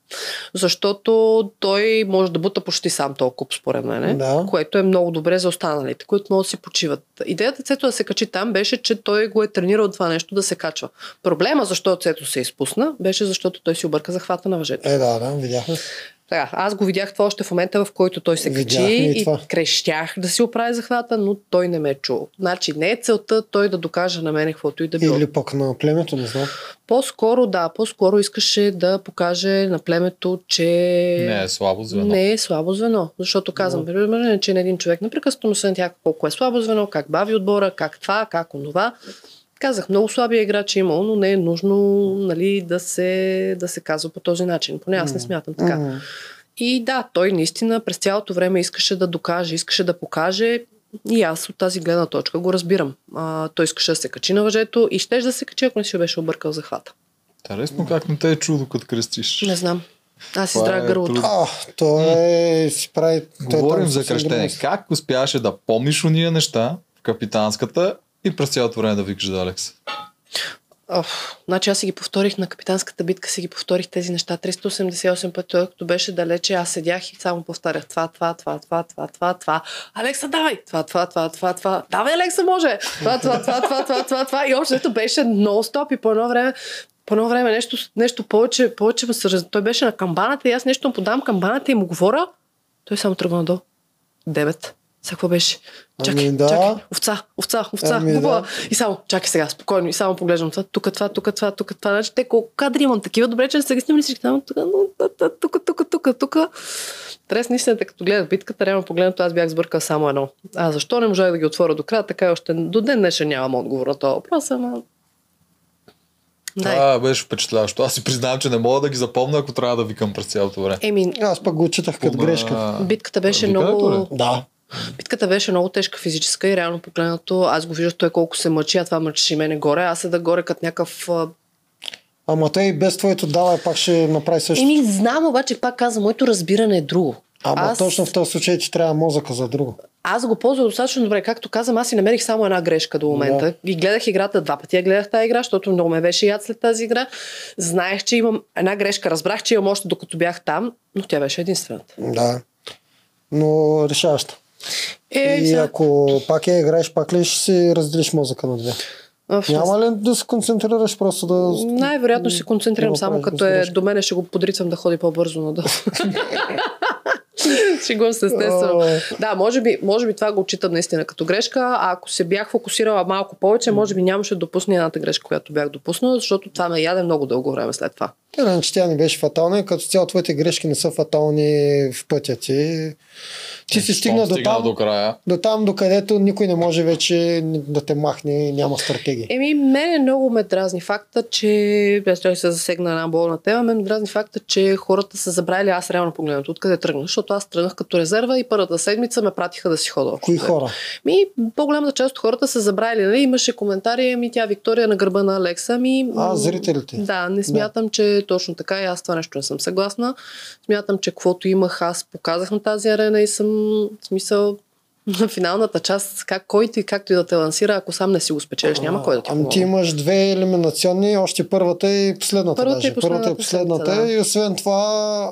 Защото той може да бута почти сам толкова куп, според мен, Да. което е много добре за останалите, които могат да си почиват. Идеята Цецо да се качи там беше, че той го е тренирал това нещо да се качва. Проблема защо Цецо се изпусна, беше защото той си обърка захвата на въжето. Е, да, да, видяхме. Така, аз го видях това още в момента, в който той се качи и и, това. крещях да си оправи захвата, но той не ме е чул. Значи не е целта той да докаже на мене каквото и да било. Или пък на племето, не знам. По-скоро, да, по-скоро искаше да покаже на племето, че Не е слабо звено. не е слабо звено. Защото казвам, примерно, че на един човек непрекъснато се натяга колко е слабо звено, как бави отбора, как това, как онова. Казах, много слаби играчи е имало, но не е нужно нали, да, се, да се казва по този начин. Поне аз не смятам така. И да, той наистина през цялото време искаше да докаже, искаше да покаже и аз от тази гледна точка го разбирам. А, той искаше да се качи на въжето и щеше да се качи, ако не си беше объркал захвата. Интересно как не те е чудо, като кръстиш. Не знам. Аз Това издрах е гърлото. трудно. А, той е, си прави... той е Говорим там за друго. Как успяваше да помниш уния неща в капитанската И през цялото време да викаш за Алекс. Оф, значи аз си ги повторих на капитанската битка, си ги повторих тези неща 388 пъти, той като беше далече, аз седях и само повтарях това, това, това, това, това, това, това. Алекса, давай! Това, това, това, това, това. Давай, Алекса, може! Това, това, това, това, това, това, това. И общото беше нон-стоп и по едно време по едно време нещо, нещо повече, повече раз... Той беше на камбаната и аз нещо му подам камбаната и му говоря. Той само тръгва надолу. Девет. Сега какво беше? Чакай, Ами да. чакай. Овца, овца, овца. Ами губа. да. И само, чакай сега, спокойно. И само поглеждам това, тук това, тук това, тук това. Значи те колко кадри имам такива, добре, че не са ги снимали всички там, тук, тук, тук, тук, тук. Трес наистина, като гледах битката, реално погледнато, аз бях сбъркал само едно. А защо не можах да ги отворя до края, така и още до ден днешен нямам отговор на този въпрос, ама... Да, Това беше впечатляващо. Аз си признавам, че не мога да ги запомня, ако трябва да викам през цялото време. Еми, Аз пък го читах като грешка. битката беше Викането много... ли? Да. Битката беше много тежка физическа и реално погледнато, аз го виждах той колко се мъчи, а това мъчи и мене горе. Аз седа горе като някакъв... Ама той и без твоето давай пак ще направи също. Еми, знам, обаче пак казвам, моето разбиране е друго. Ама аз, точно в този случай ти трябва мозъка за друго. аз го ползвам достатъчно добре. Както казвам, аз си намерих само една грешка до момента. И гледах играта два пъти. Я гледах тази игра, защото много ме беше яд след тази игра. Знаех, че имам една грешка. Разбрах, че имам още докато бях там, но тя беше единствената. Да. Но решаващо. Е, и сега- ако пак я играеш, пак ли ще си разделиш мозъка на две? в- Няма ли да се концентрираш просто да... Най-вероятно ще се концентрирам Да, само като е до мене ще го подрицам да ходи по-бързо надолу. Шегувам се, естествено. Да, може би, може би това го отчитам наистина като грешка, а ако се бях фокусирала малко повече, може би нямаше да допусна едната грешка, която бях допуснала, защото това ме яде много дълго време след това. Иначе тя не беше фатална и като цяло твоите грешки не са фатални в пътя ти. Ти си стигна до там, до края. до там, до където никой не може вече да те махне и няма стратегия. Еми, мене много ме дразни факта, че аз той се засегна една болна тема, мен ме дразни факта, че хората са забравили аз реално погледнато откъде тръгнах, защото аз тръгнах като резерва и първата седмица ме пратиха да си хода. Кои хора? Ми, по-голямата част от хората са забравили, нали? Имаше коментари, ми тя Виктория на гърба на Алекса. Ми, А, зрителите. Да, не смятам, че е точно така и аз това нещо не съм съгласна. Смятам, че каквото имах, аз показах на тази арена и съм в смисъл на финалната част, как който и както и да те лансира, ако сам не си го спечелиш, няма кой да ти Ами ти имаш две елиминационни, още първата и последната. Първата даже. и последната първата и последната. да. И освен това,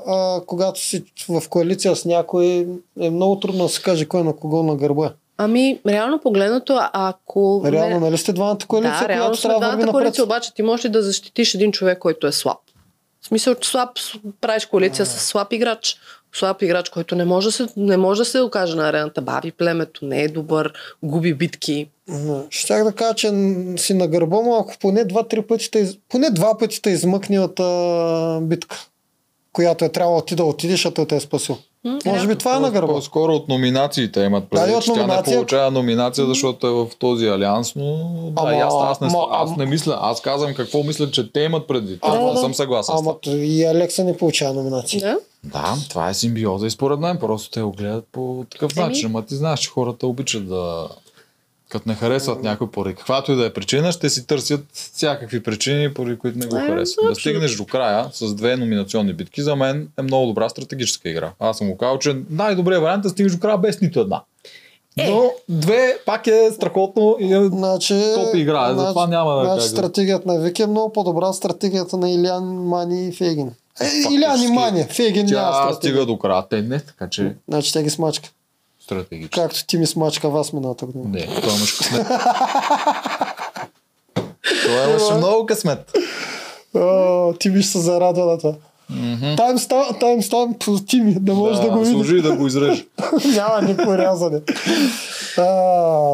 а, когато си в коалиция с някой, е много трудно да се каже кой на кого на гърба. Ами, реално погледнато, ако... Реално, нали сте двамата коалиция, да, реално сме двамата коалиция, обаче ти можеш да защитиш един човек, който е слаб. В смисъл, че слаб, правиш коалиция с слаб играч. Слаб играч, който не може да се, не може да се окаже на арената, бави племето, не е добър, губи битки. Щях да кажа, че си на гърба му, ако поне два-три пъти, поне два пъти те измъкни от а, битка, която е трябвало ти да отидеш, а той те е спасил. М, Може би това е на гърба. По-скоро от номинациите имат Да, и предвид, от че тя не получава номинация, защото е в този алианс, но да, Ама- аз, аз, не, ама- аз не мисля. Аз казвам какво мисля, че те имат предвид. Аз Ама- не съм съгласен с това. Ама и Алекса не получава номинация. Да? Да, това е симбиоза и според мен просто те го гледат по такъв Еми. начин. Ама ти знаеш, че хората обичат да като не харесват някой поради каквато и да е причина, ще си търсят всякакви причини, поради които не го Е, харесват. Да стигнеш до края с две номинационни битки, за мен е много добра стратегическа игра. Аз съм го казал, че най-добрият вариант е да стигнеш до края без нито една. Е. Но две пак е страхотно и е Значи, Топ игра е, затова няма да значи стратегията на Вики е много по-добра стратегията на Илян, Мани и Фейгин. Е, Илян и Мани, Фейгин няма тя стратегия. стига до края. Те не, така че Значи те ги смачка. Стратегически. Както ти ми смачка вас миналата година. Не, той имаш късмет. той имаше много късмет. О, ти ще се зарадва на това. Таймстамп, таймстамп по Тими, да можеш да, го видиш. служи да го изрежеш. Няма никакво рязане. А,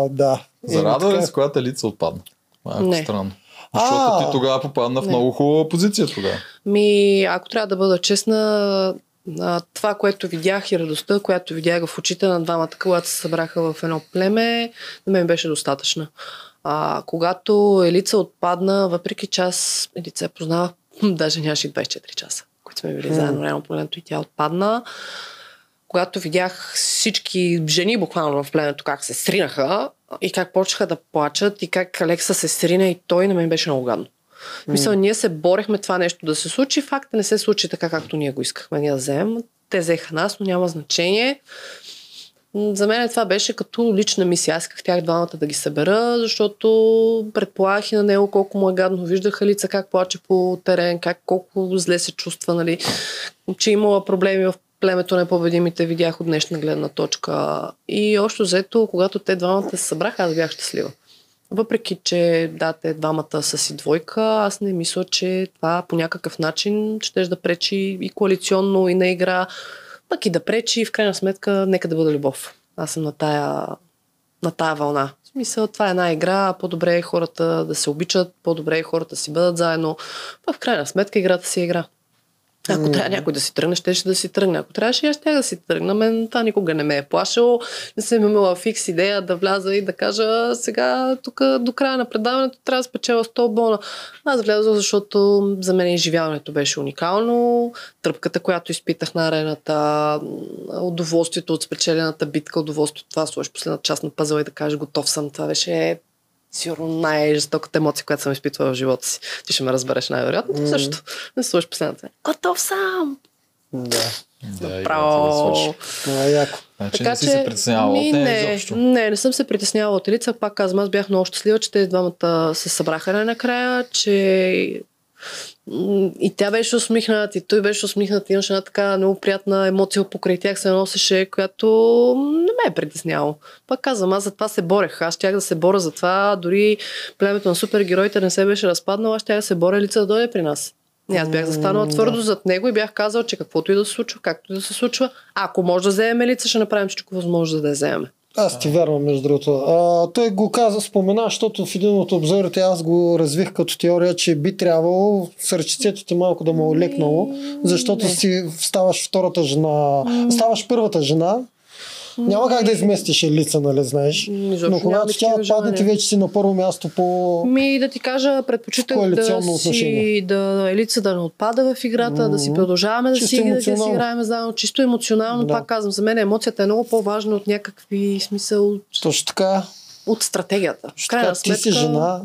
да. Зарадва Еми, ли така. се, когато лица отпадна? Малко Не. странно. Защото А. ти тогава попадна в Не. много хубава позиция тогава. Ми, ако трябва да бъда честна, а, това, което видях и радостта, която видях в очите на двамата, когато се събраха в едно племе, на мен беше достатъчна. А, когато Елица отпадна, въпреки че аз Елица познавах, даже нямаше и 24 часа, които сме били заедно, реално погледнато и тя отпадна. Когато видях всички жени буквално в племето как се сринаха и как почнаха да плачат и как Алекса се срина и той на мен беше много гадно. Мисля, ние се борехме това нещо да се случи. Факта не се случи така, както ние го искахме ние да вземем. Те взеха нас, но няма значение. За мен това беше като лична мисия. Аз исках тях двамата да ги събера, защото предполагах и на него колко му е гадно. Виждаха лица как плаче по терен, как колко зле се чувства, нали? че имала проблеми в племето на непобедимите, видях от днешна гледна точка. И още взето, когато те двамата се събраха, аз бях щастлива. Въпреки, че да, те двамата са си двойка, аз не мисля, че това по някакъв начин ще да пречи и коалиционно, и на игра, пък и да пречи, в крайна сметка, нека да бъде любов. Аз съм на тая, на тая вълна. В смисъл, това е една игра, по-добре е хората да се обичат, по-добре е хората да си бъдат заедно. Пък в крайна сметка играта си е игра. Ако трябва някой да си тръгне, ще, ще да си тръгне. Ако трябваше, аз ще да си тръгна. Мен това никога не ме е плашило. Не съм имала фикс идея да вляза и да кажа сега тук до края на предаването трябва да спечеля 100 бона. Аз влязох, защото за мен изживяването беше уникално. Тръпката, която изпитах на арената, удоволствието от спечелената битка, удоволствието от това, сложиш последната част на пъзела и да кажеш готов съм. Това беше сигурно най-жестоката емоция, която съм изпитвала в живота си. Ти ще ме разбереш най-вероятно. М. Също. Не слушаш последната. Готов съм! Да. Да, играта да. А, яко. Значи не си се притеснявала от ми, нея не, изобщо. не, не съм се притеснявала от Елица. Пак казвам, аз бях много щастлива, че те двамата се събраха най-накрая, че и тя беше усмихнат, и той беше усмихнат. Имаше една така много приятна емоция покрай тях се носеше, която не ме е притесняло. Пак казвам, аз за това се борех. Аз щях да се боря за това. Дори племето на супергероите не се беше разпаднало, аз щях да се боря лица да дойде при нас. И аз бях застанала твърдо да. зад него и бях казал, че каквото и да се случва, както и да се случва, ако може да вземем лица, ще направим всичко възможно да я вземем. Аз ти вярвам, между другото. А, той го каза, спомена, защото в един от обзорите аз го развих като теория, че би трябвало сърчицето ти малко да му е лекнало, защото не. си ставаш втората жена, ставаш първата жена. Няма как да изместиш лица, нали, знаеш. Изобщо Но когато тя отпадне, ти вече си на първо място по... Ми да ти кажа, предпочитах да си, да елица да не отпада в играта, да си продължаваме да Чисто си, да си играем заедно, чисто емоционално. Да. Пак казвам, за мен емоцията е много по-важна от някакви смисъл Точно така. от стратегията. В Така, ти сметка, си жена,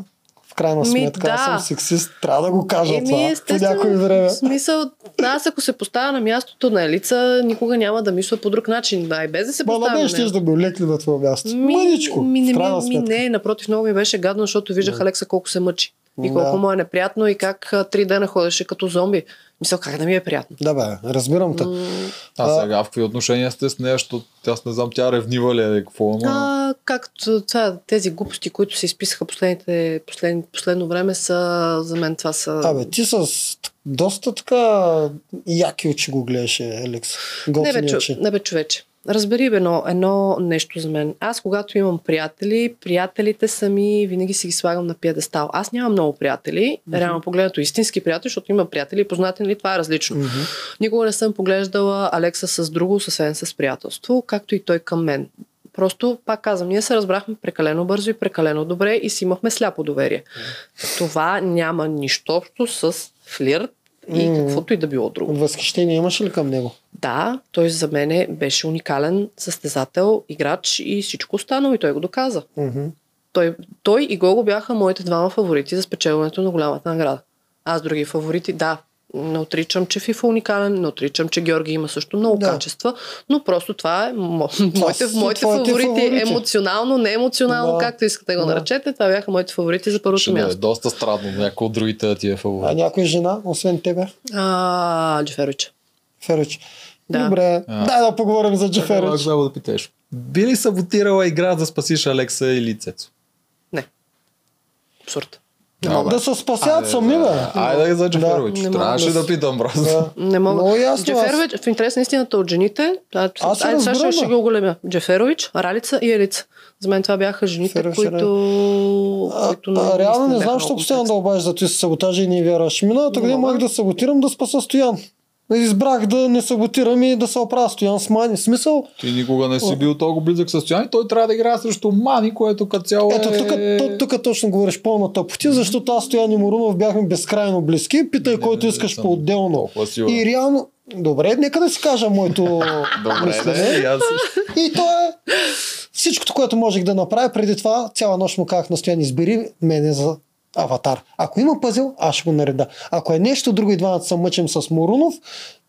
крайна Ми, сметка, аз да. съм сексист, трябва да го кажа Еми, това. По някое време. В смисъл, аз ако се поставя на мястото на Елица, никога няма да мисля по друг начин. Да, и без да се Ма поставя на ще да ме олекли на това място. Ми, Мъничко, ми, ми, ми, сметка. не, напротив, много ми беше гадно, защото виждах Да. Алекса колко се мъчи. И Да. колко му е неприятно и как три дена ходеше като зомби. Мисля, как да ми е приятно. Да, бе, разбирам те. М, А А- сега в какви отношения сте с нея, защото аз не знам тя ревнива ли е или какво, ама... А, както това, тези глупости, които се изписаха последните, послед, последно време, са, за мен това са... Абе, ти с доста така яки очи го гледаше, Елекс. не, бе, чу, не бе, човече. Разбери бе, едно, едно нещо за мен. Аз, когато имам приятели, приятелите са ми, винаги си ги слагам на пиедестал. Аз нямам много приятели, Мгм. реално погледнато истински приятели, защото има приятели и познати, нали, това е различно. Мгм. Никога не съм поглеждала Алекса с друго, освен с приятелство, както и той към мен. Просто, пак казвам, ние се разбрахме прекалено бързо и прекалено добре и си имахме сляпо доверие. Това няма нищо общо с флирт и М. каквото и да било друго. Възхищение имаш ли към него? Да, той за мен беше уникален състезател, играч и всичко останало и той го доказа. Мгм. Той, той и Гого бяха моите двама фаворити за спечелването на голямата награда. Аз други фаворити, да, не отричам, че Фифа е уникален, не отричам, че Георги има също много Да. качества, но просто това е мо, моите, моите фаворити, фаворити. емоционално, не емоционално, Да. както искате да го Да. наречете. Това бяха моите фаворити за първото Ще да е място. доста странно, някой от другите да ти е А фаворит. някой жена, освен тебе? А, Джеферич. Ферич. Да. Добре, А. дай да поговорим за Джеферич. само да питаш. Би ли саботирала игра да спасиш Алекса или Цецо? Не. Абсурд. Не Да, мога. Да се спасяват сами, бе. Айде за Джеферович. Не Трябваше мога. да питам просто. Да. Не мога. Много ясно, Джеферович, в интерес на истината от жените, а, Аз се айде сега ще, ще ги оголемя. Джеферович, Ралица и Елица. За мен това бяха жените, Ферович, които... А, които а, реално не знам, бяха що много постоянно да комплексни. обажда ти с саботажа и не вярваш. Миналата година мога. можех да саботирам да спаса Стоян. Избрах да не саботирам и да се оправя Стоян с Мани. Смисъл, Ти никога не си бил толкова близък състояние. Той трябва да играе срещу Мани, което като цяло ето е... тук, тук точно говориш пълна тъпоти, защото аз Стоян и Морунов бяхме безкрайно близки. Питай Не, който не искаш съм по-отделно. И реално, добре, нека да си кажа моето Добре, мислене. и аз... И то е всичкото, което можех да направя преди това. Цяла нощ му казах на Стоян, избери мене за аватар. Ако има пъзел, аз ще го нареда. Ако е нещо друго и двамата се мъчим с Морунов,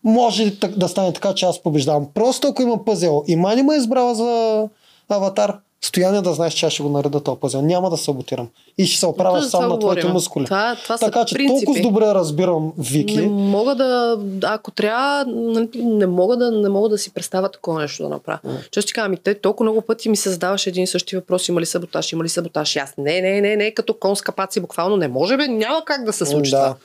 може да стане така, че аз побеждавам. Просто ако има пъзел и Мани ме е избрала за аватар, стояне да знаеш, че аз ще го нареда този пъзел. Няма да саботирам. И ще се оправяш за сам на твоите говорим. мускули. Това, това така че принципи. толкова добре разбирам Вики. Не мога да, ако трябва, нали, не мога да, не мога да си представя такова нещо да направя. Mm. Често ти казвам, те толкова много пъти ми се задаваш един и същи въпрос, има ли саботаж, има ли саботаж. И Аз не, не, не, не, като кон с капаци, буквално не може, бе, няма как да се случи Да. това.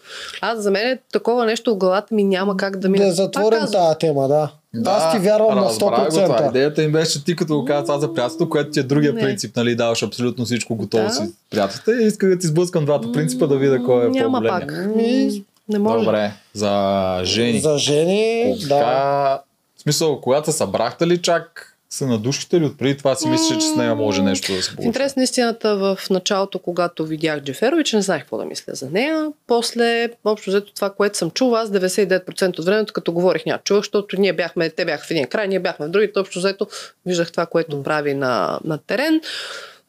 Аз за мен такова нещо в главата ми няма как да ми... Да затворим тази тема, да. Аз ти вярвам на разбрах го това. 100%. Идеята им беше, че ти като го каза това за приятелството, което ти е другия Не. принцип, нали, даваш абсолютно всичко готово Да. си приятелите и исках да ти сблъскам двата принципа да видя кой е Няма по-големия. пак. Ми, Не може. Добре, за жени. За жени, да. Кога... В смисъл, когато се събрахте ли чак се надушите ли отпреди това си мислиш, че с нея може нещо да се получи? интерес на истината, в началото, когато видях Джеферович, не знаех какво да мисля за нея. После, общо взето това, което съм чула, аз 99% от времето, като говорих, няма чувах, защото ние бяхме, те бяха в един край, ние бяхме в другите, общо взето виждах това, което прави на, на терен.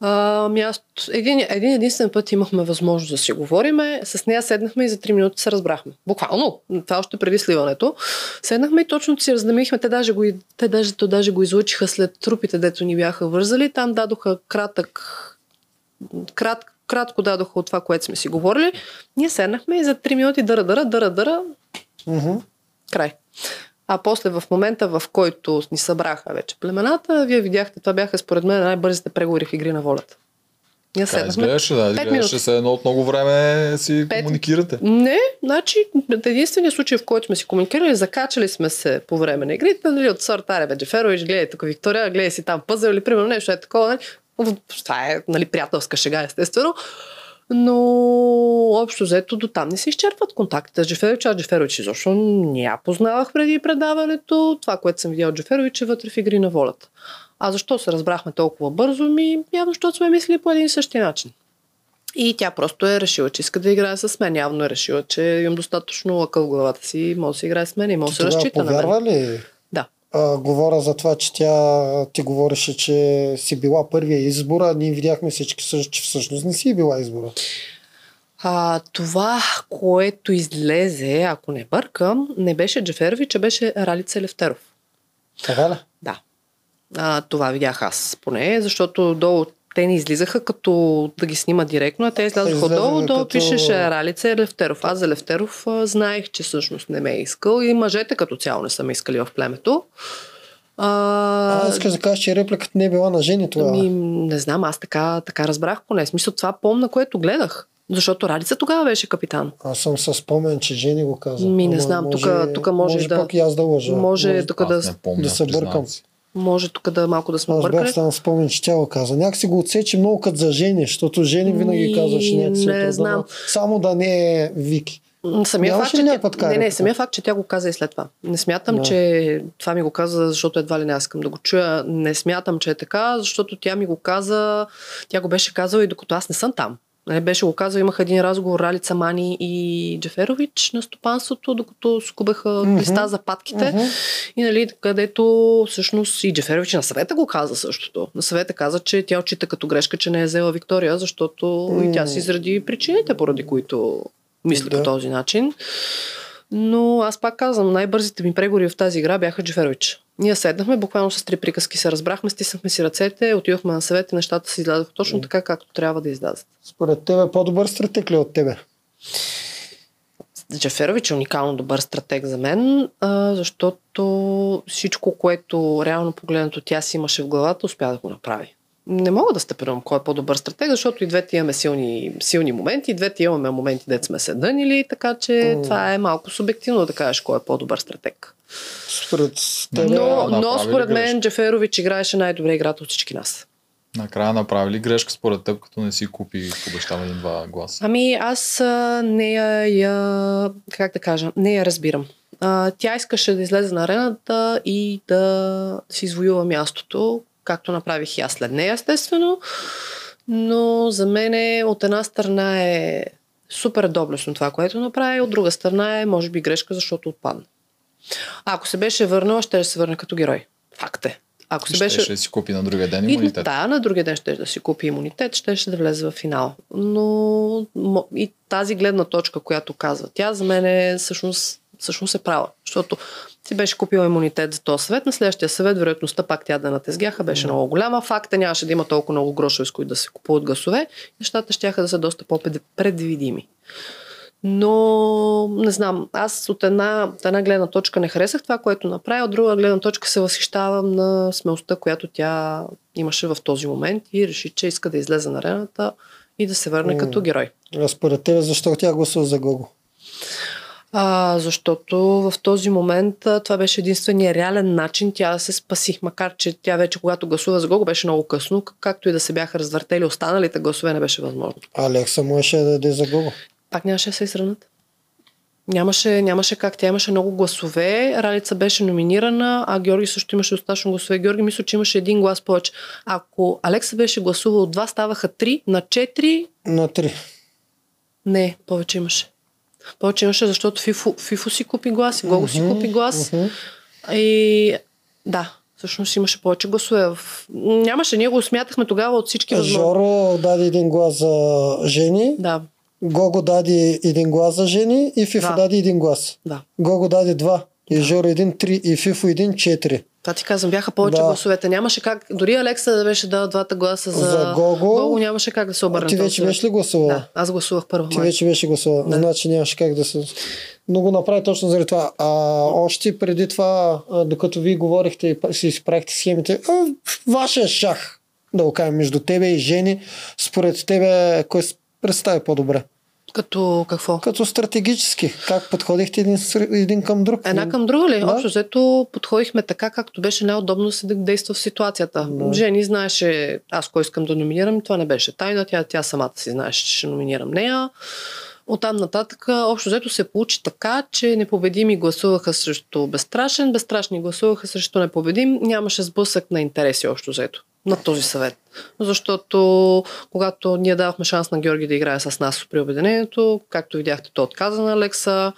А, място, един, един единствен път имахме възможност да си говориме. С нея седнахме и за 3 минути се разбрахме. Буквално. Това още преди сливането. Седнахме и точно си раздамихме. Те даже го, те даже, то даже го излучиха след трупите, дето ни бяха вързали. Там дадоха кратък крат, кратко дадоха от това, което сме си говорили. Ние седнахме и за 3 минути дъра, дъра, дъра, дъра, Мгм. край. А после в момента, в който ни събраха вече племената, вие видяхте, това бяха според мен най-бързите преговори в игри на волята. Ние седнахме. изглеждаше, да. Изглеждаше се едно от много време си Пет- комуникирате. Не, значи единственият случай, в който сме си комуникирали, закачали сме се по време на игрите, нали, от сорт Аре Беджеферович, гледай тук Виктория, гледай си там пъзел или примерно нещо е такова. Нали. Това е нали, приятелска шега, естествено. Но общо взето до там не се изчерпват контактите с Джеферович. Аз Джеферович изобщо не я познавах преди предаването. Това, което съм видял от Джеферович е вътре в игри на волята. А защо се разбрахме толкова бързо? Ми, явно, защото сме мислили по един и същи начин. И тя просто е решила, че иска да играе с мен. Явно е решила, че имам достатъчно лъка в главата си, може да си играе с мен и може да се разчита на мен. ли? А, говоря за това, че тя ти говореше, че си била първия избор, а ние видяхме всички, че всъщност не си била избора. А, това, което излезе, ако не бъркам, не беше Джеферович, а беше Ралица Левтеров. Така ли? Да. А, това видях аз поне, защото долу те не излизаха като да ги снима директно, а те излязоха отдолу, долу като- пишеше Ралица Левтеров. Аз за Левтеров а, знаех, че всъщност не ме е искал и мъжете като цяло не са ме искали в племето. А, А, искаш да кажеш, че репликата не е била на жени тогава. Ами, не знам, аз така, така разбрах поне. Смисъл това помна, което гледах. Защото Ралица тогава беше капитан. Аз съм със спомен, че жени го каза. Ми, не знам, тука- тука може може да- пък и аз да лъжа. може тук да, Аз помня, да се бъркам. Може тук да малко да сме Аз бъркали. бях станал спомен, че тя го каза. Някак си го отсече много като за жени, защото жени винаги Ми, казваше някакси. не знам. Само да не е Вики. Самия факт, че тя... така Не, не, самия факт, че тя го каза и след това. Не смятам, Да. че това ми го каза, защото едва ли не аз искам да го чуя. Не смятам, че е така, защото тя ми го каза, тя го беше казала и докато аз не съм там. Нали, беше го казал, имах един разговор Ралица Мани и Джеферович на стопанството, докато скубеха Мгм. листа за патките. Мгм. И нали, където всъщност и Джеферович на съвета го каза същото. На съвета каза, че тя отчита като грешка, че не е взела Виктория, защото и тя си изради причините, поради които мисли Да. по този начин. Но аз пак казвам, най-бързите ми преговори в тази игра бяха Джеферович. Ние седнахме, буквално с три приказки се разбрахме, стиснахме си ръцете, отидохме на съвет и нещата се излязоха точно така, както трябва да излязат. Според тебе по-добър стратег ли от тебе? Джеферович е уникално добър стратег за мен, защото всичко, което реално погледнато тя си имаше в главата, успя да го направи. Не мога да степенувам кой е по-добър стратег, защото и двете имаме силни, силни моменти, и двете имаме моменти, дет сме се дънили, така че М. това е малко субективно да кажеш кой е по-добър стратег. Според тебе... Да, Но, но според мен? Джеферович играеше най-добре играта от всички нас. Накрая направи ли грешка според теб, като не си купи обещава един-два гласа? Ами аз а, нея я, как да кажа, не я разбирам. А, тя искаше да излезе на арената и да си извоюва мястото, както направих и аз след нея, естествено. Но за мен от една страна е супер доблестно това, което направи, от друга страна е, може би, грешка, защото отпадна. Ако се беше върнала, ще се върне като герой. Факт е. Ако се Ще, беше... ще си купи на другия ден И, имунитет. да, на другия ден ще да си купи имунитет, ще, ще да влезе в финал. Но и тази гледна точка, която казва тя, за мен е всъщност, всъщност е права. Защото си беше купила имунитет за този съвет, на следващия съвет вероятността пак тя да натезгяха беше много голяма. Факта нямаше да има толкова много грошове, с които да се купуват гласове. Нещата ще да са доста по-предвидими. Но не знам, аз от една, от една гледна точка не харесах това, което направи, от друга гледна точка се възхищавам на смелостта, която тя имаше в този момент и реши, че иска да излезе на арената и да се върне М. като герой. А според тебе, защо тя гласува за Гого? А, защото в този момент а, това беше единствения реален начин тя да се спаси. Макар, че тя вече, когато гласува за Гого, беше много късно, както и да се бяха развъртели останалите гласове, не беше възможно. Алекса можеше да даде за Гого. Пак нямаше да се изравнат. Нямаше, нямаше как. Тя имаше много гласове. Ралица беше номинирана, а Георги също имаше достатъчно гласове. Георги мисля, че имаше един глас повече. Ако Алекса беше гласувал от два, ставаха три на четири. На три. Не, повече имаше. Повече имаше, защото Фифо, Фифо си купи глас, Гого си купи глас. мгм. И да, всъщност имаше повече гласове. Нямаше, ние го смятахме тогава от всички възможни. Жоро даде един глас за Жени, Да, Гого даде един глас за Жени и Фифо Да. даде един глас. да. Гого даде два. И Жоро един три и Фифо един четири. Това ти казвам, бяха повече Да. гласовете. Нямаше как, дори Алекса да беше дал двата гласа за, За Гого. Гого нямаше как да се обърне. Ти вече беше ли гласувал? Да, аз гласувах първо. Ти май. вече беше гласувал. Да. Значи нямаше как да се... Но го направи точно заради това. А, още преди това, докато вие говорихте и си изправихте схемите, а, вашия шах, да го кажем, между тебе и Жени, според тебе, кой се представи по-добре? Като какво? Като стратегически, как подходихте един, един към друг? Една към друга ли? Да. Общо взето подходихме така, както беше най-удобно да се действа в ситуацията. Да. Жени знаеше аз кой искам да номинирам. Това не беше тайна. Тя, тя самата си знаеше, че ще номинирам нея. Оттам нататък, общо взето се получи така, че непобедими гласуваха срещу безстрашен, безстрашни гласуваха срещу непобедим. Нямаше сблъсък на интереси общо взето на този съвет. Защото когато ние давахме шанс на Георги да играе с нас при обединението, както видяхте, той отказа на Алекса.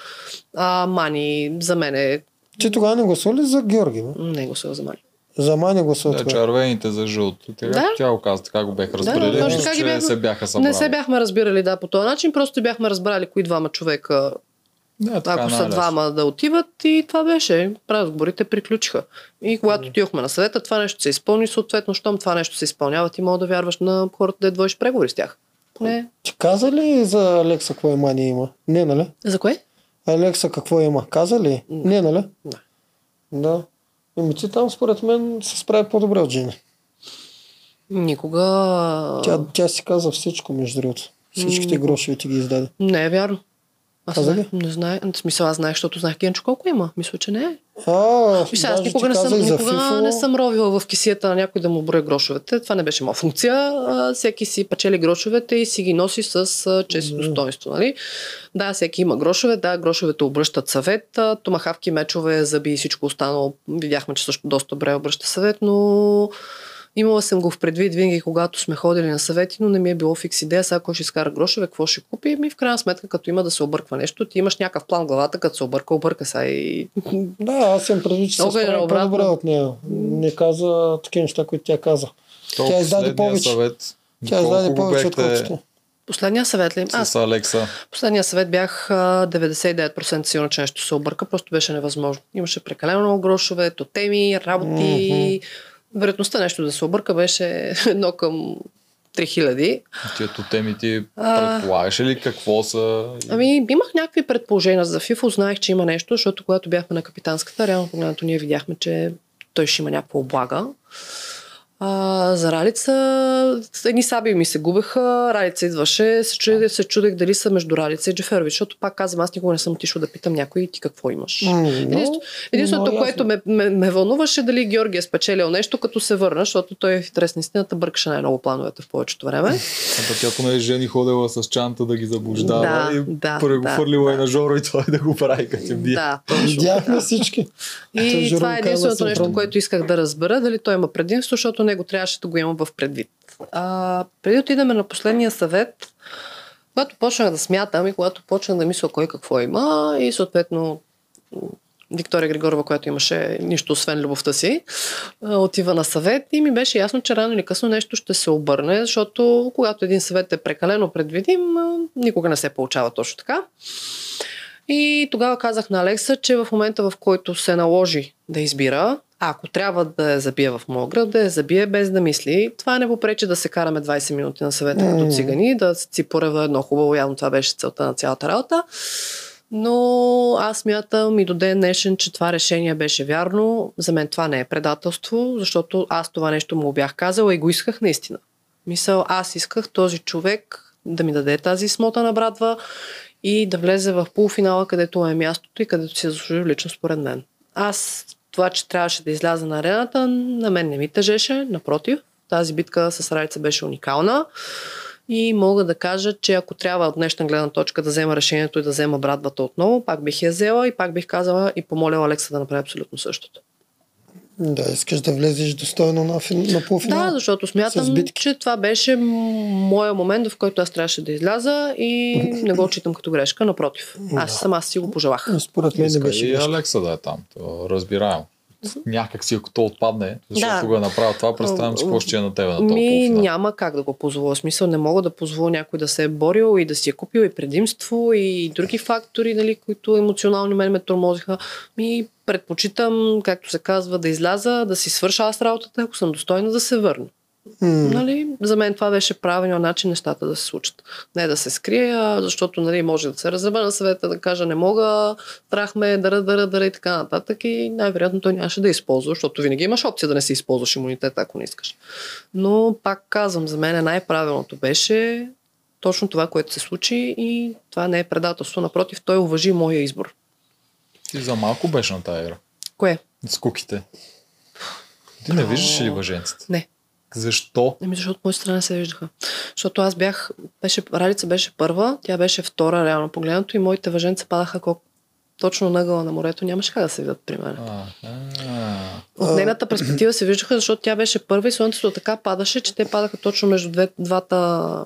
А, Мани за мен е... Ти тогава не гласува ли за Георги? Бе? Не гласува за Мани. За Мани гласува Да, червените за жълто. Тя, Да. тя го каза, така го беха разбрали. да, точно така ги че бяхме- се бяха събрали. Не се бяхме разбирали да по този начин, просто бяхме разбрали кои двама човека, Да, така ако са двама да отиват и това беше. Разговорите приключиха. И когато отидохме на съвета, това нещо се изпълни, съответно, щом това нещо се изпълнява, ти мога да вярваш на хората да водиш преговори с тях. Не. Ти каза ли за Алекса какво е Мани има? Не, нали? За кое? Алекса какво има? Каза ли? Не, нали? Не. Да. Еми ти там според мен се справи по-добре от Жени. Никога. Тя, тя си каза всичко, между другото. Всичките грошове ти ги издаде. Не е вярно. Аз Каза не, ли? не знае. В смисъл, аз знаех, защото знаех Генчо колко има. Мисля, че не е. А, Виж, аз никога, не съм, никога Фифо. не съм ровила в кисията на някой да му броя грошовете. Това не беше моя функция. А, всеки си печели грошовете и си ги носи с чест и достоинство. Нали? Да, всеки има грошове. Да, грошовете обръщат съвет. Томахавки, мечове, зъби и всичко останало. Видяхме, че също доста добре обръща съвет, но Имала съм го в предвид винаги, когато сме ходили на съвети, но не ми е било фикс идея, сега кой ще изкара грошове, какво ще купи. Ми в крайна сметка, като има да се обърква нещо, ти имаш някакъв план в главата, като се обърка, обърка се и Да, аз съм предвид, че се е по-добре от нея. Не каза такива неща, които тя каза. То Тя издаде повече. Съвет, Тя издаде повече, отколкото. Последния съвет ли? Аз С Алекса. последния съвет бях а, 99% сигурна, че нещо се обърка, просто беше невъзможно. Имаше прекалено много грошове, тотеми, работи. Вероятността нещо да се обърка беше едно към 3000. Тия теми ти А. предполагаш ли какво са? Ами, имах някакви предположения за FIFO, знаех, че има нещо, защото когато бяхме на капитанската, реално погледнато ние видяхме, че той ще има някаква облага. А, за Ралица, едни саби ми се губеха, Ралица идваше, се чудех, се чудех дали са между Ралица и Джеферович, защото пак казвам, аз никога не съм отишла да питам някой ти какво имаш. Но- Единствено, единственото, което ме, ме, ме вълнуваше, дали Георги е спечелил нещо, като се върна, защото той в интерес на истината бъркаше най-много плановете в повечето време. А тя поне жени ходила с чанта да ги заблуждава Да, и да, прехвърлила да, и на Жоро и той да го прави като бие. Да. Видяхме всички. И това е единственото нещо, което исках да разбера, дали той има предимство, защото него трябваше да го имам в предвид. А, преди да отидем на последния съвет, когато почнах да смятам и когато почнах да мисля кой какво има и съответно Виктория Григорова, която имаше нищо освен любовта си, отива на съвет и ми беше ясно, че рано или късно нещо ще се обърне, защото когато един съвет е прекалено предвидим, никога не се получава точно така. И тогава казах на Алекса, че в момента, в който се наложи да избира, ако трябва да я забие в моя град, да я забие без да мисли. Това не попречи да се караме 20 минути на съвета mm. като цигани, да си порева едно хубаво, явно това беше целта на цялата работа. Но аз мятам и до ден днешен, че това решение беше вярно. За мен това не е предателство, защото аз това нещо му бях казала и го исках наистина. Мисъл, аз исках този човек да ми даде тази смота на братва и да влезе в полуфинала, където е мястото и където си заслужи лично според мен. Аз това, че трябваше да изляза на арената, на мен не ми тежеше, напротив. Тази битка с Райца беше уникална. И мога да кажа, че ако трябва от днешна гледна точка да взема решението и да взема братвата отново, пак бих я взела и пак бих казала и помоляла Алекса да направи абсолютно същото. Да, искаш да влезеш достойно на, на полуфинал. Да, защото смятам, че това беше моя момент, в който аз трябваше да изляза и не го отчитам като грешка, напротив. Аз сама си го пожелах. Според мен не беше и Алекса да е там. То разбираемо някак си, ако то отпадне, защото Да. кога направя това, представям си какво ще е на тебе на толкова Ми няма как да го позволя. В Смисъл не мога да позволя някой да се е борил и да си е купил и предимство и други фактори, нали, които емоционално мен ме тормозиха. Ми предпочитам, както се казва, да изляза, да си свърша аз работата, ако съм достойна да се върна. М, Нали, за мен това беше правилният начин нещата да се случат. Не да се скрия, защото нали, може да се разрева на съвета, да кажа не мога, страх ме, дара, дара, дара и така нататък. И най-вероятно той нямаше да използва, защото винаги имаш опция да не си използваш имунитет, ако не искаш. Но пак казвам, за мен най-правилното беше точно това, което се случи и това не е предателство. Напротив, той уважи моя избор. Ти за малко беше на тази игра. Кое? С куките. Ти не виждаш ли въженците? Не. Защо? Еми, защото от моя страна се виждаха. Защото аз бях, беше, Ралица беше първа, тя беше втора, реално погледнато, и моите въженца падаха колко точно на ъгъла на морето. Нямаше как да се видят при мен. От нейната перспектива се виждаха, защото тя беше първа и слънцето така падаше, че те падаха точно между две, двата...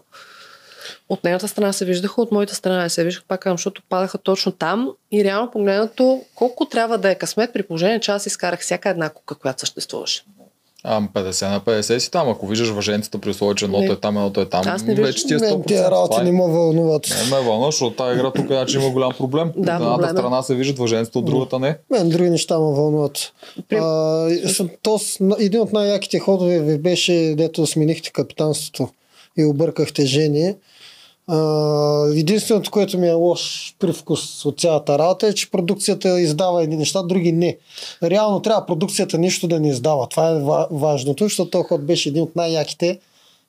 От нейната страна се виждаха, от моята страна не се виждаха, пак казвам, защото падаха точно там и реално погледнато колко трябва да е късмет при положение, че аз изкарах всяка една кука, която съществуваше. А, 50 на 50 си там. Ако виждаш въженцата при условие, че едното е там, едното е там, Аз не вече ти е 100%. Мен тия работи е- не ме вълнуват. Не ме вълна, защото тази игра тук значи има голям проблем. От Да, едната проблем е. страна се виждат въженцата, от другата не. Мен други неща ме вълнуват. При- А, то, един от най-яките ходове ви беше, дето сменихте капитанството и объркахте жени. А, единственото, което ми е лош привкус от цялата работа е, че продукцията издава едни неща, други не. Реално трябва продукцията нищо да не издава. Това е ва- важното, защото този ход беше един от най-яките.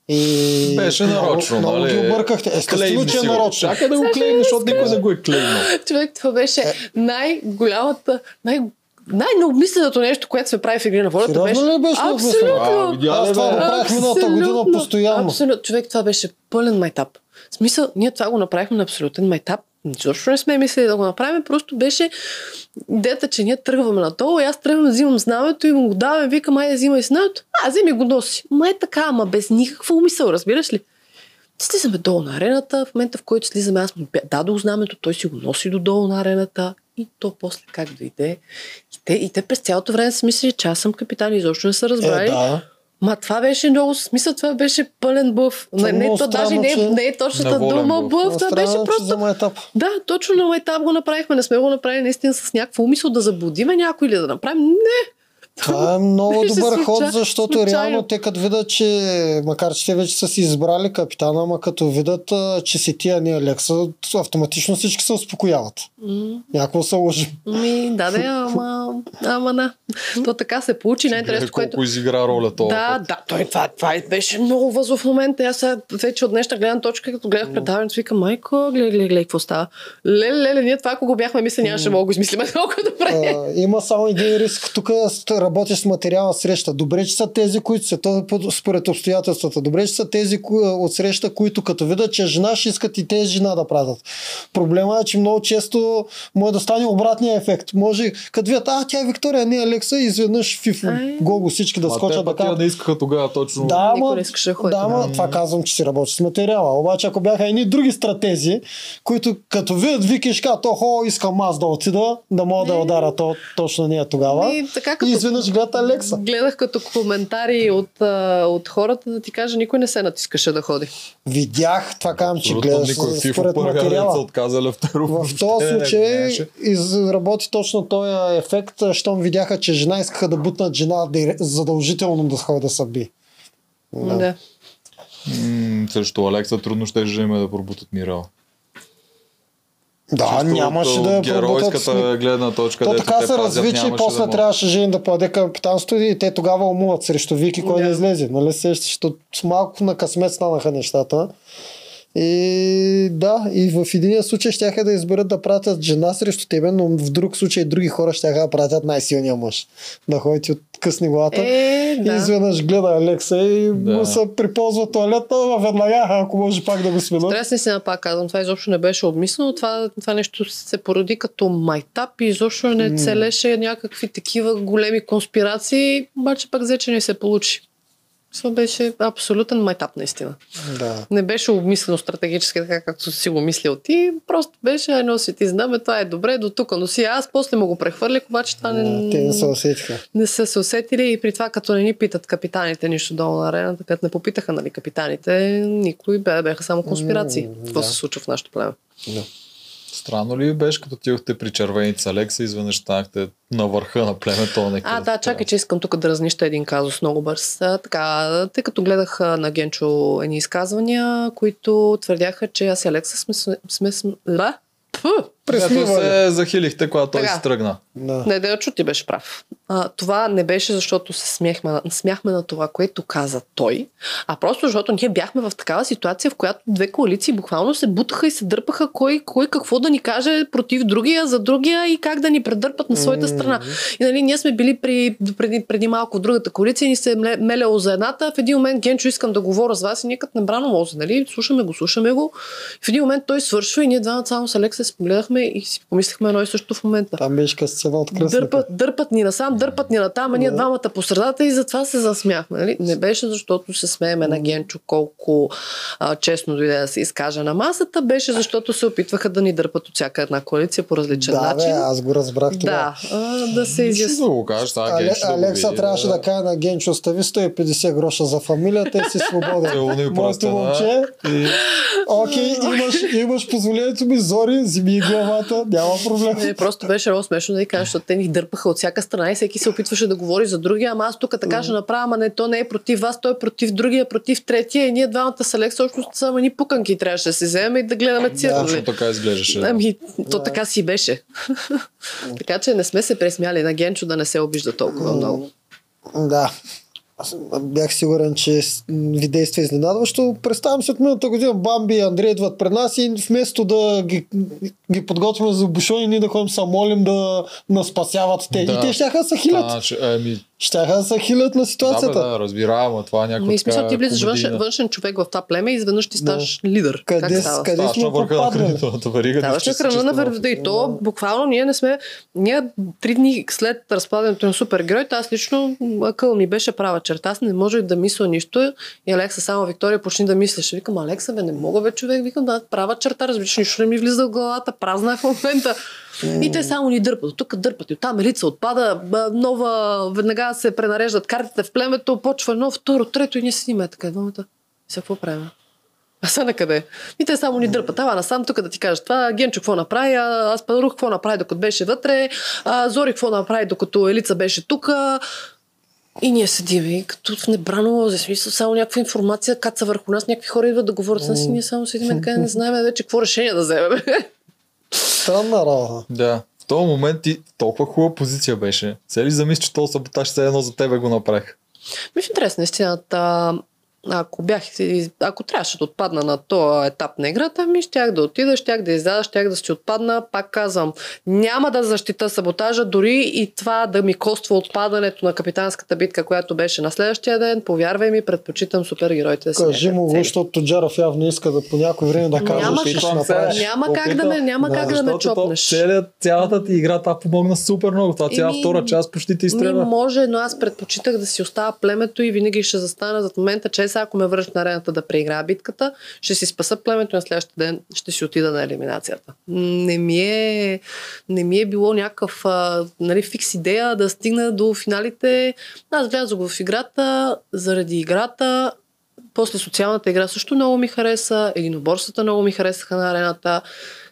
И Беше нарочно, много, много нали? ги объркахте. Естествено, Клейми че е нарочно. Чакай да го клейм, защото никой не го е клеймнал. Човек, това беше най-голямата, най- най-необмисленото нещо, което се прави в игри на волята. Сериозно беше... ли беше необмислено? А, Абсолютно! видя Аз това го правих миналата година постоянно. Абсолютно. Човек, това беше пълен майтап. В смисъл, ние това го направихме на абсолютен майтап. Изобщо не сме мислили да го направим, просто беше идеята, че ние тръгваме надолу и аз тръгвам, взимам знамето и му го давам, викам, айде взимай знамето. А, вземи го носи. Ма е така, ама без никаква умисъл, разбираш ли? Слизаме долу на арената, в момента в който слизаме, аз му дадох знамето, той си го носи додолу на арената и то после как дойде. И те, и те през цялото време са мислили, че аз съм капитан изобщо не са разбрали. Е, да. Ма това беше много, смисъл това беше пълен бъв. Това е Не, не, то даже не, е- не е точната дума бъв. бъв, това беше просто... за майтап. Да, точно на майтап го направихме. Не сме го направили наистина с някаква умисъл да заблудиме някой или да направим. Не. Това е много добър ход, защото случайно. реално те като видят, че макар че те вече са си избрали капитана, ама като видят, че си тия не Алекса, автоматично всички се успокояват. М, Някакво се лъжи. Ми, да, да, ама, ама на. То така се получи. Най-интересното, което... колко изигра роля това. Да, да, той, това, това беше много възлов момент. Аз сега вече от днешна гледна точка, като гледах предаването, викам, майко, гледай, гледай, гледай, какво става. Леле, леле, ние това, ако го бяхме мисли, нямаше да мога да го измислим толкова добре. А, има само един риск. Тук работиш с материала среща. Добре, че са тези, които са по- според обстоятелствата. Добре, че са тези кои, от среща, които като видят, че е жена, ще искат и тези жена да пратят. Проблема е, че много често може да стане обратния ефект. Може, като видят, а, тя е Виктория, не е Алекса, и изведнъж фиф, гого всички да Ма скочат те да кажат. не искаха тогава точно. Да, не искаше да ама това казвам, че си работи с материала. Обаче, ако бяха едни други стратези, които като видят Вики, ще кажат, охо, искам аз да отида, да мога да я удара то, точно нея тогава. И така И изведнъж гледат Алекса. гледах като коментари от, от хората да ти кажа, никой не се натискаше да ходи. Видях, това казвам, че гледаш никой според материала. отказа Левтеров. В този случай изработи точно този ефект, щом видяха, че жена искаха да бутнат жена задължително да ходи да се би. Да. да. М, Срещу Алекса трудно ще да има да пробутат Мирал. Да, Чисто нямаше от да я Геройската гледна точка, То така се пазят, разви, че нямаше после да трябваше Жени да подаде капитанството и те тогава умуват срещу Вики, кой да, Да. излезе. Нали сещаш, защото с малко на късмет станаха нещата. И да, и в единия случай ще да изберат да пратят жена срещу тебе, но в друг случай други хора ще да пратят най-силния мъж. Да ходите от късни главата. Е, И да. изведнъж гледа Алекса и Да. му се приползва туалета, веднага, ако може пак да го сменят. Трябва си пак казвам, това изобщо не беше обмислено. Това, това нещо се породи като майтап и изобщо не целеше някакви такива големи конспирации, обаче пък взе, че не се получи. Това беше абсолютен майтап, наистина. Да. Не беше обмислено стратегически, така както си го мислил ти. Просто беше едно си ти знаме, това е добре, до тук носи. Аз после му го прехвърлих, обаче това не, Те не се усетиха. не са се усетили и при това, като не ни питат капитаните нищо долу на арената, като не попитаха нали, капитаните, никой бе, беха само конспирации. Какво да. се случва в нашото племе? Да. Странно ли беше, като отидохте при червените с Алекса, изведнъж станахте на върха на племето? А, да, чакай, че искам тук да разнища един казус много бърз. А, така, тъй като гледах на Генчо едни изказвания, които твърдяха, че аз и Алекса сме... сме, сме, сме да? Където Пресмивали. се захилихте, когато той се тръгна. Да. Не, чу ти беше прав. А, това не беше защото се смяхме, на- смяхме на това, което каза той, а просто защото ние бяхме в такава ситуация, в която две коалиции буквално се бутаха и се дърпаха кой, кой какво да ни каже против другия, за другия и как да ни предърпат на своята страна. И нали, ние сме били при, преди, преди малко в другата коалиция и ни се е меляло за едната. В един момент Генчо искам да говоря с вас и ние като небрано мозе, нали? Слушаме го, слушаме го. В един момент той свършва и ние двамата само с Алекса се погледахме и си помислихме едно и също в момента. Там беше като сцена от кръсника. Дърпат, дърпат ни насам, дърпат ни натам, а ние Да. двамата по средата и затова се засмяхме. Нали? Не беше защото се смееме на Генчо колко а, честно дойде да се изкаже на масата, беше защото се опитваха да ни дърпат от всяка една коалиция по различен Да, начин. бе, аз го разбрах това. да, а, да се изясни. да го кажеш, това Але, да го Алекса види, трябваше да каже на Генчо, остави 150 гроша за фамилията и си свободен. Моето момче, окей, имаш, имаш позволението ми, Зори, вземи главата, няма проблем. Не, просто беше много смешно да ви кажа, защото те ни дърпаха от всяка страна и всеки се опитваше да говори за другия, ама аз тук така ще направя, ама не, то не е против вас, той е против другия, против третия и ние двамата с Алекс също само ни пуканки трябваше да се вземем и да гледаме цирк. точно нали? така изглеждаше. да. Ами, то Да. така си беше. така че не сме се пресмяли на Генчо да не се обижда толкова много. Да. Аз бях сигурен, че ви действа изненадващо. Представям се от миналата година, Бамби и Андрей идват пред нас и вместо да ги, ги подготвим за бушони, ние да ходим са молим да нас спасяват те. Да. И те да се хилят. Значи, еми, Щяха да се хилят на да, бе, ситуацията. да, разбирам, а това е някаква Ми, смисъл, ти влизаш външен, външен човек в това племе и изведнъж ти ставаш лидер. Къде как става? къде Ставаш сме на върха на попаднали? верига. Нищо на храна на вървда и то буквално ние не сме... Ние три дни след разпадането на супергероите, аз лично акъл ми беше права черта. Аз не можех да мисля нищо и Алекса само Виктория почни да мислеше. Викам, Алекса, бе, не мога бе човек. Викам, да, права черта, разбираш, нищо не ми влиза в главата, празна е в момента. И те само ни дърпат. От тук дърпат. И оттам елица отпада, нова, веднага се пренареждат картите в племето, почва едно, второ, трето и ние седиме така. Двамата. Сега какво правим? А са на къде? И те само ни дърпат. Ава насам тук да ти кажа това. Генчо какво направи, а Аспарух какво направи докато беше вътре, а Зори какво направи докато Елица беше тук. И ние седим и като в небрано лозе, смисъл само някаква информация каца върху нас, някакви хора идват да говорят с нас и ние само седим така не знаем вече какво решение да вземем. Странна работа. Да. В този момент ти толкова хубава позиция беше. Се ли замисли, че този саботаж все едно за тебе го направих? Ми в интерес на истината, ако бях, ако трябваше да отпадна на този етап на играта, ми щях да отида, щях да изляза, щях да си отпадна. Пак казвам, няма да защита саботажа, дори и това да ми коства отпадането на капитанската битка, която беше на следващия ден. Повярвай ми, предпочитам супергероите да си Кажи му, защото Тоджаров явно иска да по някое време да каже, Няма, че ще как- направиш. няма как да ме, няма Да, как да ме чопнеш. целият, цялата ти игра това помогна супер много. Това цяла Еми, втора част почти ти Ми, изстреля. може, но аз предпочитах да си оставя племето и винаги ще застана зад момента, че сега ако ме връща на арената да преиграя битката, ще си спаса племето и на следващия ден ще си отида на елиминацията. Не ми е, не ми е било някакъв а, нали, фикс идея да стигна до финалите. Аз влязох в играта заради играта, после социалната игра също много ми хареса, единоборствата много ми харесаха на арената,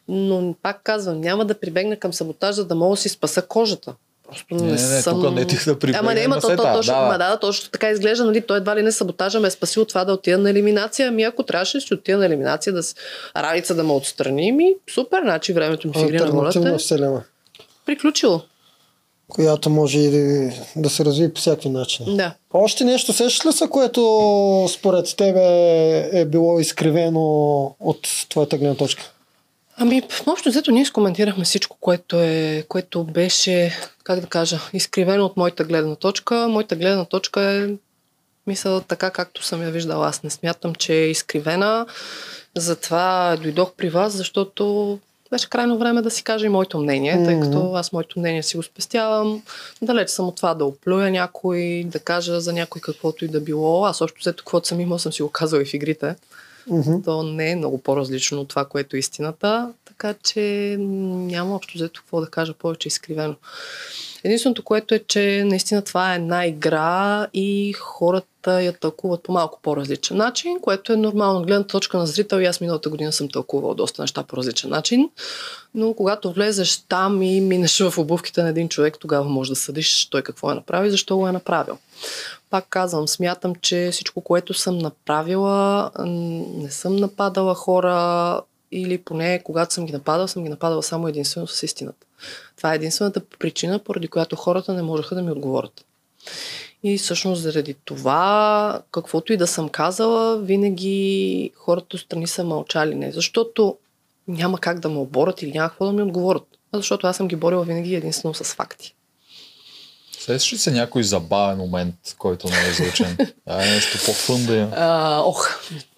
но пак казвам, няма да прибегна към саботаж, за да мога да си спаса кожата. Просто не, Не, не, съм... тук не ти да прибегнем Ама не, има то, то, точно, да, да, да. точно така изглежда, нали, той едва ли не саботажа ме е спасил от това да отида на елиминация. Ами ако трябваше да си отида на елиминация, да с... раница да ме отстрани, ми супер, значи времето ми в игри на волята вселена, приключило. която може и да, да се развие по всякакви начини. Да. Още нещо сещаш ли са, което според тебе е било изкривено от твоята гледна точка? Ами, общо взето ние скоментирахме всичко, което, е, което беше, как да кажа, изкривено от моята гледна точка. Моята гледна точка е мисля така, както съм я виждала. Аз не смятам, че е изкривена. Затова дойдох при вас, защото беше крайно време да си кажа и моето мнение, тъй като аз моето мнение си го спестявам. Далеч съм от това да оплюя някой, да кажа за някой каквото и да било. Аз още взето каквото съм имал, съм си го казала и в игрите Мгм. то не е много по-различно от това, което е истината, така че няма общо взето какво да кажа повече изкривено. Единственото, което е, че наистина това е една игра и хората я тълкуват по малко по-различен начин, което е нормално. От Гледна точка на зрител и аз миналата година съм тълкувал доста неща по различен начин, но когато влезеш там и минеш в обувките на един човек, тогава можеш да съдиш той какво е направил и защо го е направил. Пак казвам, смятам, че всичко, което съм направила, не съм нападала хора или поне когато съм ги нападала, съм ги нападала само единствено с истината. Това е единствената причина, поради която хората не можеха да ми отговорят. И всъщност заради това, каквото и да съм казала, винаги хората отстрани са мълчали. Не защото няма как да ме оборят или няма какво да ми отговорят, а защото аз съм ги борила винаги единствено с факти. Сещаш ли се някой забавен момент, който не е звучен? А, е нещо по-фън да има. А, ох,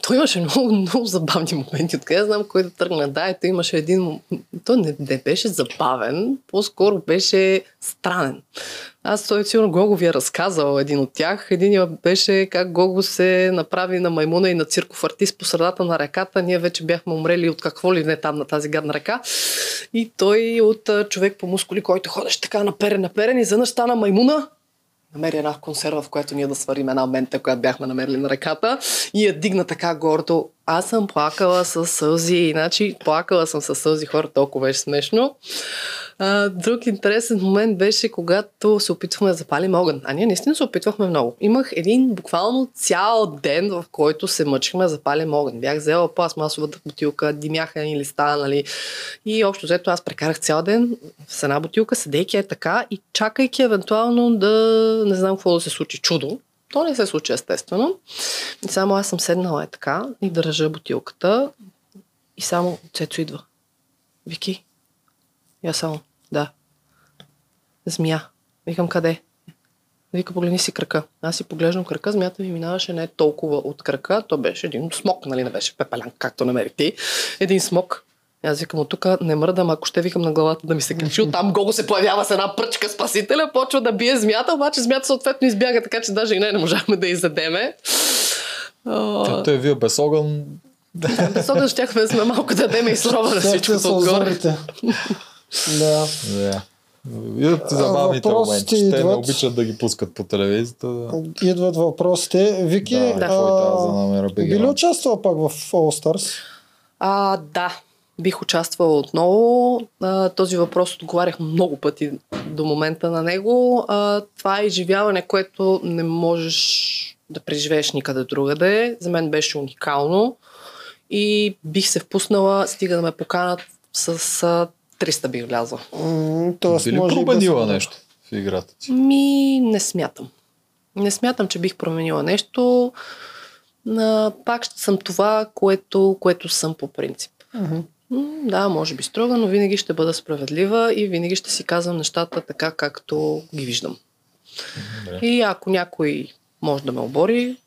той имаше много, много забавни моменти. Откъде знам кой да тръгне. Да, ето имаше един... Той не, не беше забавен, по-скоро беше странен. Аз той сигурно Гого ви е разказал един от тях. Един беше как Гого се направи на маймуна и на цирков артист по средата на реката. Ние вече бяхме умрели от какво ли не там на тази гадна река. И той от човек по мускули, който ходеше така наперен, наперен и заднъж стана маймуна намери една консерва, в която ние да сварим една мента, която бяхме намерили на реката и я дигна така гордо. Аз съм плакала с сълзи, иначе плакала съм с сълзи, хора, толкова беше смешно. А, друг интересен момент беше, когато се опитвахме да запалим огън. А ние наистина се опитвахме много. Имах един буквално цял ден, в който се мъчихме да запалим огън. Бях взела пластмасовата бутилка, димяха ни листа, нали? И общо взето аз прекарах цял ден с една бутилка, седейки е така и чакайки евентуално да не знам какво да се случи чудо. То не се случи естествено. И само аз съм седнала е така и държа бутилката и само Цецо идва. Вики. И аз само, да. Змия. Викам къде? Вика, погледни си крака. Аз си поглеждам крака, змията ми минаваше не толкова от крака, то беше един смок, нали, не беше пепелян, както намерих ти. Един смок. И Аз викам от тук не мърдам, ако ще викам на главата да ми се качи. Оттам Гого се появява с една пръчка спасителя, почва да бие змията, обаче змията съответно избяга, така че даже и не, не можахме да изядеме. А, Като е вие без огън, Без огън щяхме да сме малко да дадеме и сурова на всичко отгоре. да. да. Идват ти забавните въпросите моменти. Те не идват. обичат да ги пускат по телевизията. Да. Идват въпросите. Вики, Да, а, да намеря би ли участвала пак в All Stars? А, да, бих участвала отново. А, този въпрос отговарях много пъти до момента на него. А, това е изживяване, което не можеш да преживееш никъде другаде. За мен беше уникално и бих се впуснала, стига да ме поканат с а, 300 бих влязла. М, Тоест, Би ли може променила нещо в играта ти? Ми, не смятам. Не смятам, че бих променила нещо. а, пак съм това, което, което съм по принцип. Мгм. Да, може би строга, но винаги ще бъда справедлива и винаги ще си казвам нещата така, както ги виждам. Добре. И ако някой може да ме обори,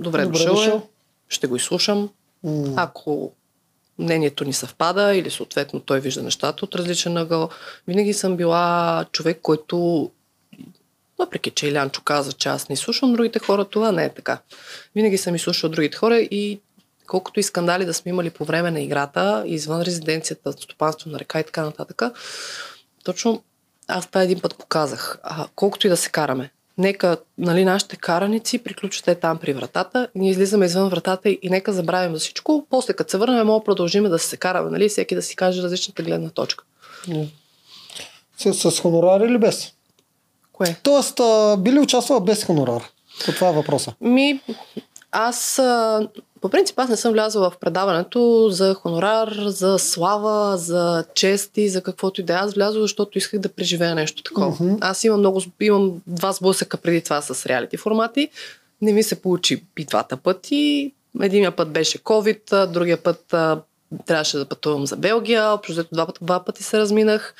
добре, Добре дошъл, е, дошъл. ще го изслушам. М. Ако мнението ни съвпада или съответно той вижда нещата от различен ъгъл, винаги съм била човек, който въпреки, че Илянчо каза, че аз не слушам другите хора, това не е така. Винаги съм изслушал другите хора и колкото и скандали да сме имали по време на играта, извън резиденцията, стопанство на река и така нататък, точно аз това един път показах. А, колкото и да се караме, нека нали, нашите караници приключат там при вратата, ние излизаме извън вратата и, нека забравим за всичко. После като се върнем, мога продължим да се караме, нали, всеки да си каже различната гледна точка. С, с хонорар или без? Кое? Тоест, а, би ли участвала без хонорар? По това е въпроса. Ми, аз а, по принцип аз не съм влязла в предаването за хонорар, за слава, за чести, за каквото и да е. Аз влязох, защото исках да преживея нещо такова. Мгм. Аз имам много, имам два сблъсъка преди това с реалити формати. Не ми се получи и двата пъти. Единия път беше COVID, другия път трябваше да пътувам за Белгия. Общо два, пъти- два пъти се разминах.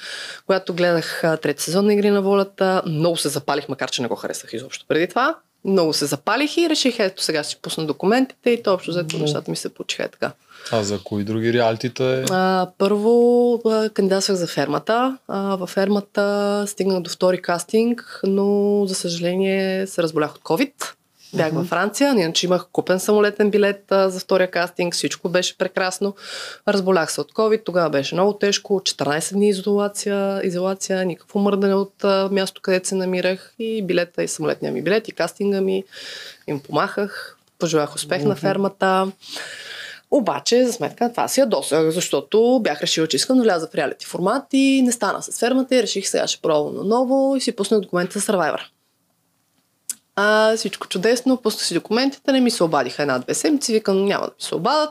Когато гледах трети сезон на Игри на волята, много се запалих, макар че не го харесах изобщо преди това. Много се запалих и реших, ето сега ще пусна документите и то общо взето нещата ми се получиха е така. А за кои други реалитита е? А, първо а, кандидатствах за фермата. А, във фермата стигнах до втори кастинг, но за съжаление се разболях от COVID. Бях Мгм. във Франция, иначе имах купен самолетен билет а, за втория кастинг, всичко беше прекрасно. Разболях се от COVID, тогава беше много тежко, 14 дни изолация, изолация никакво мърдане от а, място, където се намирах и билета и самолетния ми билет и кастинга ми им помахах. Пожелах успех на Мгм. фермата. Обаче, за сметка на това си ядосах, защото бях решила, че искам да вляза в реалити формат и не стана с фермата и реших сега ще пробвам наново и си пуснах документите за Survivor. А, всичко чудесно, пуснах си документите, не ми се обадиха една-две седмици, викам няма да ми се обадат.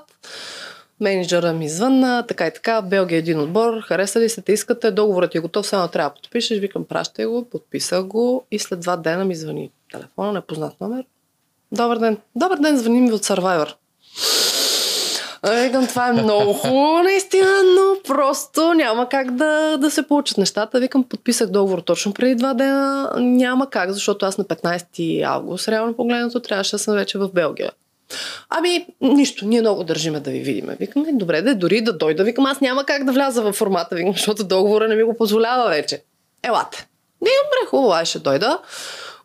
Менеджера ми звънна, така и така, Белгия е един отбор, хареса ли се, те искате, договорът е готов, само трябва да подпишеш, викам, пращай го, подписах го и след два дена ми звъни телефона, непознат номер. Добър ден. Добър ден, звъним ви от Survivor. Викам, това е много хубаво, наистина, но просто няма как да, да се получат нещата. Викам, подписах договор точно преди два дена. Няма как, защото аз на 15 август, реално погледнато, трябваше да съм вече в Белгия. Ами, нищо, ние много държиме да ви видим. Викам, «Е, добре, да дори да дойда. Викам, аз няма как да вляза в формата, викам, защото договора не ми го позволява вече. Елате. Не, добре, хубаво, ай ще дойда.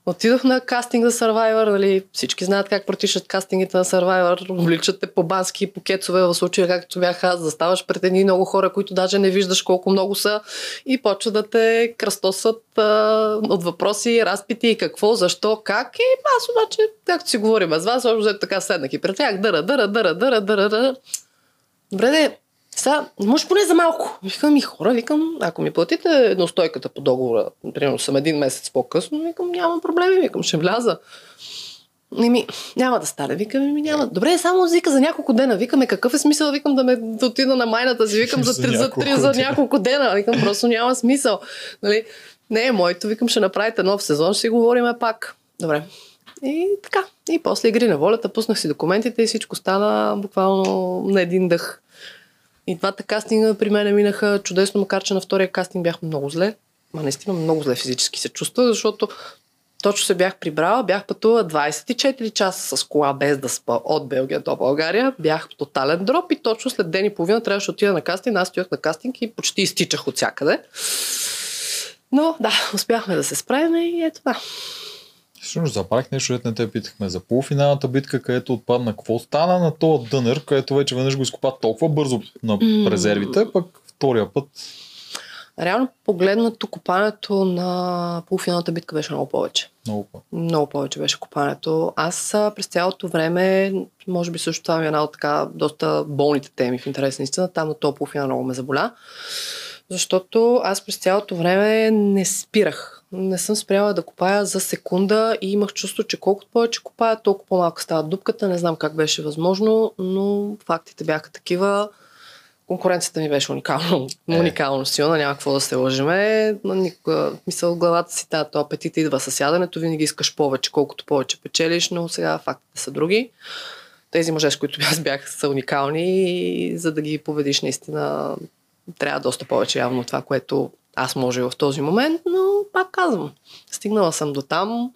Отидох на кастинг за Survivor, нали, всички знаят как протичат кастингите на Survivor, обличат те по бански, по кецове, в случая както бях аз, заставаш пред едни много хора, които даже не виждаш колко много са и почва да те кръстосват а, от въпроси, разпити и какво, защо, как и аз обаче, както си говорим с вас, общо така седнах и пред тях, дъра, дъра, дъра, дъра, дъра, дъра. Добре, сега, може поне за малко. Викам ми хора, викам, ако ми платите едностойката по договора, примерно съм един месец по-късно, викам, няма проблеми, викам, ще вляза. Не ми, няма да стане. Викам, ми няма. Добре, само вика за няколко дена. Викаме, какъв е смисъл? Викам да ме да отида на майната си. Викам за, три, за, три, за дена. няколко дена. Викам, просто няма смисъл. Нали? Не е моето. Викам, ще направите нов сезон, ще си говорим пак. Добре. И така. И после игри на волята, пуснах си документите и всичко стана буквално на един дъх. И двата кастинга при мен минаха чудесно, макар че на втория кастинг бях много зле. Ма наистина много зле физически се чувства, защото точно се бях прибрала, бях пътувала 24 часа с кола без да спа от Белгия до България. Бях тотален дроп и точно след ден и половина трябваше да отида на кастинг. Аз стоях на кастинг и почти изтичах от всякъде. Но да, успяхме да се справим и ето това. Всъщност забравих нещо, не те питахме за полуфиналната битка, където отпадна. Какво стана на този дънер, където вече веднъж го изкопа толкова бързо на резервите, пък втория път Реално погледнато копането на полуфиналната битка беше много повече. много по. Много повече беше копането. Аз през цялото време, може би също това ми е една от така доста болните теми в интерес на истина, там на този полуфинал много ме заболя. Защото аз през цялото време не спирах. Не съм спряла да копая за секунда и имах чувство, че колкото повече копая, толкова по-малко става дупката. Не знам как беше възможно, но фактите бяха такива. Конкуренцията ми беше уникално, Е. уникално силна, няма какво да се лъжиме. Никога, мисъл, главата си тази то апетит идва с яденето, винаги искаш повече, колкото повече печелиш, но сега фактите са други. тези мъже, с които аз бях, са уникални и за да ги победиш наистина трябва доста повече явно това, което аз може в този момент, но пак казвам, стигнала съм до там.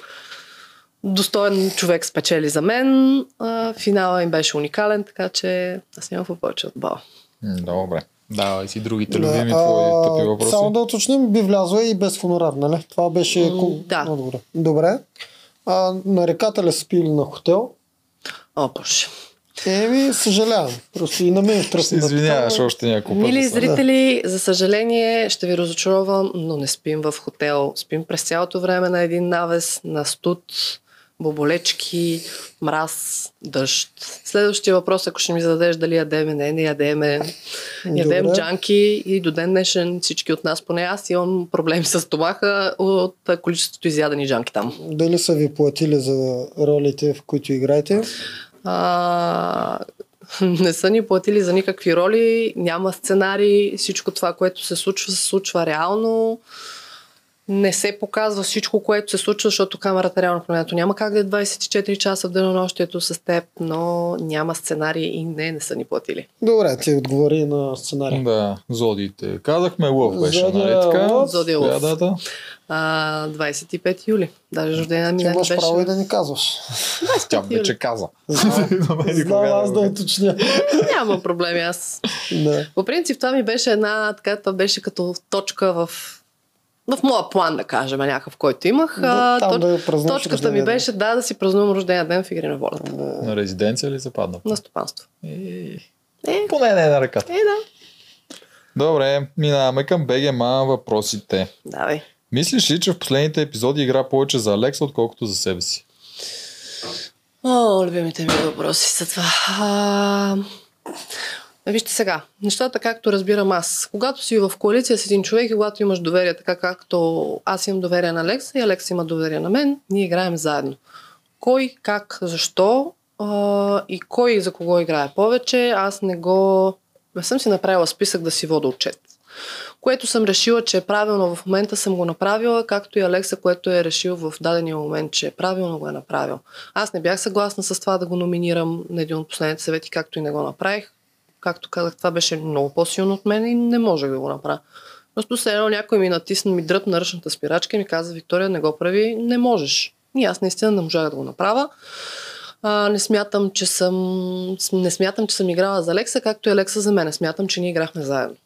Достоен човек спечели за мен. А, финала им беше уникален, така че аз нямам какво повече от бал. Добре. Давай си другите Да, любими твои тъпи въпроси. Само да уточним, би влязла и без хонорар, нали? Това беше... Ку- да. много Добре. Добре. А, на реката ли са пили на хотел? О, боже. Еми, съжалявам. Просто и на мен Ще тръсна. извиняваш още няколко пъти. Мили зрители, за съжаление ще ви разочаровам, но не спим в хотел. Спим през цялото време на един навес, на студ, боболечки, мраз, дъжд. Следващия въпрос, ако ще ми зададеш дали ядеме, не, не ядеме. Ядем Добре. джанки и до ден днешен всички от нас, поне аз имам проблеми с стомаха от количеството изядени джанки там. Дали са ви платили за ролите, в които играете? А, не са ни платили за никакви роли, няма сценарий, всичко това, което се случва, се случва реално. Не се показва всичко, което се случва, защото камерата реално в момента няма как да е 24 часа в денонощието с теб, но няма сценарий и не, не са ни платили. Добре, ти отговори на сценария. Да, зодиите. Казахме лъв беше, Зодия нали така? Зодия лъв. дата? А, 25 юли. Даже рождена ми Ти ден имаш беше... право и да ни казваш. Тя вече каза. Знам, аз да уточня. Няма проблеми аз. Да. По принцип това ми беше една, така, това беше като точка в в моя план, да кажем, някакъв, който имах. Да, там точ- да празнуваш точката ми беше да, да си празнувам рождения ден в Игри на волята. На резиденция ли се падна? На стопанство. Е, Е, Поне не е на ръката. е, да. Добре, минаваме към БГМА въпросите. Давай. Мислиш ли, че в последните епизоди игра повече за Алекса, отколкото за себе си? О, любимите ми въпроси са това. А... е, Вижте сега, нещата както разбирам аз. Когато си в коалиция с един човек и когато имаш доверие, така както аз имам доверие на Алекса и Алекса има доверие на мен, ние играем заедно. Кой, как, защо а, и кой за кого играе повече, аз не го... Не съм си направила списък да си вода отчет. Което съм решила, че е правилно в момента съм го направила, както и Алекса, което е решил в дадения момент, че е правилно го е направил. Аз не бях съгласна с това да го номинирам на един от последните съвети, както и не го направих. Както казах, това беше много по-силно от мен и не можех да го направя. Просто се едно някой ми натисна, ми дръпна ръчната спирачка и ми каза, Виктория, не го прави, не можеш. И аз наистина не можах да го направя. А, не смятам, че съм не смятам, че съм играла за Алекса, както и Алекса за мен. Смятам, че ние играхме заедно.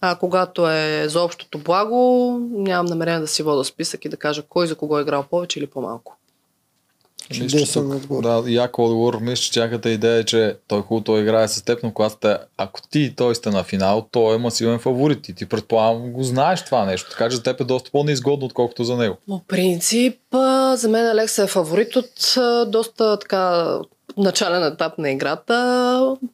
А когато е за общото благо, нямам намерение да си вода списък и да кажа кой за кого е играл повече или по-малко. Мисля, Чудесен тук- отговор. Да, як отговор. Мисля, че тяхната идея е, че той хубаво той играе с теб, но когато сте, ако ти и той сте на финал, той е масивен фаворит и ти предполагам го знаеш това нещо. Така че за теб е доста по-неизгодно, отколкото за него. По принцип, за мен Алекса е фаворит от доста така начален етап на играта.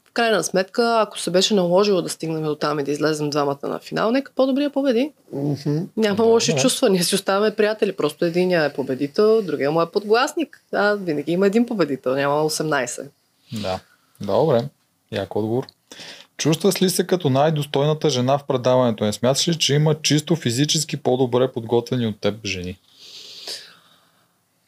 В крайна сметка, ако се беше наложило да стигнем до там и да излезем двамата на финал, нека по-добрия победи. Мгм. Няма Да, лоши да. чувства, ние си оставаме приятели. Просто единия е победител, другия му е подгласник. А, винаги има един победител, няма 18. Да. Добре. Як отговор. Чувстваш ли се като най-достойната жена в предаването? Не смяташ ли, че има чисто физически по-добре подготвени от теб жени?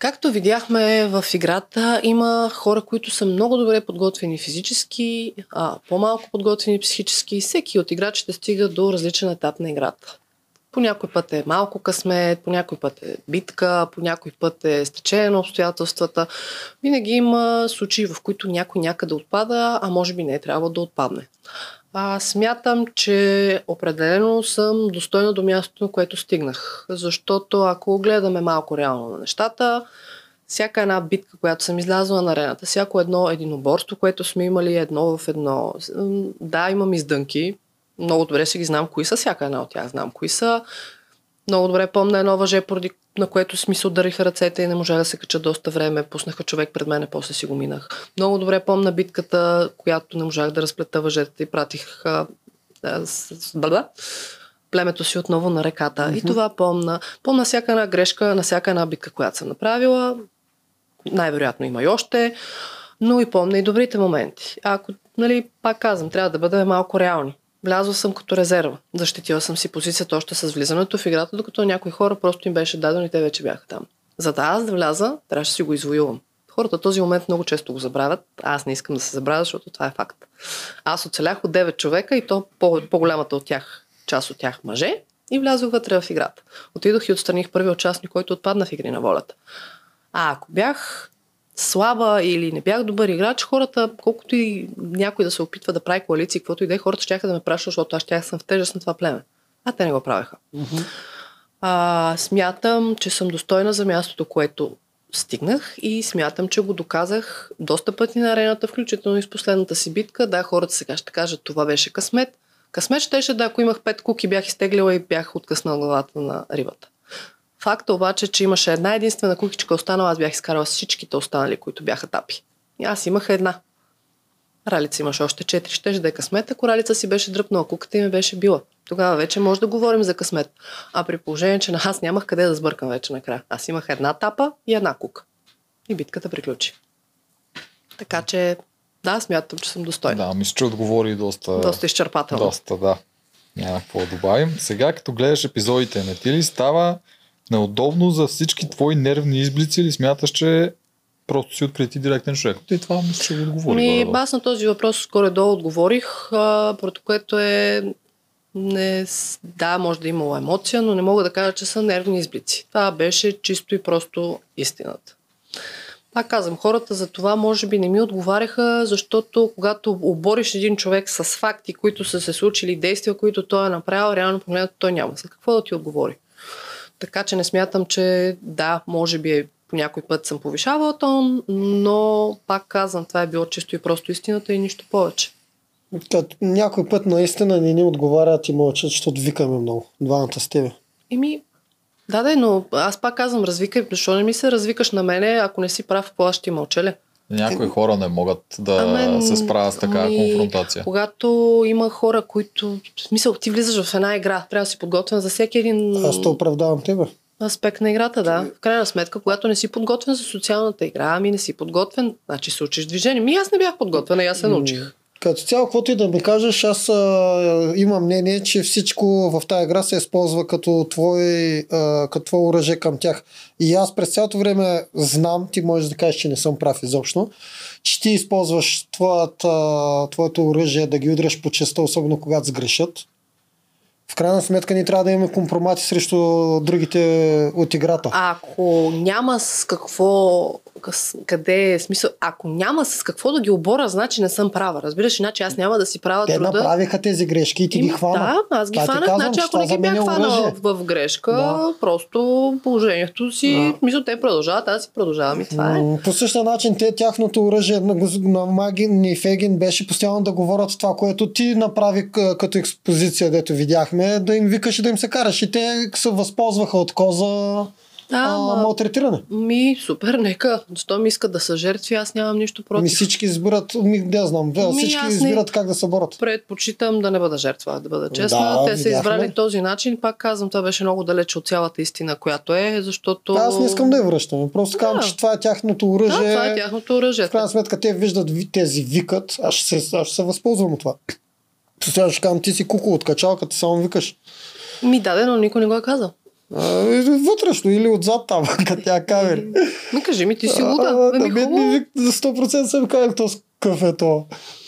Както видяхме в играта, има хора, които са много добре подготвени физически, а по-малко подготвени психически. Всеки от играчите стига до различен етап на играта. По някой път е малко късмет, по някой път е битка, по някой път е стечение на обстоятелствата. Винаги има случаи, в които някой някъде отпада, а може би не е трябвало да отпадне. А, смятам, че определено съм достойна до мястото, на което стигнах. Защото ако гледаме малко реално на нещата, всяка една битка, която съм излязла на арената, всяко едно единоборство, което сме имали едно в едно. Да, имам издънки. Много добре си ги знам кои са, всяка една от тях знам кои са. Много добре помня едно въже, поради на което с ми се удариха ръцете и не можа да се кача доста време. Пуснаха човек пред мене, после си го минах. Много добре помня битката, която не можах да разплета въжетата и пратих а, а, с, с, бла, племето си отново на реката. Mm-hmm. И това помна. Помна всяка една грешка на всяка една битка, която съм направила. Най-вероятно има и още. Но и помня и добрите моменти. Ако, нали, пак казвам, трябва да бъдем малко реални. Влязла съм като резерва. Защитила съм си позицията още с влизането в играта, докато някои хора просто им беше дадено и те вече бяха там. За да аз да вляза, трябваше да си го извоювам. Хората този момент много често го забравят. Аз не искам да се забравя, защото това е факт. Аз оцелях от 9 човека и то по- по-голямата от тях, част от тях мъже, и влязох вътре в играта. Отидох и отстраних първия участник, който отпадна в игри на волята. А ако бях слаба или не бях добър играч, хората, колкото и някой да се опитва да прави коалиции, каквото и да е, хората ще да ме пращат, защото аз щях съм в тежест на това племе. А те не го правеха. А, смятам, че съм достойна за мястото, което стигнах и смятам, че го доказах доста пъти на арената, включително и с последната си битка. Да, хората сега ще кажат, това беше късмет. Късмет щеше да, ако имах пет куки, бях изтеглила и бях откъснал главата на рибата. Факта обаче, че имаше една единствена кукичка останала, аз бях изкарала всичките останали, които бяха тапи. И аз имах една. Ралица имаше още четири. Щеше да е късмет, ако Ралица си беше дръпнала куката и ме беше била. Тогава вече може да говорим за късмет. А при положение, че на аз нямах къде да сбъркам вече накрая. Аз имах една тапа и една кука. И битката приключи. Така че, да, смятам, че съм достойна. Да, мисля, че отговори доста... Доста изчерпателно. Доста, да. Няма какво да добавим. Сега, като гледаш епизодите, не ти ли става неудобно за всички твои нервни изблици или смяташ, че просто си отпрети директен човек? И това мисля, че го отговори. Ми, аз на този въпрос скоро-долу отговорих, а, поради което е не, да, може да е имало емоция, но не мога да кажа, че са нервни изблици. Това беше чисто и просто истината. Пак казвам, хората за това може би не ми отговаряха, защото когато обориш един човек с факти, които са се случили, действия, които той е направил, реално погледнато той няма. За какво да ти отговори? Така че не смятам, че да, може би е, по някой път съм повишавала тон, но пак казвам, това е било чисто и просто истината и нищо повече. Като някой път наистина не ни отговарят и мълчат, защото викаме много. Двамата с тебе. Еми, да, да, но аз пак казвам, развикай, защо не ми се развикаш на мене, ако не си прав, какво аз ще ли? Някои хора не могат да Амен, се справят с такава ами, конфронтация. Когато има хора, които... В смисъл, ти влизаш в една игра, трябва да си подготвен за всеки един Аз те оправдавам тебе. аспект на играта, да. В крайна сметка, когато не си подготвен за социалната игра, ами не си подготвен, значи се учиш движение. Ми аз не бях подготвена и аз се научих. Като цяло, каквото и да ми кажеш, аз а, имам мнение, че всичко в тази игра се използва като твое, а, като оръжие към тях. И аз през цялото време знам, ти можеш да кажеш, че не съм прав изобщо, че ти използваш твоята, твоето оръжие да ги удряш по честа, особено когато сгрешат. В крайна сметка ние трябва да имаме компромати срещу другите от играта. Ако няма с какво, къде е смисъл, ако няма с какво да ги обора, значи не съм права. Разбираш, иначе аз няма да си правя Те труда. направиха тези грешки и ти ги Ими, хвана. Да, аз ги хванах. казвам, Значи, ако не ги бях е хванала оръжие. в, в грешка, Да. просто положението си, Да. мисля, те продължават, аз си продължавам и това е. По същия начин те, тяхното оръжие на, на Магин и Фегин беше постоянно да говорят това, което ти направи като експозиция, дето видяхме, да им викаш и да им се караш. И те се възползваха от коза Да, а, ма- малтретиране. Ми, супер, нека. Що ми искат да са жертви, аз нямам нищо против. Ми всички избират, ми, не знам, да, Ми, всички не- избират как да се борят. Предпочитам да не бъда жертва, да бъда честна. Да, Те са избрали този начин. Пак казвам, това беше много далеч от цялата истина, която е, защото... Аз не искам да я връщам. Просто Да. казвам, че това е тяхното Да, оръжие. това е тяхното оръжие. В крайна сметка те виждат ви- тези викат, аз ще се, аз ще се възползвам от това. Постоянно ще казвам, ти си куко от качалката, само викаш. Ми даде, но никой не го е казал. А, вътрешно или отзад там, като тя камери. Ми кажи ми, ти си А, луда. мен хубаво. ми за 100% съм казал, то е то.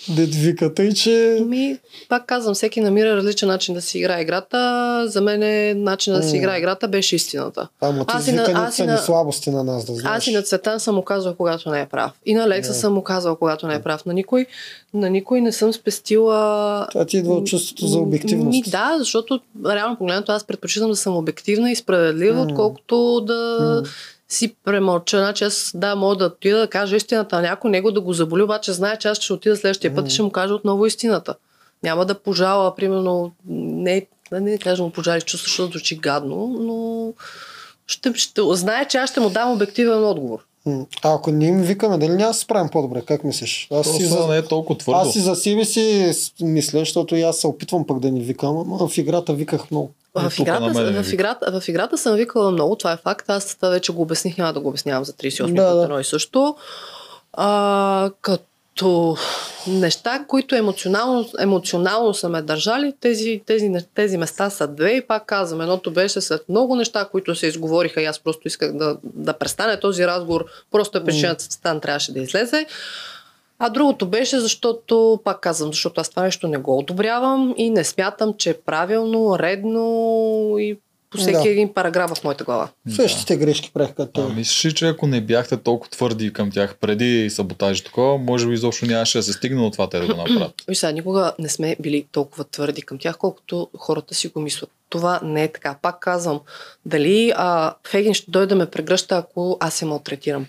Дед вика, тъй че... Ми, пак казвам, всеки намира различен начин да си играе играта. За мен е начин да си играе играта беше истината. Ама Аз ти и на- аз и на- слабости на нас, да знаеш. Аз и на Цветан съм му казвал, когато не е прав. И на Лекса Да. съм му казвал, когато не е прав. На никой, на никой не съм спестила... Това ти идва от чувството за обективност. Ми, да, защото реално погледнато аз предпочитам да съм обективна и справедлива, М. отколкото да М. си премълча. Значи аз да, мога да отида да кажа истината на някой, него да го заболи, обаче знае, че аз ще отида следващия път и ще му кажа отново истината. Няма да пожала, примерно, не, да не кажа му пожалиш чувство, защото звучи гадно, но ще, ще, знае, че аз ще му дам обективен отговор. А ако не им викаме, дали няма да се справим по-добре? Как мислиш? Аз си, за... не е толкова твърдо. аз си за себе си мисля, защото и аз се опитвам пък да не викам, ама в играта виках много. И В играта, мен ми в, играта, в играта съм викала много, това е факт. Аз това вече го обясних, няма да го обяснявам за 38 Да, път едно и също. А, като Като неща, които емоционално, емоционално са ме държали, тези, тези, тези места са две и пак казвам, едното беше след много неща, които се изговориха и аз просто исках да, да престане този разговор, просто е причината, че Стан трябваше да излезе. А другото беше, защото, пак казвам, защото аз това нещо не го одобрявам и не смятам, че е правилно, редно и по всеки Да. един параграф в моята глава. Същите грешки правих като А, мислиш ли, че ако не бяхте толкова твърди към тях преди саботаж и такова, може би изобщо нямаше да се стигне от това те да го направят? Виж сега, никога не сме били толкова твърди към тях, колкото хората си го мислят. Това не е така. Пак казвам, дали а, Фегин ще дойде да ме прегръща, ако аз се малтретирам.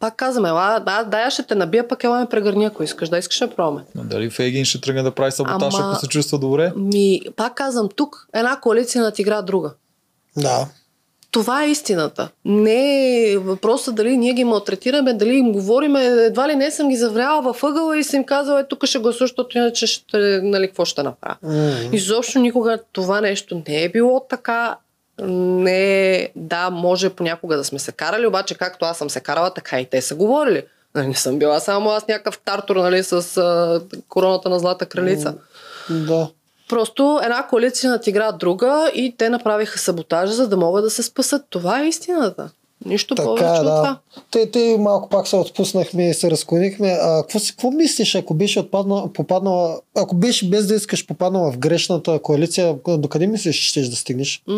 Пак казвам, ела, да, да, я ще те набия, пък ела ме прегърни, ако искаш. Да, искаш да пробваме. Но Дали Фейгин ще тръгне да прави саботаж, Ама- ако се чувства добре? Ми, пак казвам, тук една коалиция надигра друга. Да. Това е истината. Не е въпросът дали ние ги малтретираме, дали им говориме, едва ли не съм ги завряла във ъгъла и съм им казала, е, тук ще гласуваш, защото иначе ще, нали, какво ще направя. М. Изобщо никога това нещо не е било така. Не да, може понякога да сме се карали, обаче както аз съм се карала, така и те са говорили. Нали, Не съм била само аз някакъв тартор, нали, с а, короната на злата кралица. Да. Просто една коалиция натигра друга и те направиха саботажа, за да могат да се спасат. Това е истината. Нищо повече Така е, от да. това. Те, те малко пак се отпуснахме и се разклонихме. А, какво, си- какво мислиш, ако беше отпадна, попаднала, ако беше без да искаш попаднала в грешната коалиция, докъде мислиш, че щеш да стигнеш? М,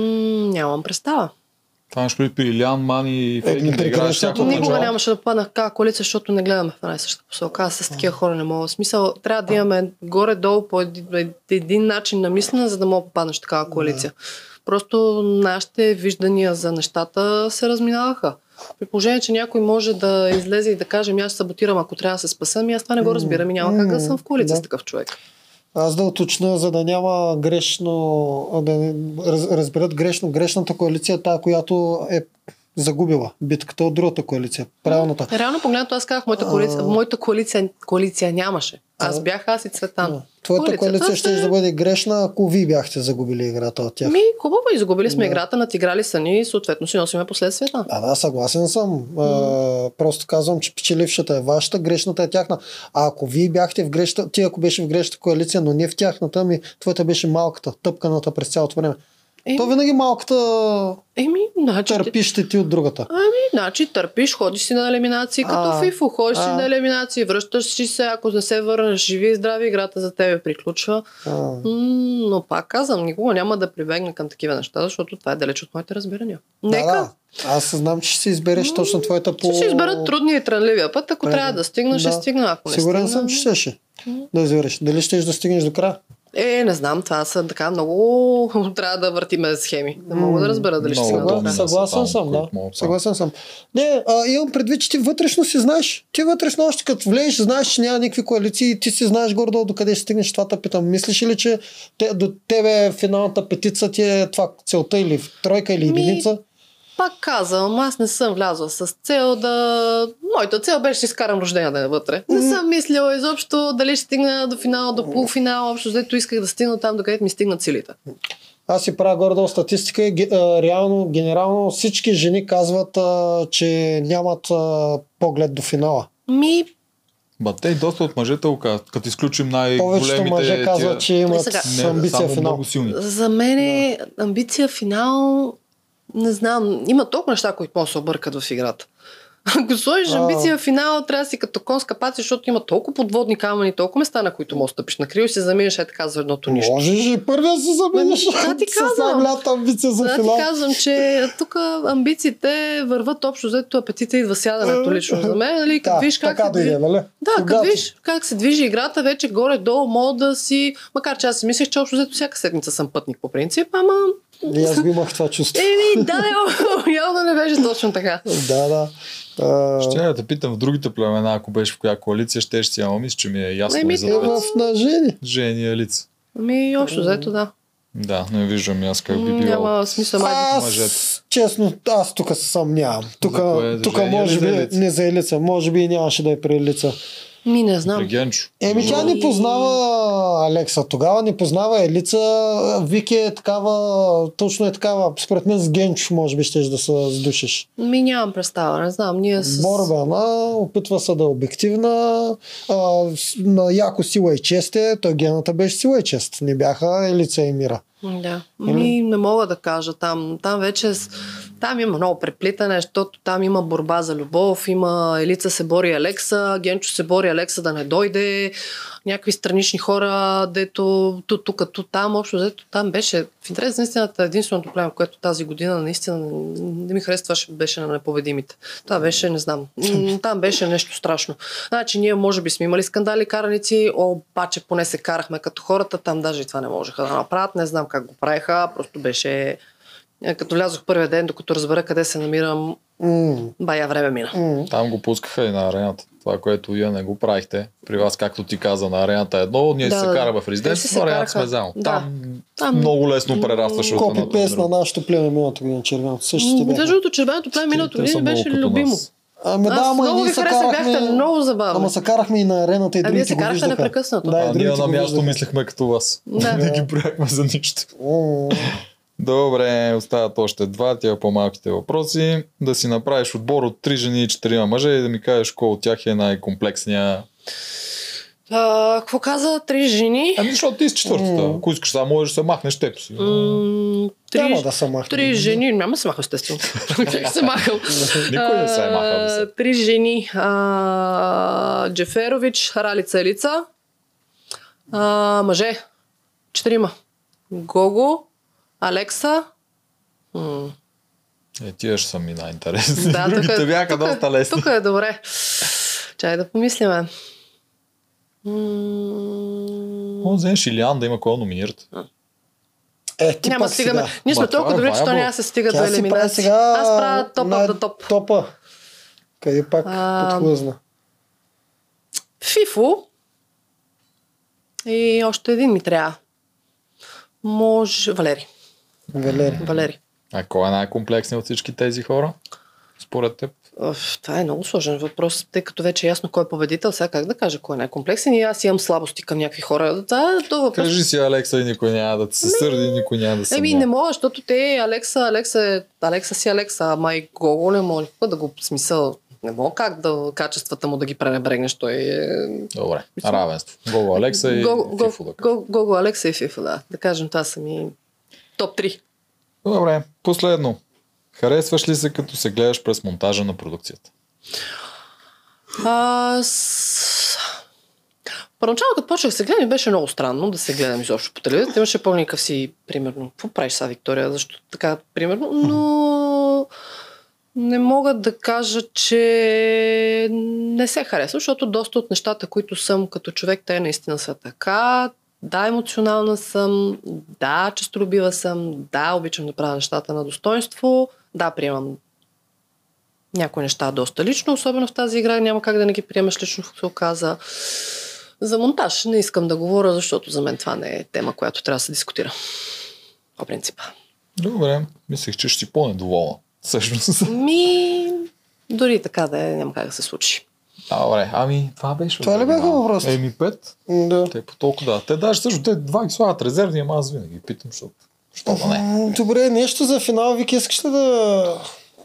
нямам представа. Това нещо при Илян Мани и Фейгин да всяко Никога нямаше да попадна в такава коалиция, защото не гледаме в една и съща посока. Аз с такива хора не мога. В смисъл, трябва да имаме горе-долу по един, един начин на мислене, за да мога да попаднеш в такава коалиция. Просто нашите виждания за нещата се разминаваха. При положение, че някой може да излезе и да каже, «Ами аз саботирам, ако трябва да се спаса, ами аз това не го разбирам и няма как да съм в коалиция Да. с такъв човек. Аз да уточня, за да няма грешно, да разберат грешно, грешната коалиция е тая, която е загубила битката от другата коалиция. Правилната. Реално погледнато аз казах, моята коалиция, моята коалиция, коалиция нямаше. Аз бях аз и Цветан. Да. Твоята коалиция ще да бъде грешна, ако вие бяхте загубили играта от тях. Ми, хубаво, изгубили сме Да. играта, натиграли са ни и съответно си носиме последствията. Да, да, съгласен съм. А, просто казвам, че печелившата е вашата, грешната е тяхна. А ако вие бяхте в грешната, ти ако беше в грешната коалиция, но не в тяхната, ми твоята беше малката, тъпканата през цялото време. Еми, То винаги малката еми значи, търпи ще ти от другата. Ами, значи търпиш, ходиш си на елиминации като А, фифо, ходиш си а. на елиминации, връщаш си се, ако не се върнеш живи и здрави, играта за тебе приключва. А, М, но пак казвам, никога няма да прибегна към такива неща, защото това е далеч от моите разбирания. Нека. Да, да. Аз знам, че ще си избереш точно твоята по... Ще си изберат трудния и трънливия път. Ако Е, трябва да стигна, ще да. стигна. Ако не Сигурен стигна, съм, че щеше да избереш. Дали ще да стигнеш до края? Е, не знам, това са така много... Трябва да въртиме схеми. Не мога да разбера дали ще до края. са Съгласен съм, да. Съгласен съм. Не, а, имам предвид, че ти вътрешно си знаеш. Ти вътрешно още като влезеш, знаеш, че няма никакви коалиции ти си знаеш горе-долу докъде ще стигнеш. Това те питам. Мислиш ли, че те, до тебе финалната петица ти е това целта или тройка или Ми, единица? Пак казвам, аз не съм влязла с цел да... Моята цел беше да изкарам рождения ден вътре. Не съм мислила изобщо дали ще стигна до финала, до полуфинала. Общо взето исках да стигна там, докъдето ми стигнат силите. Аз си правя горе-долу статистика и реално, генерално всички жени казват, а, че нямат а, поглед до финала. Ми, Ба, те и доста от мъжете го казват, като изключим най-големите... Повечето мъже казват, че имат сега- не, амбиция само финал. много силни. за мен е амбиция финал... Не знам, има толкова неща, които могат да се объркат в играта. Ако сложиш амбиция в финал, трябва да си като конска паци, защото има толкова подводни камъни, толкова места, на които можеш да стъпиш. Накрил си заминеш е така за едното нищо. Можеш и първия се замениш Да, ти с казвам. амбиция за Да, ти финал. казвам, че тук амбициите върват общо, взето апетита идва сядането лично за мен. Нали? Като Да, виж как се движи... нали? Да, като виж как се движи играта, вече горе-долу мога да си... Макар че аз си мислех, че общо взето всяка седмица съм пътник по принцип, ама... И аз би имах това чувство. Еми, да, явно- явно не беше точно така. Да, да. А, Ще я да те питам в другите племена, ако беше в коя коалиция, ще ще си, ама мисля, че ми е ясно Еми, за е в на жени. Жени лица. Ами, общо взето, да. Да, не виждам и аз как би било. Няма смисъл. май да- мъжете. Аз, честно, аз тук се съмнявам. Тук, тук може би не за елица, може би и нямаше да е при елица. Ми не знам. При Генчо. Еми тя не познава Алекса. Тогава не познава Елица. Вики е такава, точно е такава. Според мен с Генчо може би щеш да се сдушиш. Ми нямам представа, не знам. Ние с... Борбана, опитва се да е обективна, а, на яко сила и чест е, той гената беше сила и чест. Не бяха Елица и Мира. Да. Ми не мога да кажа там. Там вече с... там има много преплитане, защото там има борба за любов, има Елица се бори Алекса, Генчо се бори Алекса да не дойде, някакви странични хора, дето ту, тук, ту, там, общо взето там беше. В интерес на истината единственото племе, което тази година наистина не ми харесваше, беше на непобедимите. Това беше, не знам, там беше нещо страшно. Значи ние може би сме имали скандали караници, обаче поне се карахме като хората, там даже и това не можеха да направят, не знам как го правиха, просто беше като лязох първия ден, докато разбера къде се намирам, М, бая време мина. м. Там го пускаха и на арената. Това, което вие не го правихте. При вас, както ти каза, на арената е едно, ние Да, се да. караме в се на арената сме заедно. Да. Там, Там- много лесно прерастваше от Копи пес на на другото. нашото племе миналата година, червеното. Същите Между бяха. другото, червеното племе миналото година беше любимо. нас. Ами да, ама много ние ви се хареса, бяхте карахме... много забавни. Ама се карахме и на арената и А вие другите се го карахте виждаха. непрекъснато. Да, А ние на място мислехме като вас. Да. Не ги прояхме за нищо. Добре, остават още два, тя по-малките въпроси. Да си направиш отбор от три жени и четирима мъже и да ми кажеш кой от тях е най-комплексния. А, какво каза? Три жени? Ами защото ти си четвъртата. Ако искаш, сега можеш да се махнеш теб си. Няма Три, да се махне. три жени. Няма да се махам, естествено. Как се махам? Никой не се е махал. Три жени. А, Джеферович, Ралица Елица. А, мъже. Четирима. Гого, Алекса. М, Е, тия ще са ми най-интересни. Да, тук Другите е, бяха тук, е- доста лесни. Тук е добре. Чай да помислиме. М, да вземеш Илиан да има кой да номинират. Е, ти Няма стигаме. сега. Ние сме това толкова е добри, че то няма да се стига до елиминация. сега... Аз правя топ най- на топ. Топа. Къде пак А, подхлъзна? Фифо. И още един ми трябва. Може... Валери. Валери. Валери. А кой е най-комплексният от всички тези хора? Според теб? Това е много сложен въпрос, тъй като вече е ясно кой е победител. Сега как да кажа кой е най-комплексен и аз имам слабости към някакви хора. Да, то въпрос. Кажи си Алекса и никой няма да ти се сърди, никой няма да се Еми, не мога, защото те, Алекса, Алекса, е, Алекса си Алекса, ама и Гого не мога никога да го смисъл. Не мога как да качествата му да ги пренебрегнеш. Той е... Добре, равенство. Гого Алекса и Го- Го- Фифо да Гого, Алекса и Фифо, да. Да кажем, това са ми топ 3. Добре, последно. Харесваш ли се като се гледаш през монтажа на продукцията? А, с... Първоначално, като почнах се гледам, беше много странно да се гледам изобщо по телевизията. Имаше по-никакъв си, примерно, какво правиш сега, Виктория, защо така, примерно, но не мога да кажа, че не се харесва, защото доста от нещата, които съм като човек, те наистина са така. Да, емоционална съм, да, честолюбива съм, да, обичам да правя нещата на достоинство, да, приемам някои неща доста лично, особено в тази игра няма как да не ги приемаш лично, се оказа. За монтаж не искам да говоря, защото за мен това не е тема, която трябва да се дискутира. По принцип. Добре, мислех, че ще си по-недоволна. Всъщност. Ми, дори така да е, няма как да се случи. Добре, ами това беше. Това ли бяха въпросите? Еми пет. М, Да. Те по толкова да. Те даже също те два ги слагат резервни, ама аз винаги питам, защото. Що да не? Добре, нещо за финал, Вики, искаш ли да...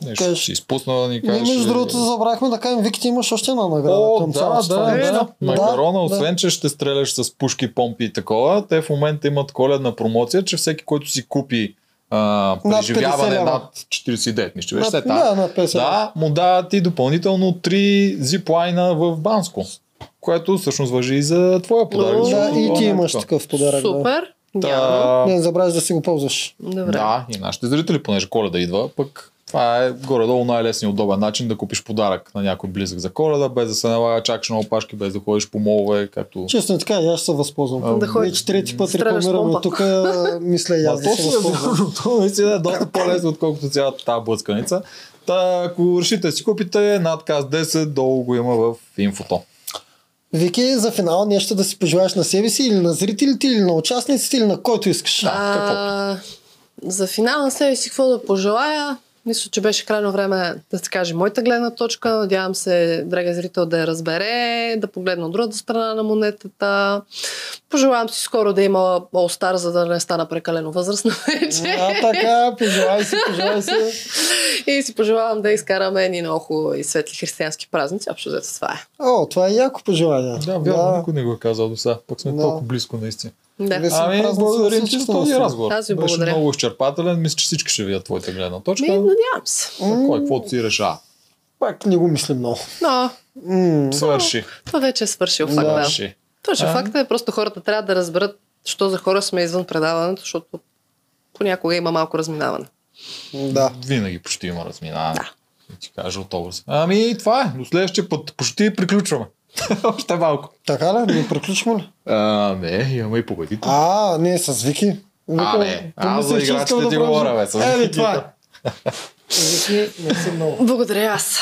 Нещо Кажеш. си изпусна да ни Ние, кажеш. между ли? другото, забравихме да кажем, Вики, ти имаш още една награда О, към да, да, това да, нещо. да. Макарона, Да, освен че ще стреляш с пушки, помпи и такова, те в момента имат коледна промоция, че всеки, който си купи а, Над 50 преживяване лева. над 49, мисля, че беше Над- след Да, над 50. Да, му дават ти допълнително 3 зиплайна в Банско, което всъщност въжи и за твоя подарък. Да, и ти не имаш такъв подарък. Да. Супер. Та, Явно. Не забравяш да си го ползваш. Добре. Да, и нашите зрители, понеже коледа идва, пък това е горе-долу най-лесният удобен начин да купиш подарък на някой близък за коледа, без да се налага чакаш на опашки, без да ходиш по молове, както... Честно така, и аз ще се възползвам. Да ходиш- трети път рекламираме тук, мисля и аз да се е възползвам. вярно, то наистина е доста по-лесно, отколкото цялата тази блъсканица. Та, ако решите да си купите, надказ 10, долу го има в инфото. Вики, за финал нещо да си пожелаеш на себе си или на зрителите, или на участниците, или на който искаш. А, за финал на себе си какво да пожелая? Мисля, че беше крайно време да се каже моята гледна точка. Надявам се, драги зрител, да я разбере, да погледне от другата страна на монетата. Пожелавам си скоро да има All за да не стана прекалено възрастна вече. А, така, пожелай си, пожелай си. И си пожелавам да изкараме ни много хубави и светли християнски празници. Общо взето това е. О, това е яко пожелание. Да, вярно, никой не го е казал до сега. Пък сме Да. толкова близко наистина. Да. Ами, празници благодарим на ти за този разговор. Аз ви Беше благодаря. много изчерпателен. Мисля, че всички ще видят твоята гледна точка. Ми, надявам се. Кой, каквото си решава. Пак не го мисля много. Но М, Свърши. това вече е свършил факт. Да. Да. Точно А? факта е, просто хората трябва да разберат, що за хора сме извън предаването, защото понякога има малко разминаване. Да. Винаги почти има разминаване. Да. Да ти кажа от образ. Ами, това е. До следващия път почти приключваме. Още малко. Така ли? Не приключваме ли? А, не, имаме и победител. А, не, с Вики. А, не. Аз за играчите ти говоря, бе, с Еми, Вики. това е. Вики, не си много. Благодаря аз.